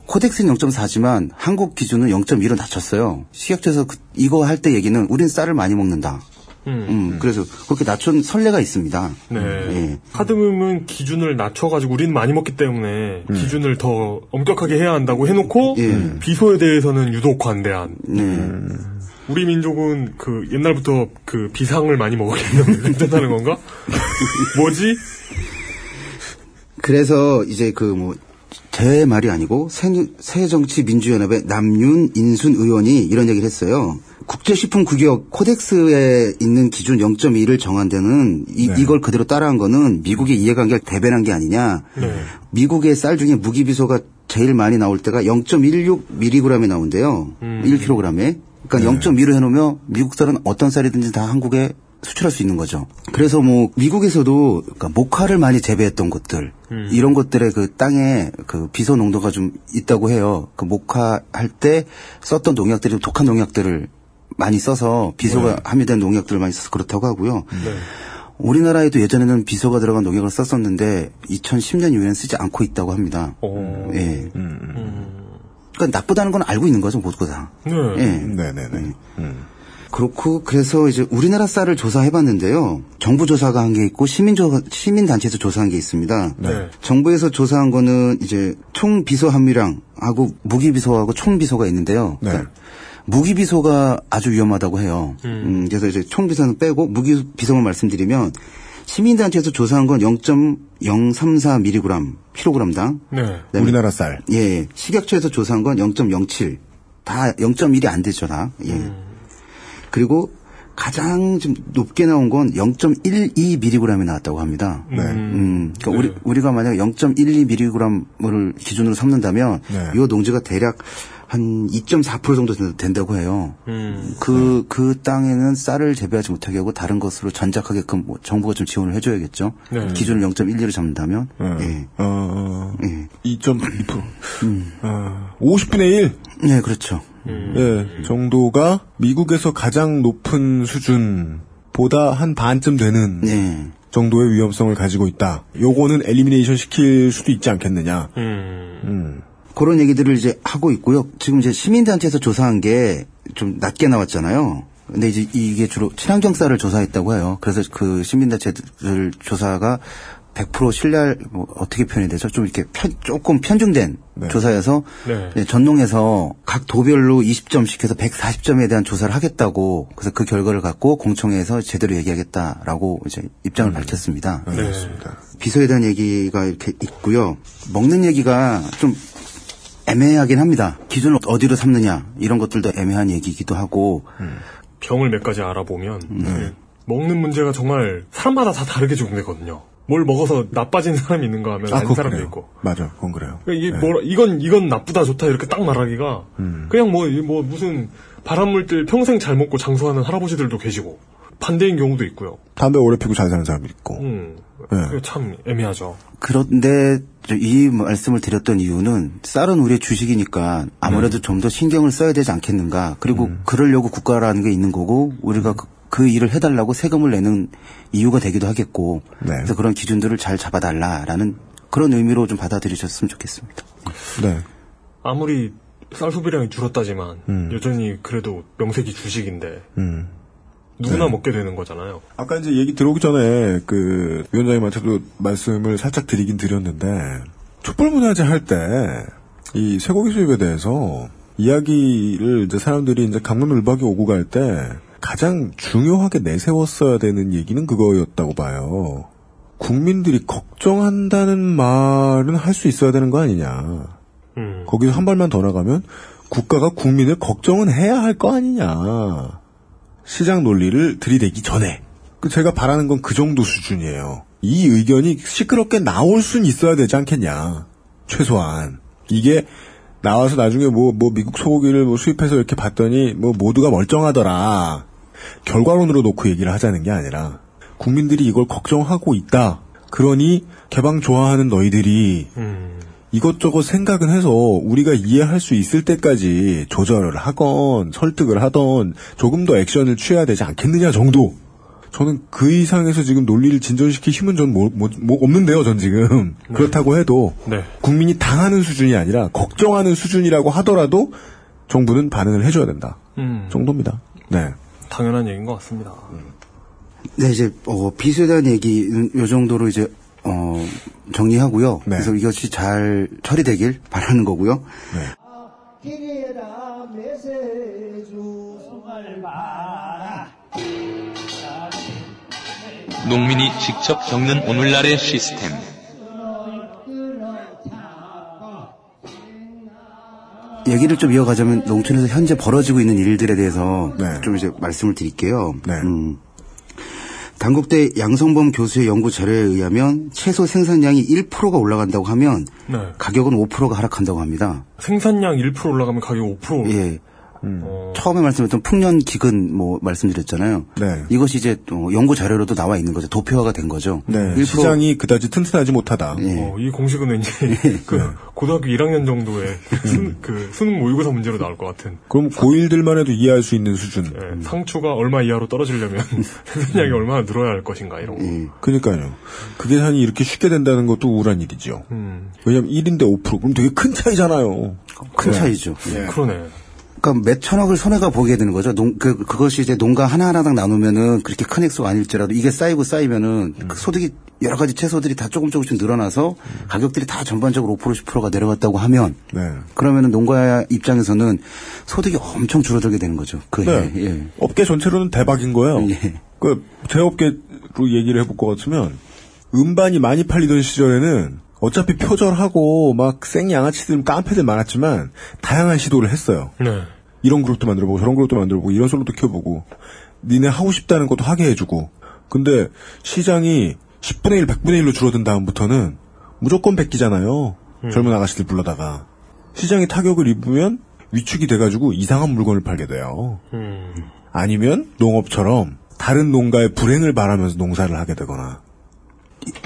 Speaker 8: 코덱스는 0.4지만 한국 기준은 0.2로 낮췄어요. 식약처에서 그- 이거 할 때 얘기는 우린 쌀을 많이 먹는다. 음, 그래서 그렇게 낮춘 선례가 있습니다.
Speaker 2: 네.
Speaker 8: 예.
Speaker 2: 카드뮴은 기준을 낮춰가지고 우리는 많이 먹기 때문에
Speaker 8: 음.
Speaker 2: 기준을 더 엄격하게 해야 한다고 해놓고
Speaker 8: 예.
Speaker 2: 비소에 대해서는 유독 관대한.
Speaker 8: 네.
Speaker 2: 우리 민족은 그 옛날부터 그 비상을 많이 먹었기 때문에 그렇다는 건가? 뭐지?
Speaker 8: 그래서 이제 그뭐 제 말이 아니고 새, 새정치민주연합의 남윤 인순 의원이 이런 얘기를 했어요. 국제식품규격 코덱스에 있는 기준 0.2를 정한 데는 이, 이걸 그대로 따라한 거는 미국의 이해관계를 대변한 게 아니냐. 미국의 쌀 중에 무기비소가 제일 많이 나올 때가 0.16mg이 나온대요. 1kg에. 그러니까 0.2로 해놓으면 미국 쌀은 어떤 쌀이든지 다 한국에 수출할 수 있는 거죠. 그래서 뭐 미국에서도 그러니까 목화를 많이 재배했던 곳들 이런 것들의 그 땅에 그 비소 농도가 좀 있다고 해요. 그 목화 할때 썼던 농약들이 독한 농약들을 많이 써서 비소가 함유된 농약들을 많이 써서 그렇다고 하고요. 우리나라에도 예전에는 비소가 들어간 농약을 썼었는데 2010년 이후에는 쓰지 않고 있다고 합니다. 예. 그러니까 나쁘다는 건 알고 있는 거죠, 모두 다.
Speaker 2: 네.
Speaker 8: 예.
Speaker 3: 네네네.
Speaker 8: 그렇고 그래서 이제 우리나라 쌀을 조사해봤는데요. 정부 조사가 한 게 있고 시민 조 시민 단체에서 조사한 게 있습니다.
Speaker 2: 네.
Speaker 8: 정부에서 조사한 거는 이제 총 비소 함유량하고 무기 비소하고 총 비소가 있는데요. 그러니까 무기 비소가 아주 위험하다고 해요. 음, 그래서 이제 총 비소는 빼고 무기 비소만 말씀드리면 시민 단체에서 조사한 건 0.034mg 킬로그램당.
Speaker 2: 네.
Speaker 3: 우리나라 쌀.
Speaker 8: 예. 식약처에서 조사한 건 0.07. 다 0.1이 안 되죠, 다. 예. 그리고 가장 좀 높게 나온 건 0.12mg이 나왔다고 합니다.
Speaker 3: 네.
Speaker 8: 음, 그러니까 우리, 우리가 만약 0.12mg을 기준으로 삼는다면
Speaker 3: 네.
Speaker 8: 이 농지가 대략 한 2.4% 정도 된- 된다고 해요. 그, 그 땅에는 쌀을 재배하지 못하게 하고 다른 것으로 전작하게끔 뭐 정부가 좀 지원을 해줘야겠죠.
Speaker 3: 네.
Speaker 8: 기준을 0.12로 잡는다면. 예.
Speaker 3: 어,
Speaker 8: 예.
Speaker 3: 2.2%. 어, 50분의 1.
Speaker 8: 네, 그렇죠.
Speaker 3: 예, 정도가 미국에서 가장 높은 수준보다 한 반쯤 되는
Speaker 8: 네.
Speaker 3: 정도의 위험성을 가지고 있다. 요거는 엘리미네이션 시킬 수도 있지 않겠느냐.
Speaker 2: 음.
Speaker 8: 그런 얘기들을 이제 하고 있고요. 지금 이제 시민단체에서 조사한 게 좀 낮게 나왔잖아요. 근데 이제 이게 주로 친환경 쌀을 조사했다고 해요. 그래서 그 시민단체들 조사가 100% 신뢰할 뭐 어떻게 표현이 되죠? 좀 이렇게 편- 조금 편중된 조사여서
Speaker 2: 네.
Speaker 8: 네, 전농에서 각 도별로 20점씩 해서 140점에 대한 조사를 하겠다고 그래서 그 결과를 갖고 공청회에서 제대로 얘기하겠다라고 이제 입장을 밝혔습니다.
Speaker 2: 네.
Speaker 8: 비소에 대한 얘기가 이렇게 있고요. 먹는 얘기가 좀 애매하긴 합니다. 기준을 어디로 삼느냐 이런 것들도 애매한 얘기이기도 하고
Speaker 2: 병을 몇 가지 알아보면 네. 먹는 문제가 정말 사람마다 다 다르게 적용되거든요. 뭘 먹어서 나빠진 사람이 있는가 하면
Speaker 3: 아, 그거
Speaker 2: 사람도
Speaker 3: 그래요.
Speaker 2: 있고.
Speaker 3: 맞아, 그건 그래요.
Speaker 2: 그러니까 이게
Speaker 3: 네.
Speaker 2: 뭐 이건 이건 나쁘다 좋다 이렇게 딱 말하기가
Speaker 3: 음.
Speaker 2: 그냥 뭐뭐 무슨 바람물들 평생 잘 먹고 장수하는 할아버지들도 계시고 반대인 경우도 있고요.
Speaker 3: 담배 오래 피고 잘 사는 사람이 있고.
Speaker 2: 음,
Speaker 3: 네.
Speaker 2: 그게 참 애매하죠.
Speaker 8: 그런데 저 이 말씀을 드렸던 이유는 쌀은 우리의 주식이니까 아무래도 좀더 신경을 써야 되지 않겠는가. 그리고 그러려고 국가라는 게 있는 거고 우리가 그, 그 일을 해달라고 세금을 내는 이유가 되기도 하겠고. 그래서 그런 기준들을 잘 잡아달라라는 그런 의미로 좀 받아들이셨으면 좋겠습니다.
Speaker 3: 네.
Speaker 2: 아무리 쌀 소비량이 줄었다지만
Speaker 3: 음.
Speaker 2: 여전히 그래도 명색이 주식인데
Speaker 3: 음.
Speaker 2: 누구나
Speaker 3: 네.
Speaker 2: 먹게 되는 거잖아요.
Speaker 3: 아까 이제 얘기 들어오기 전에 그 위원장님한테도 말씀을 살짝 드리긴 드렸는데 촛불 문화제 할 때 이 쇠고기 수입에 대해서 이야기를 이제 사람들이 이제 강남 1박에 오고 갈 때 가장 중요하게 내세웠어야 되는 얘기는 그거였다고 봐요. 국민들이 걱정한다는 말은 할 수 있어야 되는 거 아니냐.
Speaker 2: 음.
Speaker 3: 거기서 한 발만 더 나가면 국가가 국민을 걱정은 해야 할 거 아니냐. 시장 논리를 들이대기 전에. 그 제가 바라는 건 그 정도 수준이에요. 이 의견이 시끄럽게 나올 순 있어야 되지 않겠냐. 최소한. 이게 나와서 나중에 뭐, 뭐, 미국 소고기를 뭐 수입해서 이렇게 봤더니 뭐 모두가 멀쩡하더라. 결과론으로 놓고 얘기를 하자는 게 아니라 국민들이 이걸 걱정하고 있다. 그러니 개방 좋아하는 너희들이
Speaker 2: 음.
Speaker 3: 이것저것 생각은 해서 우리가 이해할 수 있을 때까지 조절을 하건 설득을 하던 조금 더 액션을 취해야 되지 않겠느냐 정도. 저는 그 이상에서 지금 논리를 진전시킬 힘은 전 뭐, 뭐, 뭐 없는데요, 전 지금. 그렇다고 해도
Speaker 2: 네.
Speaker 3: 국민이 당하는 수준이 아니라 걱정하는 수준이라고 하더라도 정부는 반응을 해줘야 된다.
Speaker 2: 음.
Speaker 3: 정도입니다. 네.
Speaker 2: 당연한 얘기인 것 같습니다.
Speaker 8: 네, 이제 어, 비수에 대한 얘기는 요 정도로 이제 어, 정리하고요. 그래서 이것이 잘 처리되길 바라는 거고요.
Speaker 7: 농민이 직접 겪는 오늘날의 시스템.
Speaker 8: 얘기를 좀 이어가자면 농촌에서 현재 벌어지고 있는 일들에 대해서 좀 이제 말씀을 드릴게요. 음, 단국대 양성범 교수의 연구 자료에 의하면 채소 생산량이 1%가 올라간다고 하면
Speaker 2: 네.
Speaker 8: 가격은 5%가 하락한다고 합니다.
Speaker 2: 생산량 1% 올라가면 가격 5%.
Speaker 8: 예.
Speaker 3: 음.
Speaker 8: 처음에 말씀드렸던 풍년 기근 뭐 말씀드렸잖아요.
Speaker 3: 네.
Speaker 8: 이것이 이제 또 연구 자료로도 나와 있는 거죠. 도표화가 된 거죠.
Speaker 3: 네.
Speaker 8: 1%
Speaker 3: 시장이 그다지 튼튼하지 못하다.
Speaker 2: 어, 이 공식은 왠지 그 고등학교 1학년 정도의 수, 그 수능 모의고사 문제로 나올 것 같은.
Speaker 3: 그럼 고1들만 해도 이해할 수 있는 수준.
Speaker 2: 예, 상추가 얼마 이하로 떨어지려면 생산량이 얼마나 늘어야 할 것인가 이런 거.
Speaker 3: 그러니까요. 그 계산이 이렇게 쉽게 된다는 것도 우울한 일이죠.
Speaker 2: 음.
Speaker 3: 왜냐면 1인데 5% 그럼 되게 큰 차이잖아요.
Speaker 8: 큰
Speaker 3: 네.
Speaker 8: 차이죠.
Speaker 3: 예.
Speaker 2: 그러네.
Speaker 8: 그러니까 몇 천억을 손해가 보게 되는 거죠. 농, 그, 그것이 이제 농가 하나하나당 나누면은 그렇게 큰 액수가 아닐지라도 이게 쌓이고 쌓이면은 그 소득이 여러 가지 채소들이 다 조금 조금씩 늘어나서 가격들이 다 전반적으로 5% 10%가 내려갔다고 하면
Speaker 3: 네.
Speaker 8: 그러면은 농가 입장에서는 소득이 엄청 줄어들게 되는 거죠. 그
Speaker 3: 네.
Speaker 8: 해. 예.
Speaker 3: 업계 전체로는 대박인 거예요. 그 제업계로 얘기를 해볼 것 같으면 음반이 많이 팔리던 시절에는 어차피 표절하고 막 생양아치들 깡패들 많았지만 다양한 시도를 했어요.
Speaker 2: 네.
Speaker 3: 이런 그룹도 만들어보고 저런 그룹도 만들어보고 이런 솔로도 키워보고 니네 하고 싶다는 것도 하게 해주고 근데 시장이 10분의 1, 100분의 1로 줄어든 다음부터는 무조건 베끼잖아요. 젊은 아가씨들 불러다가 시장이 타격을 입으면 위축이 돼가지고 이상한 물건을 팔게 돼요.
Speaker 2: 음.
Speaker 3: 아니면 농업처럼 다른 농가의 불행을 바라면서 농사를 하게 되거나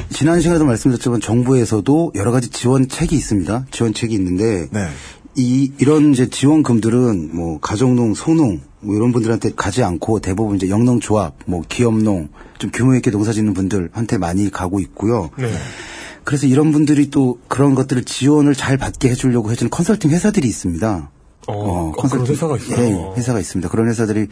Speaker 8: 지난 시간에도 말씀드렸지만 정부에서도 여러 가지 지원책이 있습니다. 지원책이 있는데
Speaker 3: 네.
Speaker 8: 이 이런 이제 지원금들은 뭐 가정농, 소농 뭐 이런 분들한테 가지 않고 대부분 이제 영농조합, 뭐 기업농 좀 규모 있게 농사짓는 분들한테 많이 가고 있고요.
Speaker 2: 네.
Speaker 8: 그래서 이런 분들이 또 그런 것들을 지원을 잘 받게 해주려고 해주는 컨설팅 회사들이 있습니다.
Speaker 2: 어, 아, 그런 회사가 있어요?
Speaker 8: 예, 회사가 있습니다. 그런 회사들이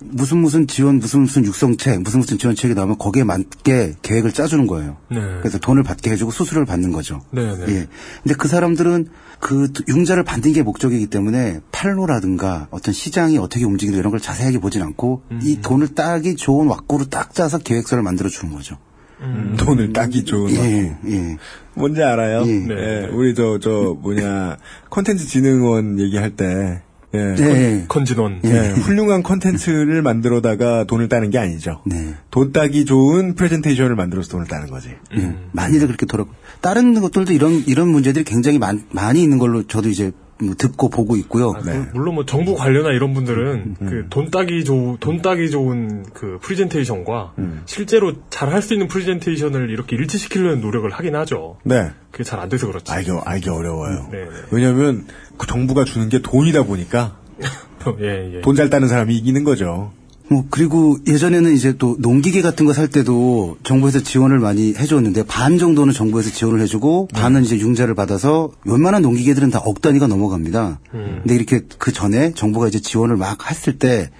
Speaker 8: 무슨 무슨 지원, 무슨 무슨 육성책, 무슨 무슨 지원책이 나오면 거기에 맞게 계획을 짜주는 거예요.
Speaker 2: 네.
Speaker 8: 그래서 돈을 받게 해주고 수수료를 받는 거죠.
Speaker 2: 네, 네.
Speaker 8: 예. 근데 그 사람들은 그 융자를 받는 게 목적이기 때문에 팔로라든가 어떤 시장이 어떻게 움직이는 이런 걸 자세하게 보진 않고
Speaker 2: 음.
Speaker 8: 이 돈을 따기 좋은 왁구로 딱 짜서 계획서를 만들어 주는 거죠.
Speaker 2: 음.
Speaker 3: 돈을 따기 좋은
Speaker 8: 예, 예.
Speaker 3: 뭔지 알아요?
Speaker 8: 예.
Speaker 3: 예, 우리 저, 저, 뭐냐, 컨텐츠 진흥원 얘기할 때, 예.
Speaker 8: 네.
Speaker 2: 컨진원.
Speaker 3: 예, 훌륭한 컨텐츠를 만들어다가 돈을 따는 게 아니죠.
Speaker 8: 네.
Speaker 3: 돈 따기 좋은 프레젠테이션을 만들어서 돈을 따는 거지.
Speaker 8: 예. 많이들 그렇게 돌아가고 다른 것들도 이런 이런 문제들이 굉장히 많, 많이 있는 걸로 저도 이제 뭐 듣고 보고 있고요.
Speaker 2: 아, 물- 물론 뭐 정부 관료나 이런 분들은
Speaker 3: 음.
Speaker 2: 그 돈 따기 좋, 돈 따기 좋은 그 프리젠테이션과 실제로 잘 할 수 있는 프리젠테이션을 이렇게 일치시키려는 노력을 하긴 하죠.
Speaker 3: 네.
Speaker 2: 그게 잘 안 돼서 그렇지.
Speaker 3: 알기, 알기 어려워요.
Speaker 2: 네, 네.
Speaker 3: 왜냐면, 그 정부가 주는 게 돈이다 보니까,
Speaker 2: 예, 예.
Speaker 3: 돈 잘 따는 사람이 이기는 거죠.
Speaker 8: 뭐 그리고 예전에는 이제 또 농기계 같은 거 살 때도 정부에서 지원을 많이 해줬는데 반 정도는 정부에서 지원을 해주고 반은 이제 융자를 받아서 웬만한 농기계들은 다 억 단위가 넘어갑니다. 근데 이렇게 그 전에 정부가 이제 지원을 막 했을 때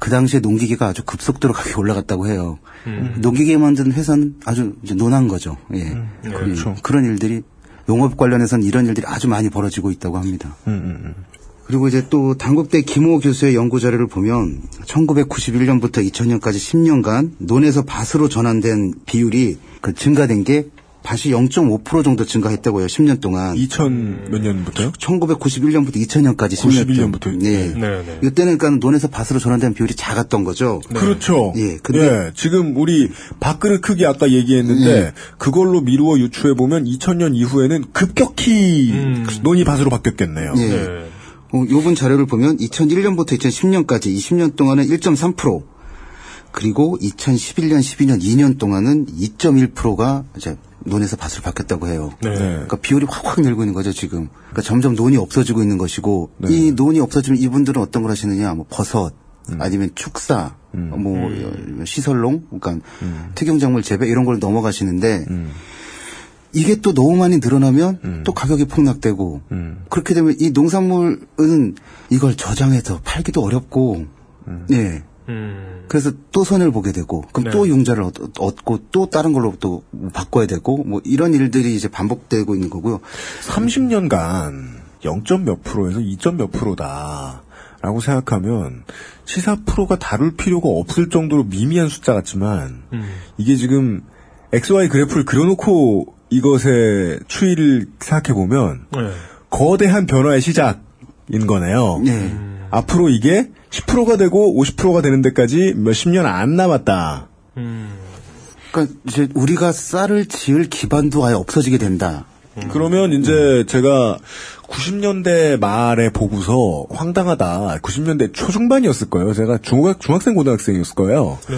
Speaker 8: 그 당시에 농기계가 아주 급속도로 가격이 올라갔다고 해요. 농기계 만드는 회사는 아주 이제 논한 거죠. 예.
Speaker 3: 그렇죠.
Speaker 8: 그런 일들이 농업 관련해서는 이런 일들이 아주 많이 벌어지고 있다고 합니다.
Speaker 3: 음,
Speaker 8: 그리고 이제 또 단국대 김호 교수의 연구 자료를 보면 1991년부터 2000년까지 10년간 논에서 밭으로 전환된 비율이 그 증가된 게 밭이 0.5% 정도 증가했다고요. 10년 동안.
Speaker 3: 2000 몇 년부터요?
Speaker 8: 1991년부터 2000년까지 10년
Speaker 3: 91년부터.
Speaker 8: 네.
Speaker 2: 네, 네.
Speaker 8: 이때는 그러니까 논에서 밭으로 전환된 비율이 작았던 거죠.
Speaker 3: 그렇죠.
Speaker 8: 예. 근데
Speaker 3: 예, 지금 우리 밥그릇 크기 아까 얘기했는데
Speaker 8: 예.
Speaker 3: 그걸로 미루어 유추해 보면 2000년 이후에는 급격히
Speaker 2: 음.
Speaker 3: 논이 밭으로 바뀌었겠네요.
Speaker 8: 예.
Speaker 2: 네.
Speaker 8: 어, 요번 자료를 보면 2001년부터 2010년까지 20년 동안은 1.3% 그리고 2011년, 12년 2년 동안은 2.1%가 이제 논에서 밭으로 바뀌었다고 해요.
Speaker 2: 네.
Speaker 8: 그러니까 비율이 확확 늘고 있는 거죠 지금. 그러니까 점점 논이 없어지고 있는 것이고
Speaker 3: 네.
Speaker 8: 이 논이 없어지면 이분들은 어떤 걸 하시느냐, 뭐 버섯
Speaker 3: 음.
Speaker 8: 아니면 축사, 뭐 시설농, 그러니까 특용작물 재배 이런 걸 넘어가시는데
Speaker 3: 음.
Speaker 8: 이게 또 너무 많이 늘어나면 또 가격이 폭락되고
Speaker 3: 음.
Speaker 8: 그렇게 되면 이 농산물은 이걸 저장해서 팔기도 어렵고 네.
Speaker 2: 음.
Speaker 8: 그래서 또 손해를 보게 되고 그럼
Speaker 2: 네.
Speaker 8: 또 융자를 얻- 얻고 또 다른 걸로 또 바꿔야 되고 뭐 이런 일들이 이제 반복되고 있는 거고요.
Speaker 3: 30년간 0. 몇 프로에서 2. 몇 프로다. 라고 생각하면 시사 프로가 다룰 필요가 없을 정도로 미미한 숫자 같지만
Speaker 2: 음.
Speaker 3: 이게 지금 XY 그래프를 그려놓고 이것의 추이를 생각해 보면
Speaker 2: 네.
Speaker 3: 거대한 변화의 시작인 거네요.
Speaker 8: 네.
Speaker 3: 앞으로 이게 10%가 되고 50%가 되는 데까지 몇십 년 안 남았다.
Speaker 2: 음.
Speaker 8: 그러니까 이제 우리가 쌀을 지을 기반도 아예 없어지게 된다.
Speaker 3: 그러면 이제 제가 90년대 말에 보고서 황당하다. 90년대 초중반이었을 거예요. 제가 중학, 중학생 고등학생이었을 거예요.
Speaker 2: 네.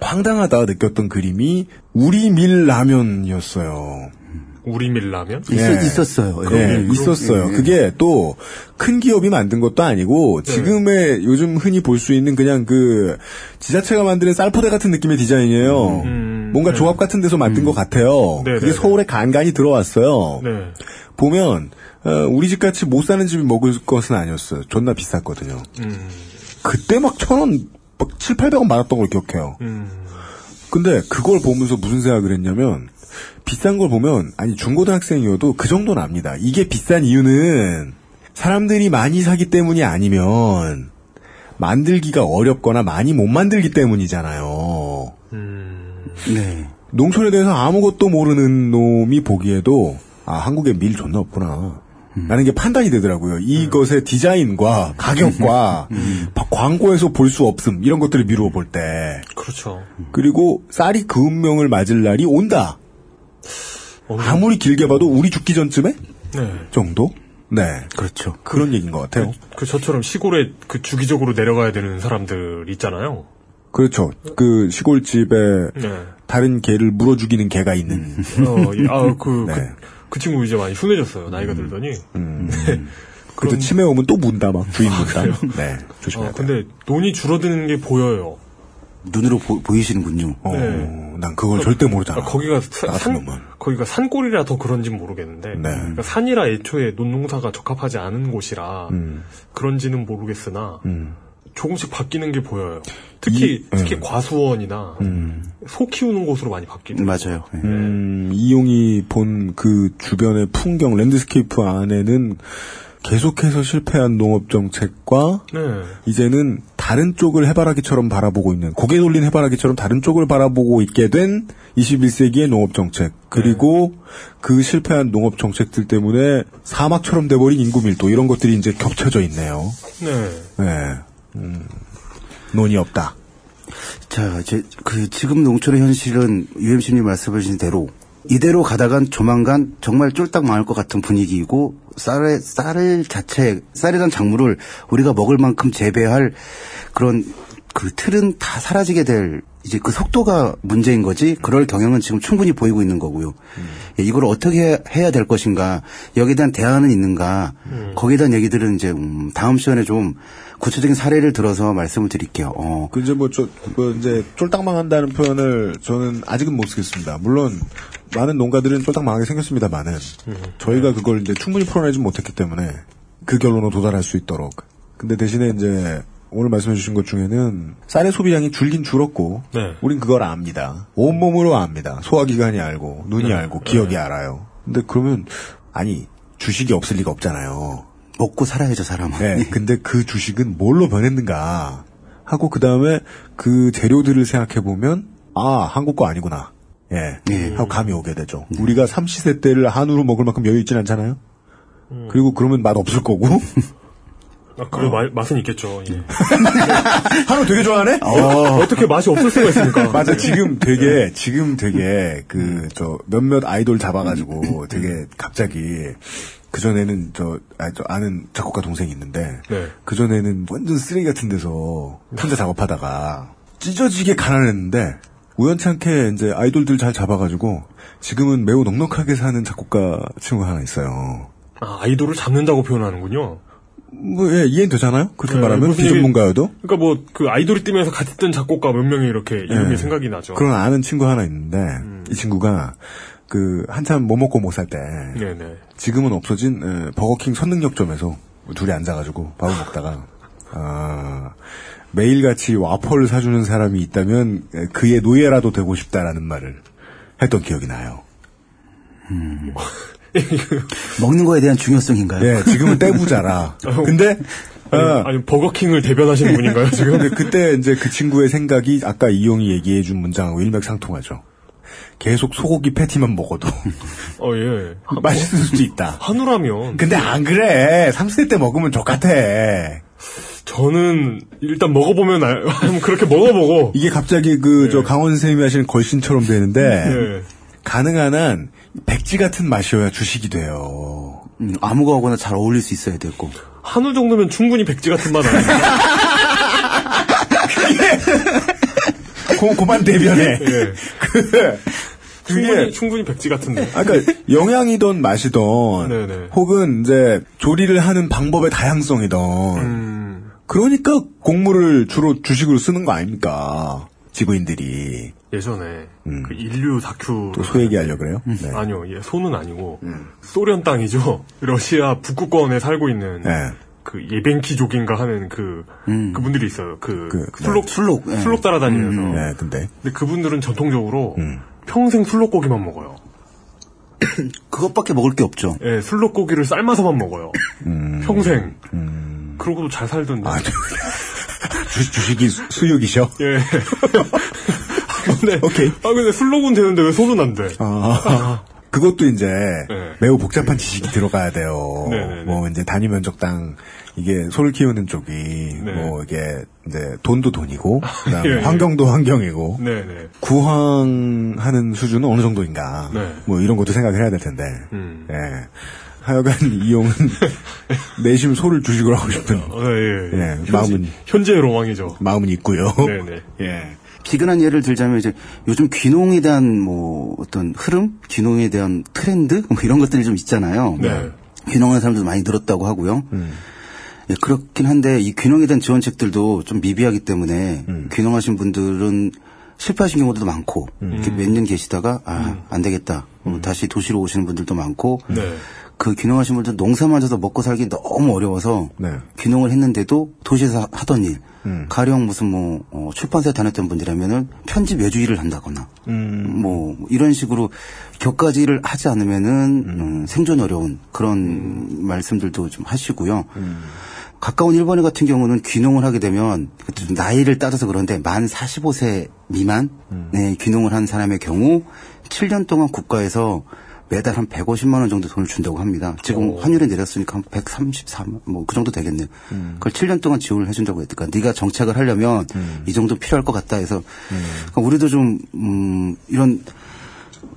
Speaker 3: 황당하다 느꼈던 그림이 우리 밀 라면이었어요.
Speaker 2: 우리 밀 라면?
Speaker 8: 있,
Speaker 3: 예.
Speaker 8: 있었 어요.
Speaker 3: 네,
Speaker 8: 예.
Speaker 3: 있었어요.
Speaker 8: 예.
Speaker 3: 그게 또 큰 기업이 만든 것도 아니고
Speaker 2: 네.
Speaker 3: 지금의 요즘 흔히 볼 수 있는 그냥 그 지자체가 만드는 쌀포대 같은 느낌의 디자인이에요.
Speaker 2: 음,
Speaker 3: 뭔가
Speaker 2: 네.
Speaker 3: 조합 같은 데서 만든 것 같아요.
Speaker 2: 네,
Speaker 3: 그게
Speaker 2: 네,
Speaker 3: 서울에 간간히 들어왔어요.
Speaker 2: 네.
Speaker 3: 보면 어, 우리 집 같이 못 사는 집이 먹을 것은 아니었어요. 존나 비쌌거든요.
Speaker 2: 음.
Speaker 3: 그때 막 천 원, 막 칠, 팔백 원 많았던 걸 기억해요.
Speaker 2: 음.
Speaker 3: 근데 그걸 보면서 무슨 생각을 했냐면 비싼 걸 보면 아니 중고등학생이어도 그 정도는 압니다. 이게 비싼 이유는 사람들이 많이 사기 때문이 아니면 만들기가 어렵거나 많이 못 만들기 때문이잖아요.
Speaker 2: 음.
Speaker 8: 네.
Speaker 3: 농촌에 대해서 아무것도 모르는 놈이 보기에도 아 한국에 밀 존나 없구나. 라는 게 판단이 되더라고요. 이것의 디자인과 가격과 바- 광고에서 볼 수 없음 이런 것들을 미루어 볼 때
Speaker 2: 그렇죠.
Speaker 3: 그리고 쌀이 그 운명을 맞을 날이 온다.
Speaker 2: 어느
Speaker 3: 아무리 길게 봐도 우리 죽기 전쯤에
Speaker 2: 네.
Speaker 3: 정도? 네.
Speaker 8: 그렇죠.
Speaker 3: 그런 얘기인 것 같아요.
Speaker 2: 그 저처럼 시골에 그 주기적으로 내려가야 되는 사람들 있잖아요.
Speaker 3: 그렇죠. 그 시골집에
Speaker 2: 네.
Speaker 3: 다른 개를 물어 죽이는 개가 있는.
Speaker 2: 어, 이- 아, 그,
Speaker 3: 네.
Speaker 2: 그, 그 친구 이제 많이 순해졌어요. 나이가 들더니.
Speaker 3: 음.
Speaker 2: 네.
Speaker 3: 그래도 치매 오면 또 문다 막 주인 문다. 네. 조심해야
Speaker 2: 어,
Speaker 3: 돼.
Speaker 2: 근데 돈이 줄어드는 게 보여요.
Speaker 8: 눈으로 보, 이시는군요
Speaker 3: 어,
Speaker 2: 네.
Speaker 3: 난 그걸 절대 모르잖아.
Speaker 2: 아, 거기가 사- 산. 거기가 산골이라 더 그런진 모르겠는데.
Speaker 3: 네.
Speaker 2: 그러니까 산이라 애초에 논농사가 적합하지 않은 곳이라
Speaker 3: 음.
Speaker 2: 그런지는 모르겠으나
Speaker 3: 음.
Speaker 2: 조금씩 바뀌는 게 보여요. 특히
Speaker 3: 이-
Speaker 2: 특히
Speaker 3: 음.
Speaker 2: 과수원이나
Speaker 3: 음.
Speaker 2: 소 키우는 곳으로 많이 바뀌는.
Speaker 8: 맞아요. 예.
Speaker 3: 음, 이용이 본 그 주변의 풍경, landscape 안에는 계속해서 실패한 농업 정책과
Speaker 2: 네.
Speaker 3: 이제는 다른 쪽을 해바라기처럼 바라보고 있는 고개 돌린 해바라기처럼 다른 쪽을 바라보고 있게 된 21세기의 농업 정책 그리고 그 실패한 농업 정책들 때문에 사막처럼 돼버린 인구 밀도 이런 것들이 이제 겹쳐져 있네요.
Speaker 2: 네.
Speaker 3: 네, 음, 논이 없다.
Speaker 8: 자, 이제 그 지금 농촌의 현실은 UMC님 말씀하신 대로 이대로 가다간 조만간 정말 쫄딱 망할 것 같은 분위기이고 쌀의 쌀을 자체 쌀이란 작물을 우리가 먹을 만큼 재배할 그런 그 틀은 다 사라지게 될 이제 그 속도가 문제인 거지 그럴 경향은 지금 충분히 보이고 있는 거고요. 예, 이걸 어떻게 해야 될 것인가 여기에 대한 대안은 있는가 거기에 대한 얘기들은 이제 음, 다음 시간에 좀 구체적인 사례를 들어서 말씀을 드릴게요. 어,
Speaker 3: 그 이제 뭐, 저, 뭐 이제 쫄딱망한다는 표현을 저는 아직은 못 쓰겠습니다. 물론 많은 농가들은 쫄딱 망하게 생겼습니다만은 저희가 그걸 이제 충분히 풀어내지 못했기 때문에 그 결론으로 도달할 수 있도록. 근데 대신에 이제 오늘 말씀해 주신 것 중에는 쌀의 소비량이 줄긴 줄었고
Speaker 2: 네.
Speaker 3: 우린 그걸 압니다. 온몸으로 압니다. 소화기관이 알고 눈이
Speaker 2: 네.
Speaker 3: 알고 기억이 알아요. 근데 그러면 아니 주식이 없을 리가 없잖아요.
Speaker 8: 먹고 살아야죠, 사람은.
Speaker 3: 네, 근데 그 주식은 뭘로 변했는가 하고 그 다음에 그 재료들을 생각해 보면 아 한국 거 아니구나. 예,
Speaker 8: 네.
Speaker 3: 하고 감이 오게 되죠. 우리가 삼시세 때를 한우로 먹을 만큼 여유 있진 않잖아요. 그리고 그러면 맛 없을 거고.
Speaker 2: 아, 그래 마- 맛은 있겠죠. 예.
Speaker 3: 한우 되게 좋아하네?
Speaker 2: 어, 떻게 맛이 없을 수가 있습니까?
Speaker 3: 맞아, 지금 되게, 지금 되게, 그, 저, 몇몇 아이돌 잡아가지고 되게 갑자기, 그전에는 저, 아, 저 아는 작곡가 동생이 있는데,
Speaker 2: 네.
Speaker 3: 그전에는 완전 쓰레기 같은 데서 혼자 작업하다가, 찢어지게 가난했는데, 우연찮게 이제 아이돌들 잘 잡아가지고, 지금은 매우 넉넉하게 사는 작곡가 친구가 하나 있어요.
Speaker 2: 아, 아이돌을 잡는다고 표현하는군요.
Speaker 3: 뭐, 예, 이해는 되잖아요? 그렇게
Speaker 2: 네,
Speaker 3: 말하면? 비전문가여도?
Speaker 2: 그러니까 뭐 그 아이돌이 뜨면서 같이 뜬 작곡가 몇 명이 이렇게 이름이
Speaker 3: 예.
Speaker 2: 생각이 나죠.
Speaker 3: 그런 아는 친구 하나 있는데, 이 친구가, 그, 한참 뭐 먹고 못 살 때,
Speaker 2: 네네.
Speaker 3: 지금은 없어진 에, 버거킹 선능력점에서 둘이 앉아가지고 밥을 먹다가 아, 매일같이 와퍼를 사주는 사람이 있다면 에, 그의 노예라도 되고 싶다라는 말을 했던 기억이 나요.
Speaker 8: 먹는 거에 대한 중요성인가요?
Speaker 3: 예, 지금은 떼부자라. 근데 어,
Speaker 2: 아니, 아니, 버거킹을 대변하시는 분인가요 지금?
Speaker 3: 근데 그때 이제 그 친구의 생각이 아까 이용이 얘기해준 문장하고 일맥상통하죠. 계속 소고기 패티만 먹어도
Speaker 2: 어 예.
Speaker 3: 맛있을 수도 있다.
Speaker 2: 한우라면.
Speaker 3: 근데 안 그래. 3세 때 먹으면 족같아.
Speaker 2: 저는 일단 먹어보면 알, 그렇게 먹어보고.
Speaker 3: 이게 갑자기 그저 강원 선생님이 하시는 걸신처럼 되는데
Speaker 2: 예.
Speaker 3: 가능한 한 백지 같은 맛이어야 주식이 돼요.
Speaker 8: 음, 아무거나 잘 어울릴 수 있어야 되고.
Speaker 2: 한우 정도면 충분히 백지 같은 맛 아니에요?
Speaker 3: 고, 고만 대변해.
Speaker 2: 예.
Speaker 3: 그,
Speaker 2: 충분히, 충분히 백지 같은데.
Speaker 3: 아, 그러니까 영양이던 맛이던
Speaker 2: 네네.
Speaker 3: 혹은 이제 조리를 하는 방법의 다양성이던
Speaker 2: 음,
Speaker 3: 그러니까 곡물을 주로 주식으로 쓰는 거 아닙니까? 지구인들이
Speaker 2: 예전에 그 인류 다큐
Speaker 3: 또 소 얘기하려 그래요? 네.
Speaker 2: 아니요, 예, 소는 아니고 소련 땅이죠. 러시아 북극권에 살고 있는
Speaker 3: 네.
Speaker 2: 그 예벤키족인가 하는 그 그분들이 있어요. 그, 술록
Speaker 8: 술록, 예.
Speaker 2: 술록 따라다니면서.
Speaker 3: 네, 근데
Speaker 2: 근데 그분들은 전통적으로
Speaker 3: 음.
Speaker 2: 평생 술록고기만 먹어요.
Speaker 8: 그것밖에 먹을 게 없죠.
Speaker 2: 예, 술록고기를 삶아서만 먹어요.
Speaker 3: 음.
Speaker 2: 평생. 그러고도 잘 살던데.
Speaker 3: 아, 주, 주식이 수- 수육이셔?
Speaker 2: 예. 근데
Speaker 3: 오케이.
Speaker 2: 아 근데 술록은 되는데 왜 소는 안 돼?
Speaker 3: 아, 그것도 이제
Speaker 2: 네.
Speaker 3: 매우 복잡한 지식이 들어가야 돼요.
Speaker 2: 네네네.
Speaker 3: 뭐 이제 단위 면적당 이게 소를 키우는 쪽이 뭐 이게 이제 돈도 돈이고 그다음에
Speaker 2: 네. 예, 예.
Speaker 3: 환경도 환경이고
Speaker 2: 네네.
Speaker 3: 구황하는 수준은 어느 정도인가
Speaker 2: 네.
Speaker 3: 뭐 이런 것도 생각을 해야 될 텐데.
Speaker 2: 음.
Speaker 3: 예. 하여간 이용은 내심 소를 주식으로 하고 싶은
Speaker 2: 어, 예, 예.
Speaker 3: 예,
Speaker 2: 현재-
Speaker 3: 마음은
Speaker 2: 현재의 로망이죠.
Speaker 3: 마음은 있고요.
Speaker 2: 네네.
Speaker 3: 예.
Speaker 8: 비근한 예를 들자면 이제 요즘 귀농에 대한 뭐 어떤 흐름, 귀농에 대한 트렌드 뭐 이런 것들이 좀 있잖아요.
Speaker 2: 네.
Speaker 8: 귀농하는 사람도 많이 늘었다고 하고요.
Speaker 3: 음.
Speaker 8: 예, 그렇긴 한데 이 귀농에 대한 지원책들도 좀 미비하기 때문에
Speaker 3: 음.
Speaker 8: 귀농하신 분들은 실패하신 경우도 많고
Speaker 3: 음.
Speaker 8: 이렇게 몇 년 계시다가 아안 되겠다 어, 다시 도시로 오시는 분들도 많고
Speaker 2: 네.
Speaker 8: 그 귀농하신 분들 농사만 져서 먹고 살기 너무 어려워서
Speaker 3: 네.
Speaker 8: 귀농을 했는데도 도시에서 하던 일
Speaker 3: 음.
Speaker 8: 가령 무슨 뭐 어, 출판사에 다녔던 분들이라면은 편집 외주 일을 한다거나
Speaker 3: 음.
Speaker 8: 뭐 이런 식으로 격가지 일을 하지 않으면은 음, 생존 어려운 그런 말씀들도 좀 하시고요. 가까운 일본에 같은 경우는 귀농을 하게 되면 나이를 따져서 그런데 만 45세 미만 네, 귀농을 한 사람의 경우 7년 동안 국가에서 매달 한 150만 원 정도 돈을 준다고 합니다. 지금 환율이 내렸으니까 한 133, 뭐 그 정도 되겠네요. 그걸 7년 동안 지원을 해준다고 했으니까 네가 정착을 하려면 이 정도 필요할 것 같다 해서 그러니까 우리도 좀 음, 이런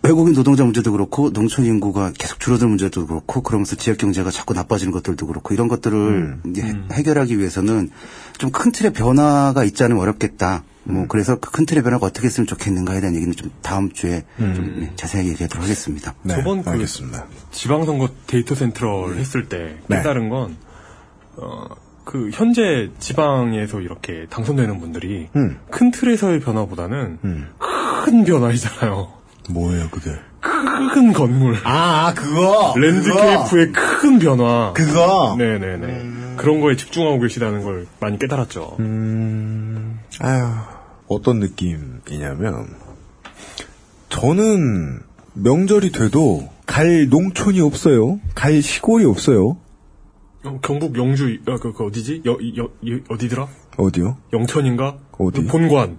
Speaker 8: 외국인 노동자 문제도 그렇고 농촌 인구가 계속 줄어드는 문제도 그렇고 그러면서 지역 경제가 자꾸 나빠지는 것들도 그렇고 이런 것들을 이제 해- 해결하기 위해서는 좀 큰 틀의 변화가 있지 않으면 어렵겠다. 뭐 그래서 그 큰 틀의 변화가 어떻게 했으면 좋겠는가에 대한 얘기는 좀 다음 주에 좀 네, 자세하게 얘기하도록 하겠습니다.
Speaker 2: 저번 그
Speaker 3: 네, 알겠습니다.
Speaker 2: 지방선거 데이터 센트럴 했을 때
Speaker 3: 네.
Speaker 2: 깨달은 건, 어, 그, 현재 지방에서 이렇게 당선되는 분들이
Speaker 3: 음.
Speaker 2: 큰 틀에서의 변화보다는
Speaker 3: 음.
Speaker 2: 큰 변화이잖아요.
Speaker 3: 뭐예요, 그게?
Speaker 2: 큰 건물.
Speaker 3: 아, 그거!
Speaker 2: 랜드케이프의 큰 변화.
Speaker 3: 그거!
Speaker 2: 네네네. 그런 거에 집중하고 계시다는 걸 많이 깨달았죠.
Speaker 3: 음, 아유, 어떤 느낌이냐면, 저는 명절이 돼도 갈 농촌이 없어요. 갈 시골이 없어요.
Speaker 2: 어, 경북 영주 어, 그, 그 어디지? 여, 여, 여, 어디더라?
Speaker 3: 어디요?
Speaker 2: 영천인가?
Speaker 3: 어디?
Speaker 2: 그 본관.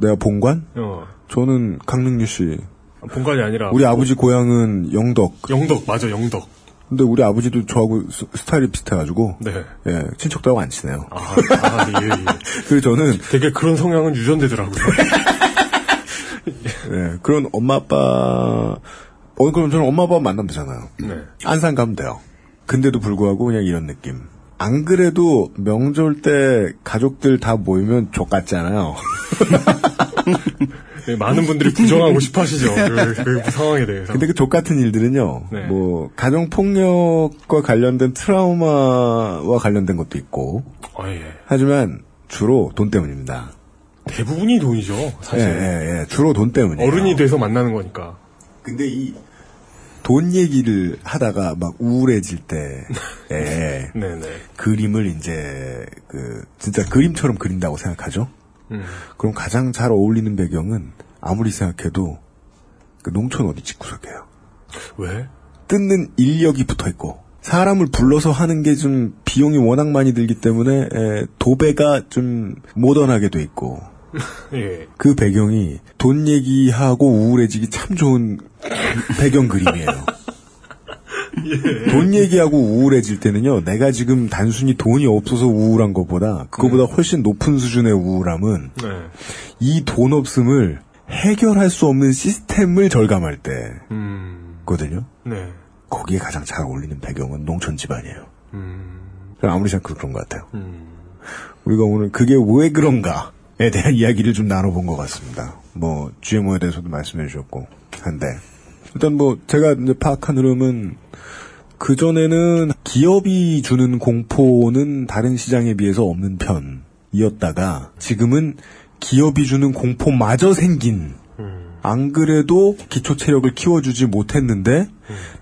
Speaker 3: 내가 본관?
Speaker 2: 어.
Speaker 3: 저는 강릉유 씨.
Speaker 2: 본관이 아니라
Speaker 3: 우리 아버지 고향은 영덕.
Speaker 2: 영덕 맞아 영덕.
Speaker 3: 근데 우리 아버지도 저하고 스, 스타일이 비슷해가지고
Speaker 2: 네.
Speaker 3: 예 친척도 하고 안 친해요.
Speaker 2: 아, 아 예, 예.
Speaker 3: 그래서 저는
Speaker 2: 되게 그런 성향은 유전되더라고요.
Speaker 3: 예, 그런 엄마 아빠 어 그럼 저는 엄마 아빠 만나면 되잖아요.
Speaker 2: 네.
Speaker 3: 안산 가면 돼요. 근데도 불구하고 그냥 이런 느낌. 안 그래도 명절 때 가족들 다 모이면 족같잖아요.
Speaker 2: 네, 많은 분들이 부정하고 싶어 하시죠. 그, 그 상황에 대해서.
Speaker 3: 근데 그 족같은 일들은요,
Speaker 2: 네.
Speaker 3: 뭐, 가정폭력과 관련된 트라우마와 관련된 것도 있고,
Speaker 2: 아, 예.
Speaker 3: 하지만 주로 돈 때문입니다.
Speaker 2: 대부분이 돈이죠, 사실.
Speaker 3: 예, 예, 예. 주로 돈 때문이에요.
Speaker 2: 어른이 돼서 만나는 거니까.
Speaker 3: 근데 이, 돈 얘기를 하다가 막 우울해질 때, 예.
Speaker 2: 네네.
Speaker 3: 그림을 이제, 그, 진짜 그림처럼 그린다고 생각하죠?
Speaker 2: 음.
Speaker 3: 그럼 가장 잘 어울리는 배경은 아무리 생각해도 그 농촌 어디 집구석이에요.
Speaker 2: 왜?
Speaker 3: 뜯는 인력이 붙어 있고 사람을 불러서 하는 게 좀 비용이 워낙 많이 들기 때문에 에, 도배가 좀 모던하게 돼 있고
Speaker 2: 예.
Speaker 3: 그 배경이 돈 얘기하고 우울해지기 참 좋은 배경 그림이에요. 돈 얘기하고 우울해질 때는요, 내가 지금 단순히 돈이 없어서 우울한 것보다, 그거보다 훨씬 높은 수준의 우울함은,
Speaker 2: 네.
Speaker 3: 이돈 없음을 해결할 수 없는 시스템을 절감할
Speaker 2: 음.
Speaker 3: 때거든요.
Speaker 2: 네.
Speaker 3: 거기에 가장 잘 어울리는 배경은 농촌 집안이에요.
Speaker 2: 음.
Speaker 3: 아무리 생각해도 그런 것 같아요.
Speaker 2: 음.
Speaker 3: 우리가 오늘 그게 왜 그런가에 대한 이야기를 좀 나눠본 것 같습니다. 뭐, GMO에 대해서도 말씀해 주셨고, 한데. 일단 뭐, 제가 이제 파악한 흐름은, 그 전에는 기업이 주는 공포는 다른 시장에 비해서 없는 편이었다가, 지금은 기업이 주는 공포마저 생긴, 안 그래도 기초 체력을 키워주지 못했는데,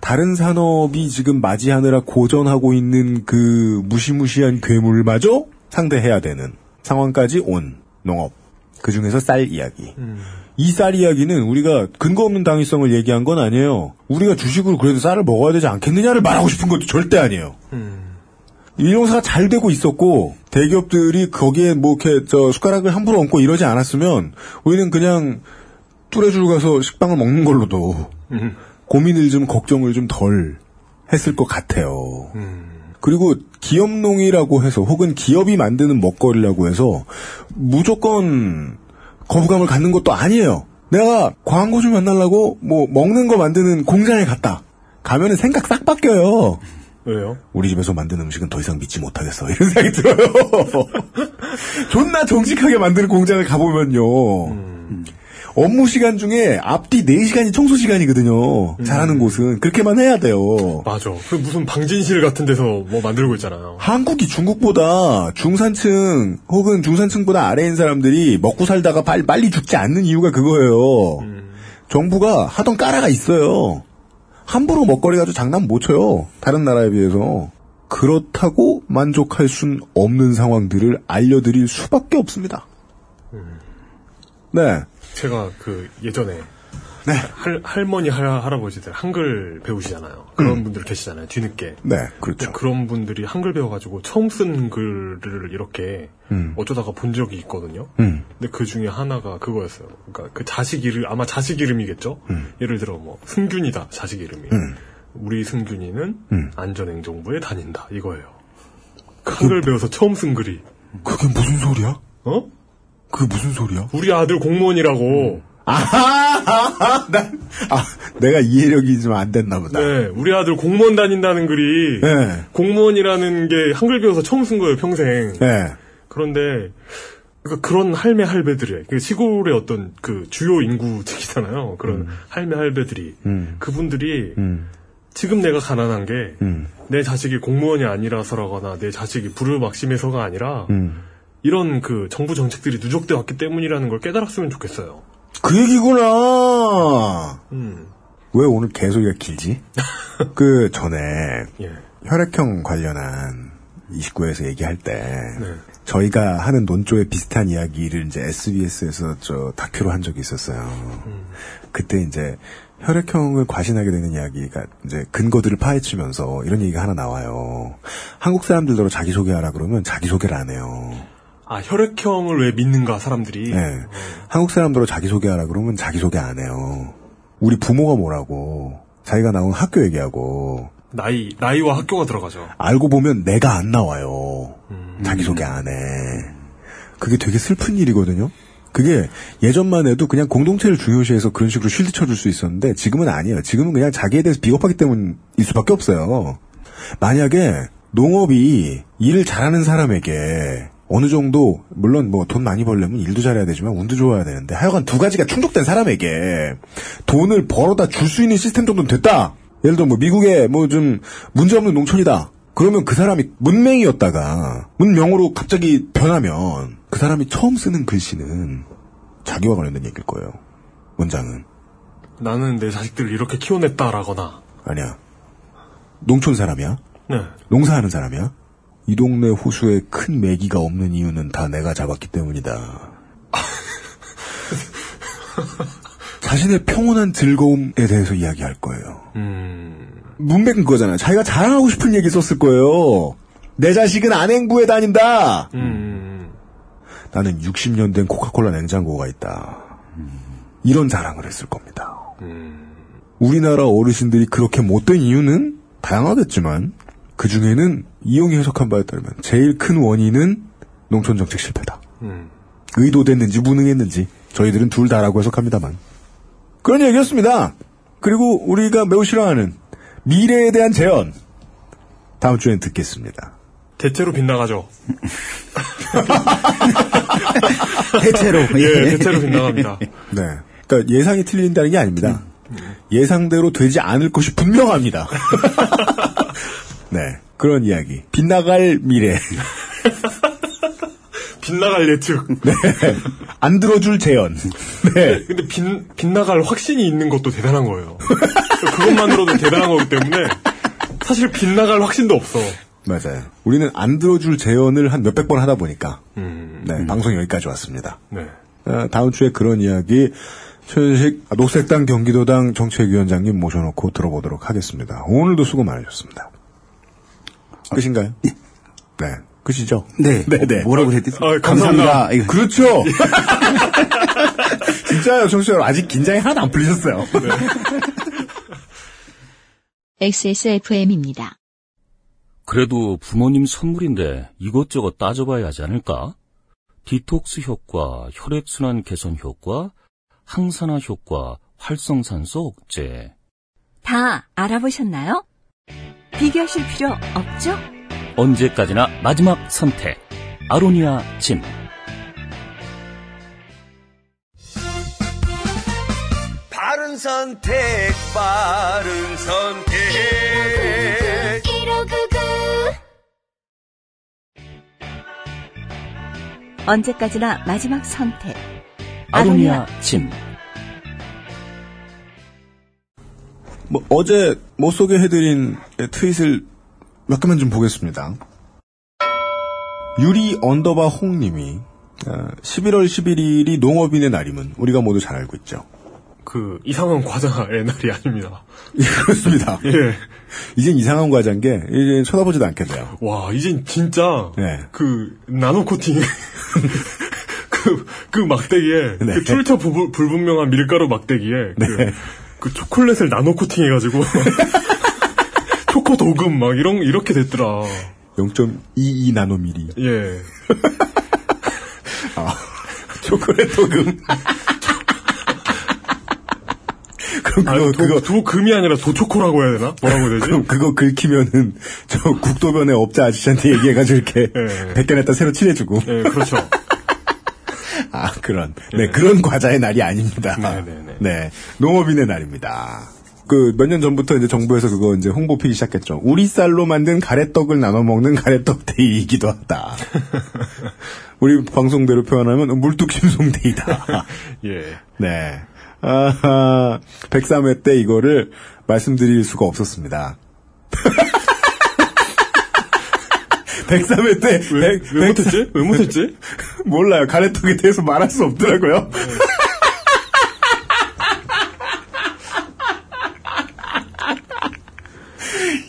Speaker 3: 다른 산업이 지금 맞이하느라 고전하고 있는 그 무시무시한 괴물마저 상대해야 되는 상황까지 온 농업. 그 중에서 쌀 이야기. 이 쌀 이야기는 우리가 근거 없는 당위성을 얘기한 건 아니에요. 우리가 주식으로 그래도 쌀을 먹어야 되지 않겠느냐를 말하고 싶은 것도 절대 아니에요. 일용사가 잘 되고 있었고 대기업들이 거기에 뭐 이렇게 저 숟가락을 함부로 얹고 이러지 않았으면 우리는 그냥 뚜레줄 가서 식빵을 먹는 걸로도 고민을 좀 걱정을 좀 덜 했을 것 같아요. 그리고 기업농이라고 해서 혹은 기업이 만드는 먹거리라고 해서 무조건 거부감을 갖는 것도 아니에요. 내가 광고 좀 만나려고 뭐 먹는 거 만드는 공장에 갔다. 가면은 생각 싹 바뀌어요.
Speaker 2: 왜요?
Speaker 3: 우리 집에서 만든 음식은 더 이상 믿지 못하겠어. 이런 생각이 들어요. 존나 정직하게 만드는 공장을 가보면요. 업무 시간 중에 앞뒤 4시간이 청소 시간이거든요. 잘하는 곳은. 그렇게만 해야 돼요.
Speaker 2: 맞아. 그 무슨 방진실 같은 데서 뭐 만들고 있잖아요.
Speaker 3: 한국이 중국보다 중산층 혹은 중산층보다 아래인 사람들이 먹고 살다가 빨리, 빨리 죽지 않는 이유가 그거예요. 정부가 하던 까라가 있어요. 함부로 먹거리 가지고 장난 못 쳐요. 다른 나라에 비해서. 그렇다고 만족할 순 없는 상황들을 알려드릴 수밖에 없습니다. 네.
Speaker 2: 제가 그 예전에
Speaker 3: 네.
Speaker 2: 할, 할머니 할, 할아버지들 한글 배우시잖아요. 그런 분들 계시잖아요. 뒤늦게.
Speaker 3: 네, 그렇죠.
Speaker 2: 그런 분들이 한글 배워가지고 처음 쓴 글을 이렇게
Speaker 3: 음.
Speaker 2: 어쩌다가 본 적이 있거든요.
Speaker 3: 음.
Speaker 2: 근데 그 중에 하나가 그거였어요. 그러니까 그 자식 이름 아마 자식 이름이겠죠. 예를 들어 뭐 승균이다 자식 이름이.
Speaker 3: 음.
Speaker 2: 우리 승균이는
Speaker 3: 음.
Speaker 2: 안전행정부에 다닌다 이거예요. 그 한글 배워서 처음 쓴 글이.
Speaker 3: 그게 무슨 소리야?
Speaker 2: 어?
Speaker 3: 그게 무슨 소리야?
Speaker 2: 우리 아들 공무원이라고.
Speaker 3: 아하! 난, 아, 내가 이해력이 좀 안 됐나 보다.
Speaker 2: 네, 우리 아들 공무원 다닌다는 글이
Speaker 3: 네.
Speaker 2: 공무원이라는 게 한글 배워서 처음 쓴 거예요 평생.
Speaker 3: 네.
Speaker 2: 그런데 그러니까 그런 할매 할배들이 그 시골의 어떤 그 주요 인구층이잖아요. 그런 할매 할배들이
Speaker 3: 음.
Speaker 2: 그분들이
Speaker 3: 음.
Speaker 2: 지금 내가 가난한 게내
Speaker 3: 음.
Speaker 2: 자식이 공무원이 아니라서라거나 내 자식이 부르막심해서가 아니라
Speaker 3: 음.
Speaker 2: 이런 그 정부 정책들이 누적돼 왔기 때문이라는 걸 깨달았으면 좋겠어요.
Speaker 3: 그 얘기구나!
Speaker 2: 음.
Speaker 3: 왜 오늘 개소리가 길지? 그 전에
Speaker 2: 예.
Speaker 3: 혈액형 관련한 29에서 얘기할 때
Speaker 2: 네.
Speaker 3: 저희가 하는 논조에 비슷한 이야기를 이제 SBS에서 저 다큐로 한 적이 있었어요. 그때 이제 혈액형을 과신하게 되는 이야기가 이제 근거들을 파헤치면서 이런 얘기가 하나 나와요. 한국 사람들대로 자기소개하라 그러면 자기소개를 안 해요.
Speaker 2: 아, 혈액형을 왜 믿는가, 사람들이.
Speaker 3: 네. 한국 사람대로 자기소개하라 그러면 자기소개 안 해요. 우리 부모가 뭐라고, 자기가 나온 학교 얘기하고,
Speaker 2: 나이, 나이와 학교가 들어가죠.
Speaker 3: 알고 보면 내가 안 나와요. 자기소개 안 해. 그게 되게 슬픈 일이거든요. 그게 예전만 해도 그냥 공동체를 중요시해서 그런 식으로 쉴드 쳐줄 수 있었는데 지금은 아니에요. 지금은 그냥 자기에 대해서 비겁하기 때문일 수밖에 없어요. 만약에 농업이 일을 잘하는 사람에게 어느 정도 물론 뭐 돈 많이 벌려면 일도 잘해야 되지만 운도 좋아야 되는데 하여간 두 가지가 충족된 사람에게 돈을 벌어다 줄 수 있는 시스템 정도는 됐다. 예를 들어 뭐 미국에 뭐좀 문제 없는 농촌이다. 그러면 그 사람이 문맹이었다가 문명으로 갑자기 변하면 그 사람이 처음 쓰는 글씨는 자기와 관련된 얘기일 거예요. 원장은
Speaker 2: 나는 내 자식들을 이렇게 키워냈다라거나.
Speaker 3: 아니야. 농촌 사람이야.
Speaker 2: 네.
Speaker 3: 농사하는 사람이야. 이 동네 호수에 큰 메기가 없는 이유는 다 내가 잡았기 때문이다. 자신의 평온한 즐거움에 대해서 이야기할 거예요. 문맥은 그거잖아요. 자기가 자랑하고 싶은 얘기 썼을 거예요. 내 자식은 안행부에 다닌다. 나는 60년 된 코카콜라 냉장고가 있다. 이런 자랑을 했을 겁니다. 우리나라 어르신들이 그렇게 못된 이유는 다양하겠지만 그 중에는 이용이 해석한 바에 따르면 제일 큰 원인은 농촌 정책 실패다. 의도됐는지 무능했는지 저희들은 둘 다라고 해석합니다만 그런 얘기였습니다. 그리고 우리가 매우 싫어하는 미래에 대한 재현 다음 주엔 듣겠습니다.
Speaker 2: 대체로 빗나가죠.
Speaker 3: 대체로
Speaker 2: 예, 대체로 빗나갑니다.
Speaker 3: 네. 그러니까 예상이 틀린다는 게 아닙니다. 예상대로 되지 않을 것이 분명합니다. 네. 그런 이야기. 빗나갈 미래.
Speaker 2: 빗나갈 예측.
Speaker 3: 네. 안 들어줄 재현. 네.
Speaker 2: 근데 빗, 빗나갈 확신이 있는 것도 대단한 거예요. 그것만으로도 대단한 거기 때문에 사실 빗나갈 확신도 없어.
Speaker 3: 맞아요. 우리는 안 들어줄 재현을 한 몇백 번 하다 보니까 네, 방송 여기까지 왔습니다.
Speaker 2: 네.
Speaker 3: 어, 다음 주에 그런 이야기 최현식 녹색당 경기도당 정책위원장님 모셔놓고 들어보도록 하겠습니다. 오늘도 수고 많으셨습니다. 끝인가요? 네. 끝이죠?
Speaker 8: 네.
Speaker 3: 네, 네.
Speaker 8: 뭐라고 그랬지?
Speaker 2: 아,
Speaker 8: 감사합니다. 이거.
Speaker 3: 그렇죠. 진짜요, 청취자 여러분. 아직 긴장이 하나도 안 풀리셨어요.
Speaker 1: XSFM입니다.
Speaker 12: 그래도 부모님 선물인데 이것저것 따져봐야 하지 않을까? 디톡스 효과, 혈액순환 개선 효과, 항산화 효과, 활성산소 억제.
Speaker 13: 다 알아보셨나요? 비교하실 필요 없죠?
Speaker 12: 언제까지나 마지막 선택. 아로니아 진.
Speaker 6: 바른 선택, 바른 선택.
Speaker 13: 언제까지나 마지막 선택.
Speaker 12: 아로니아 진.
Speaker 3: 뭐, 어제 못 소개해드린 트윗을 몇 개만 좀 보겠습니다. 유리 underbar 홍님이 11월 11일이 농업인의 날임은 우리가 모두 잘 알고 있죠.
Speaker 2: 그 이상한 과자의 날이 아닙니다.
Speaker 3: 예, 그렇습니다.
Speaker 2: 예.
Speaker 3: 이젠 이상한 과자인 게 이제 쳐다보지도 않겠네요.
Speaker 2: 와, 이젠 진짜
Speaker 3: 네.
Speaker 2: 그 나노 코팅 그, 그 막대기에
Speaker 3: 네.
Speaker 2: 그 출처 부- 불분명한 밀가루 막대기에 그,
Speaker 3: 네.
Speaker 2: 그 초콜릿을 나노 코팅해가지고 초코 도금 막 이런 이렇게 됐더라.
Speaker 3: 0.22 나노미리.
Speaker 2: 예.
Speaker 3: 아, 초콜릿 도금. 그럼
Speaker 2: 아니,
Speaker 3: 그거,
Speaker 2: 도,
Speaker 3: 그거,
Speaker 2: 도금이 아니라 도초코라고 해야 되나? 뭐라고 해야 되지?
Speaker 3: 그럼 그거 긁히면은, 저 국도변의 업자 아저씨한테 얘기해가지고 이렇게,
Speaker 2: 예.
Speaker 3: 백견에다 새로 칠해주고.
Speaker 2: 예, 그렇죠.
Speaker 3: 아, 그런. 네, 그런 과자의 날이 아닙니다.
Speaker 2: 네, 네, 네.
Speaker 3: 네, 농업인의 날입니다. 그, 몇 년 전부터 이제 정부에서 그거 이제 홍보 피기 시작했죠. 우리 쌀로 만든 가래떡을 나눠 먹는 가래떡 데이이기도 하다. 우리 방송대로 표현하면 물뚝심송 데이다.
Speaker 2: 예.
Speaker 3: 네. 아하, 103회 때 이거를 말씀드릴 수가 없었습니다. 103회 때.
Speaker 2: 왜, 백, 왜 못했지? 왜 못했지?
Speaker 3: 몰라요. 가래떡에 대해서 말할 수 없더라고요. 네.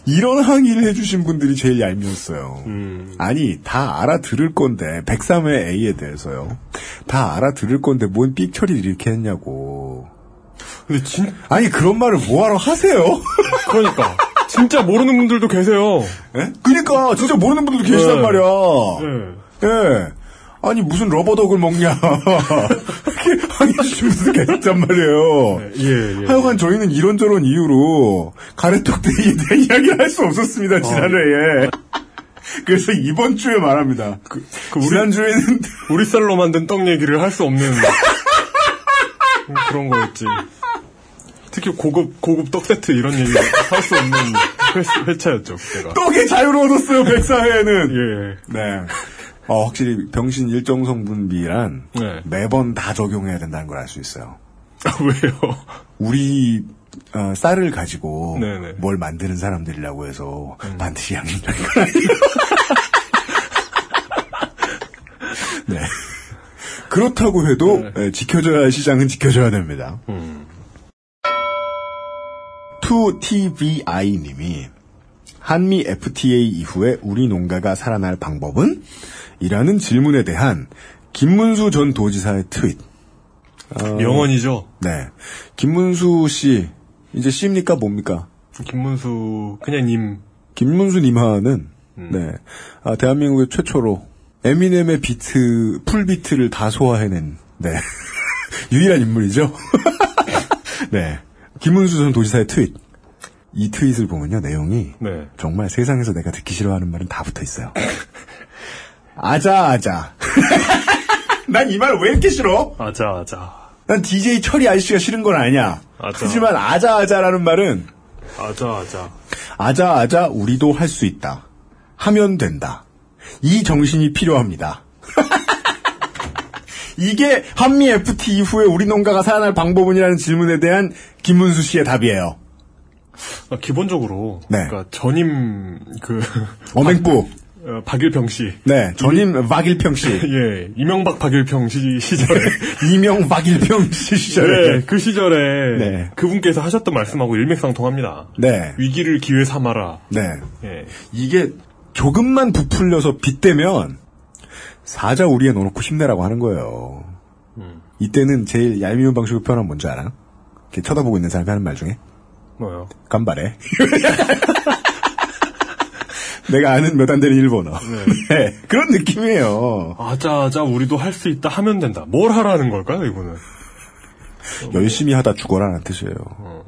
Speaker 3: 이런 항의를 해주신 분들이 제일 얄미웠어요. 음. 아니, 다 알아들을 건데, 103회 A에 대해서요. 다 알아들을 건데, 뭔 삑 처리를 이렇게 했냐고.
Speaker 2: 근데 진...
Speaker 3: 아니, 그런 말을 뭐하러 하세요?
Speaker 2: 그러니까. 진짜 모르는 분들도 계세요.
Speaker 3: 예? 그니까, 진짜 모르는 분들도 계시단 네. 말이야. 예. 네. 아니 무슨 러버덕을 먹냐 분들 계셨단 말이에요.
Speaker 2: 네, 예, 예.
Speaker 3: 하여간 저희는 이런저런 이유로 가래떡대기에 대한 이야기를 할 수 없었습니다 지난해에. 어. 그래서 이번 주에 말합니다. 그, 그 지난주에는
Speaker 2: 우리 쌀로 만든 떡 얘기를 할 수 없는 그런 거였지. 특히 고급 고급 떡 세트 이런 얘기 할 수 없는 회, 차였죠 그때가.
Speaker 3: 떡의 자유를 얻었어요 백사회에는.
Speaker 2: 예.
Speaker 3: 네. 어, 확실히 병신 일정 성분비란 네. 매번 다 적용해야 된다는 걸 알 수 있어요.
Speaker 2: 아, 왜요?
Speaker 3: 우리 어, 쌀을 가지고 네네. 뭘 만드는 사람들이라고 해서 음. 반드시 아니에요. 네. 그렇다고 해도 네. 네, 지켜줘야 할 시장은 지켜줘야 됩니다. 음. 2TVI님이 한미 FTA 이후에 우리 농가가 살아날 방법은? 이라는 질문에 대한 김문수 전 도지사의 트윗.
Speaker 2: 어, 명언이죠.
Speaker 3: 네. 김문수 씨, 이제 씨입니까 뭡니까?
Speaker 2: 김문수, 그냥 님.
Speaker 3: 김문수 님하는, 음. 네. 아, 대한민국의 최초로 에미넴의 비트, full 비트를 다 소화해낸, 네. 유일한 인물이죠. 네. 김문수 전 도지사의 트윗. 이 트윗을 보면요, 내용이. 네. 정말 세상에서 내가 듣기 싫어하는 말은 다 붙어 있어요. 아자 아자. 난 이 말 왜 이렇게 싫어?
Speaker 2: 아자 아자.
Speaker 3: 난 DJ 철이 아저씨가 싫은 건 아니야. 아자. 하지만 아자 아자라는 말은
Speaker 2: 아자 아자.
Speaker 3: 아자 아자 우리도 할 수 있다. 하면 된다. 이 정신이 필요합니다. 이게 한미 FT 이후에 우리 농가가 살아날 방법은이라는 질문에 대한 김문수 씨의 답이에요.
Speaker 2: 아, 기본적으로 네. 그러니까 전임 그
Speaker 3: 어맹부
Speaker 2: 어, 박일평 씨.
Speaker 3: 네, 전임 이, 박일평 씨.
Speaker 2: 예, 이명박 박일평 시, 시절에.
Speaker 3: 이명 박일평 씨 시절에.
Speaker 2: 네, 그 시절에. 네. 그분께서 하셨던 말씀하고 일맥상통합니다.
Speaker 3: 네.
Speaker 2: 위기를 기회 삼아라.
Speaker 3: 네. 예. 이게 조금만 부풀려서 빗대면 사자 우리에 넣어놓고 힘내라고 하는 거예요. 음. 이때는 제일 얄미운 방식으로 표현하면 뭔지 알아? 이렇게 쳐다보고 있는 사람이 하는 말 중에.
Speaker 2: 뭐요?
Speaker 3: 깜발해. 내가 아는 몇 안 되는 일본어. 네. 네. 그런 느낌이에요.
Speaker 2: 아자아자 우리도 할 수 있다 하면 된다. 뭘 하라는 걸까요, 이거는?
Speaker 3: 열심히 하다 죽어라는 뜻이에요.
Speaker 2: 어.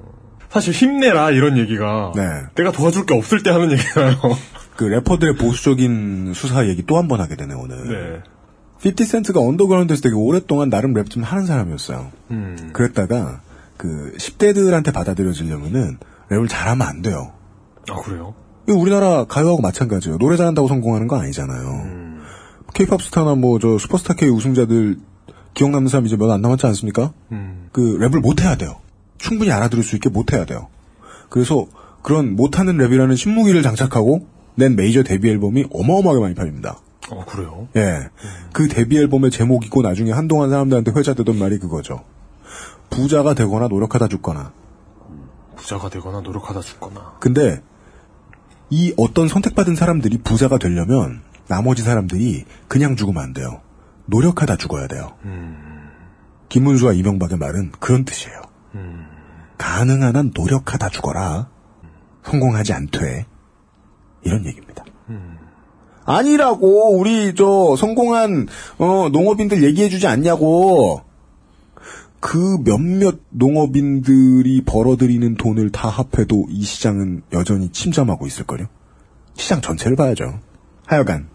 Speaker 2: 사실 힘내라 이런 얘기가 네. 내가 도와줄 게 없을 때 하는 얘기잖아요.
Speaker 3: 그 래퍼들의 보수적인 수사 얘기 또 한 번 하게 되네 오늘. 네. 50센트가 언더그라운드에서 되게 오랫동안 나름 랩 좀 하는 사람이었어요. 음. 그랬다가 그 10대들한테 받아들여지려면은 랩을 잘하면 안 돼요.
Speaker 2: 아 그래요?
Speaker 3: 우리나라 가요하고 마찬가지예요. 노래 잘한다고 성공하는 거 아니잖아요. 음. 케이팝 스타나 뭐 저 슈퍼스타 K 우승자들 기억 남는 사람 이제 몇 안 남았지 않습니까? 음. 그 랩을 못 해야 돼요. 충분히 알아들을 수 있게 못 해야 돼요. 그래서 그런 못하는 랩이라는 신무기를 장착하고 낸 메이저 데뷔 앨범이 어마어마하게 많이 팔립니다.
Speaker 2: 어, 그래요?
Speaker 3: 예. 음. 그 데뷔 앨범의 제목이고 나중에 한동안 사람들한테 회자되던 말이 그거죠. 부자가 되거나 노력하다 죽거나.
Speaker 2: 부자가 되거나 노력하다 죽거나.
Speaker 3: 근데 이 어떤 선택받은 사람들이 부자가 되려면 나머지 사람들이 그냥 죽으면 안 돼요. 노력하다 죽어야 돼요. 음. 김문수와 이명박의 말은 그런 뜻이에요. 음. 가능한 한 노력하다 죽어라. 성공하지 않되 이런 얘기입니다. 음. 아니라고 우리 저 성공한 어, 농업인들 얘기해주지 않냐고. 그 몇몇 농업인들이 벌어들이는 돈을 다 합해도 이 시장은 여전히 침잠하고 있을걸요? 시장 전체를 봐야죠. 하여간,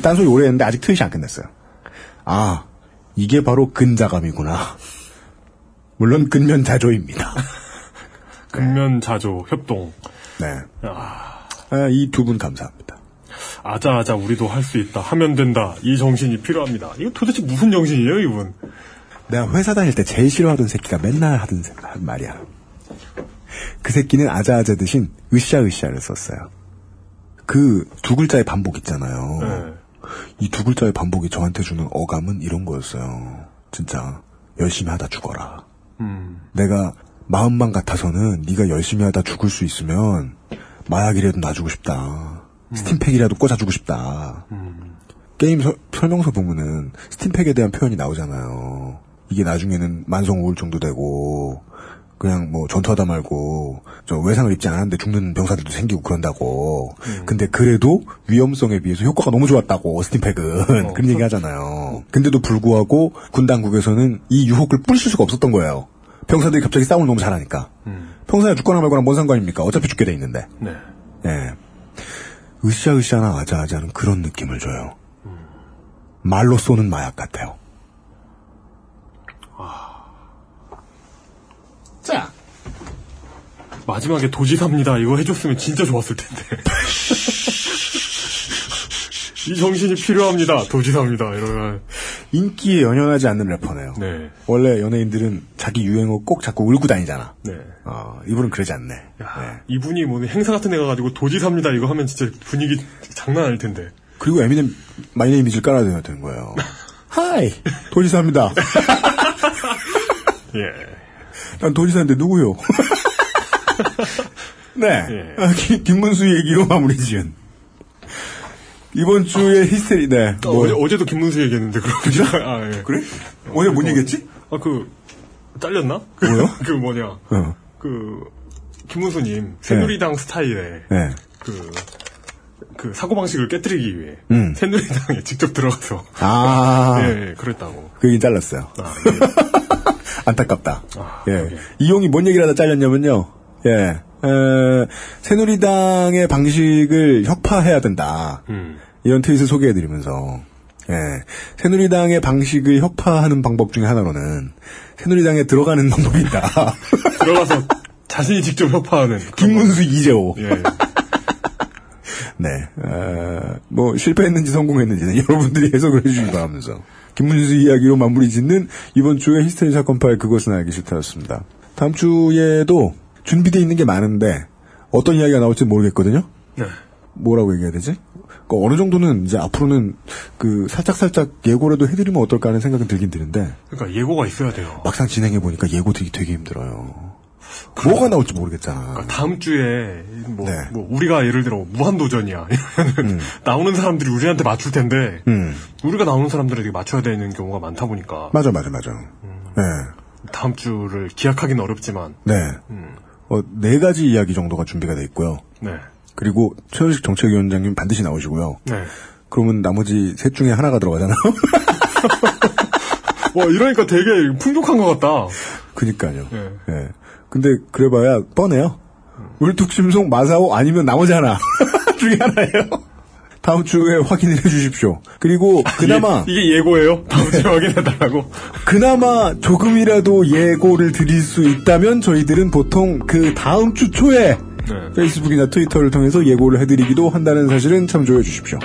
Speaker 3: 딴소리 오래 했는데 아직 트윗이 안 끝났어요. 아, 이게 바로 근자감이구나. 물론 근면자조입니다.
Speaker 2: 근면자조, 협동.
Speaker 3: 네. 아, 이 두 분 감사합니다.
Speaker 2: 아자아자 우리도 할 수 있다. 하면 된다. 이 정신이 필요합니다. 이거 도대체 무슨 정신이에요, 이분?
Speaker 3: 내가 회사 다닐 때 제일 싫어하던 새끼가 맨날 하던 말이야. 그 새끼는 아자아자 대신 으쌰으쌰를 썼어요. 그 두 글자의 반복 있잖아요. 이두 글자의 반복이 저한테 주는 어감은 이런 거였어요. 진짜 열심히 하다 죽어라.
Speaker 2: 음.
Speaker 3: 내가 마음만 같아서는 네가 열심히 하다 죽을 수 있으면 마약이라도 놔주고 싶다. 스팀팩이라도 꽂아주고 싶다. 게임 서- 설명서 보면은 스팀팩에 대한 표현이 나오잖아요. 이게 나중에는 만성 우울증도 되고 그냥 뭐 전투하다 말고 저 외상을 입지 않았는데 죽는 병사들도 생기고 그런다고. 근데 그래도 위험성에 비해서 효과가 너무 좋았다고 스팀팩은 그런 얘기 하잖아요. 근데도 불구하고 군 당국에서는 이 유혹을 뿌리실 수가 없었던 거예요. 병사들이 갑자기 싸움을 너무 잘하니까. 평소에 죽거나 말거나 뭔 상관입니까? 어차피 죽게 돼 있는데.
Speaker 2: 네.
Speaker 3: 예. 으쌰으쌰나 아자아자는 그런 느낌을 줘요. 말로 쏘는 마약 같아요.
Speaker 2: 자. 마지막에 도지사입니다. 이거 해줬으면 진짜 좋았을 텐데. 이 정신이 필요합니다. 도지사입니다. 이러면.
Speaker 3: 인기에 연연하지 않는 래퍼네요.
Speaker 2: 네.
Speaker 3: 원래 연예인들은 자기 유행어 꼭 자꾸 울고 다니잖아.
Speaker 2: 네.
Speaker 3: 어, 이분은 그러지 않네.
Speaker 2: 야, 이분이 뭐 행사 같은 데 가가지고 도지사입니다. 이거 하면 진짜 분위기 장난 아닐 텐데.
Speaker 3: 그리고 에미넴 My Name Is를 깔아야 되는 거예요. Hi 도지사입니다.
Speaker 2: 예.
Speaker 3: 난 도지사인데 누구요? 네. 아, 김- 김문수 얘기로 마무리 지은. 이번 주에 히스테리, 네.
Speaker 2: 어, 어제, 어제 도 김문수 얘기했는데, 그럼. 그죠? 아, 예.
Speaker 3: 그래? 어제 뭔 얘기했지?
Speaker 2: 아, 그, 잘렸나? 그,
Speaker 3: 뭐요?
Speaker 2: 그 뭐냐.
Speaker 3: 어.
Speaker 2: 그, 김문수님, 새누리당 스타일의,
Speaker 3: 네.
Speaker 2: 그, 그, 사고방식을 깨뜨리기 위해,
Speaker 3: 음.
Speaker 2: 새누리당에 직접 들어가서,
Speaker 3: 아.
Speaker 2: 예, 예, 그랬다고.
Speaker 3: 그 얘기 잘랐어요.
Speaker 2: 아,
Speaker 3: 안타깝다. 예. 이용이 뭔 얘기를 하다 잘렸냐면요. 예. 에, 새누리당의 방식을 혁파해야 된다.
Speaker 2: 음.
Speaker 3: 이런 트윗을 소개해드리면서, 예. 새누리당의 방식을 혁파하는 방법 중에 하나로는, 새누리당에 들어가는 방법이 있다.
Speaker 2: 들어가서 자신이 직접 협파하는.
Speaker 3: 김문수 이재호.
Speaker 2: 예.
Speaker 3: 네. 어, 뭐, 실패했는지 성공했는지는 여러분들이 해석을 해주시기 바라면서. 김문수 이야기로 마무리 짓는 이번 주의 히스테리 사건 파일 그것은 알기 싫다였습니다. 다음 주에도 준비되어 있는 게 많은데, 어떤 이야기가 나올지 모르겠거든요?
Speaker 2: 네.
Speaker 3: 뭐라고 얘기해야 되지? 그 어느 정도는 이제 앞으로는 그 살짝살짝 예고라도 해드리면 어떨까 하는 생각은 들긴 드는데,
Speaker 2: 그러니까 예고가 있어야 돼요.
Speaker 3: 막상 진행해보니까 예고 되기 되게 힘들어요. 뭐가 나올지 모르겠잖아.
Speaker 2: 그러니까 다음 주에, 뭐,
Speaker 3: 네.
Speaker 2: 뭐, 우리가 예를 들어, 무한도전이야. 이러면은, 나오는 사람들이 우리한테 맞출 텐데,
Speaker 3: 음.
Speaker 2: 우리가 나오는 사람들에게 맞춰야 되는 경우가 많다 보니까,
Speaker 3: 맞아, 맞아, 맞아. 네.
Speaker 2: 다음 주를 기약하기는 어렵지만,
Speaker 3: 네.
Speaker 2: 음,
Speaker 3: 어, 네 가지 이야기 정도가 준비가 돼 있고요.
Speaker 2: 네.
Speaker 3: 그리고 최현식 정책위원장님 반드시 나오시고요.
Speaker 2: 네.
Speaker 3: 그러면 나머지 셋 중에 하나가 들어가잖아요.
Speaker 2: 와, 이러니까 되게 풍족한 것 같다.
Speaker 3: 그니까요.
Speaker 2: 예.
Speaker 3: 예. 근데 그래봐야 뻔해요. 울뚝심송 마사오 아니면 나머지 하나 중에 하나예요. 다음 주에 확인을 해주십시오. 그리고 그나마
Speaker 2: 이게, 이게 예고예요? 다음 주에 확인해달라고?
Speaker 3: 그나마 조금이라도 예고를 드릴 수 있다면 저희들은 보통 그 다음 주 초에
Speaker 2: 네.
Speaker 3: 페이스북이나 트위터를 통해서 예고를 해드리기도 한다는 사실은 참조해 주십시오.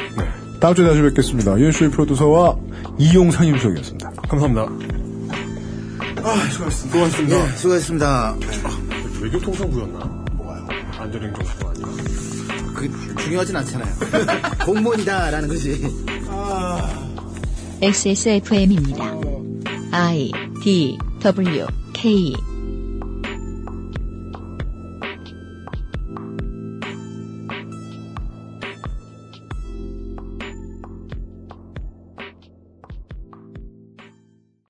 Speaker 3: 다음 주에 다시 뵙겠습니다. 유현수의 프로듀서와 이용 상임수석이었습니다.
Speaker 2: 감사합니다.
Speaker 3: 아, 수고하셨습니다.
Speaker 2: 수고하셨습니다.
Speaker 8: 예, 수고하셨습니다.
Speaker 2: 외교통상부였나? 뭐가요? 안전행정부 아니야.
Speaker 8: 그 중요하진 않잖아요. 공무원이다라는 거지.
Speaker 1: XSFM입니다. I D W K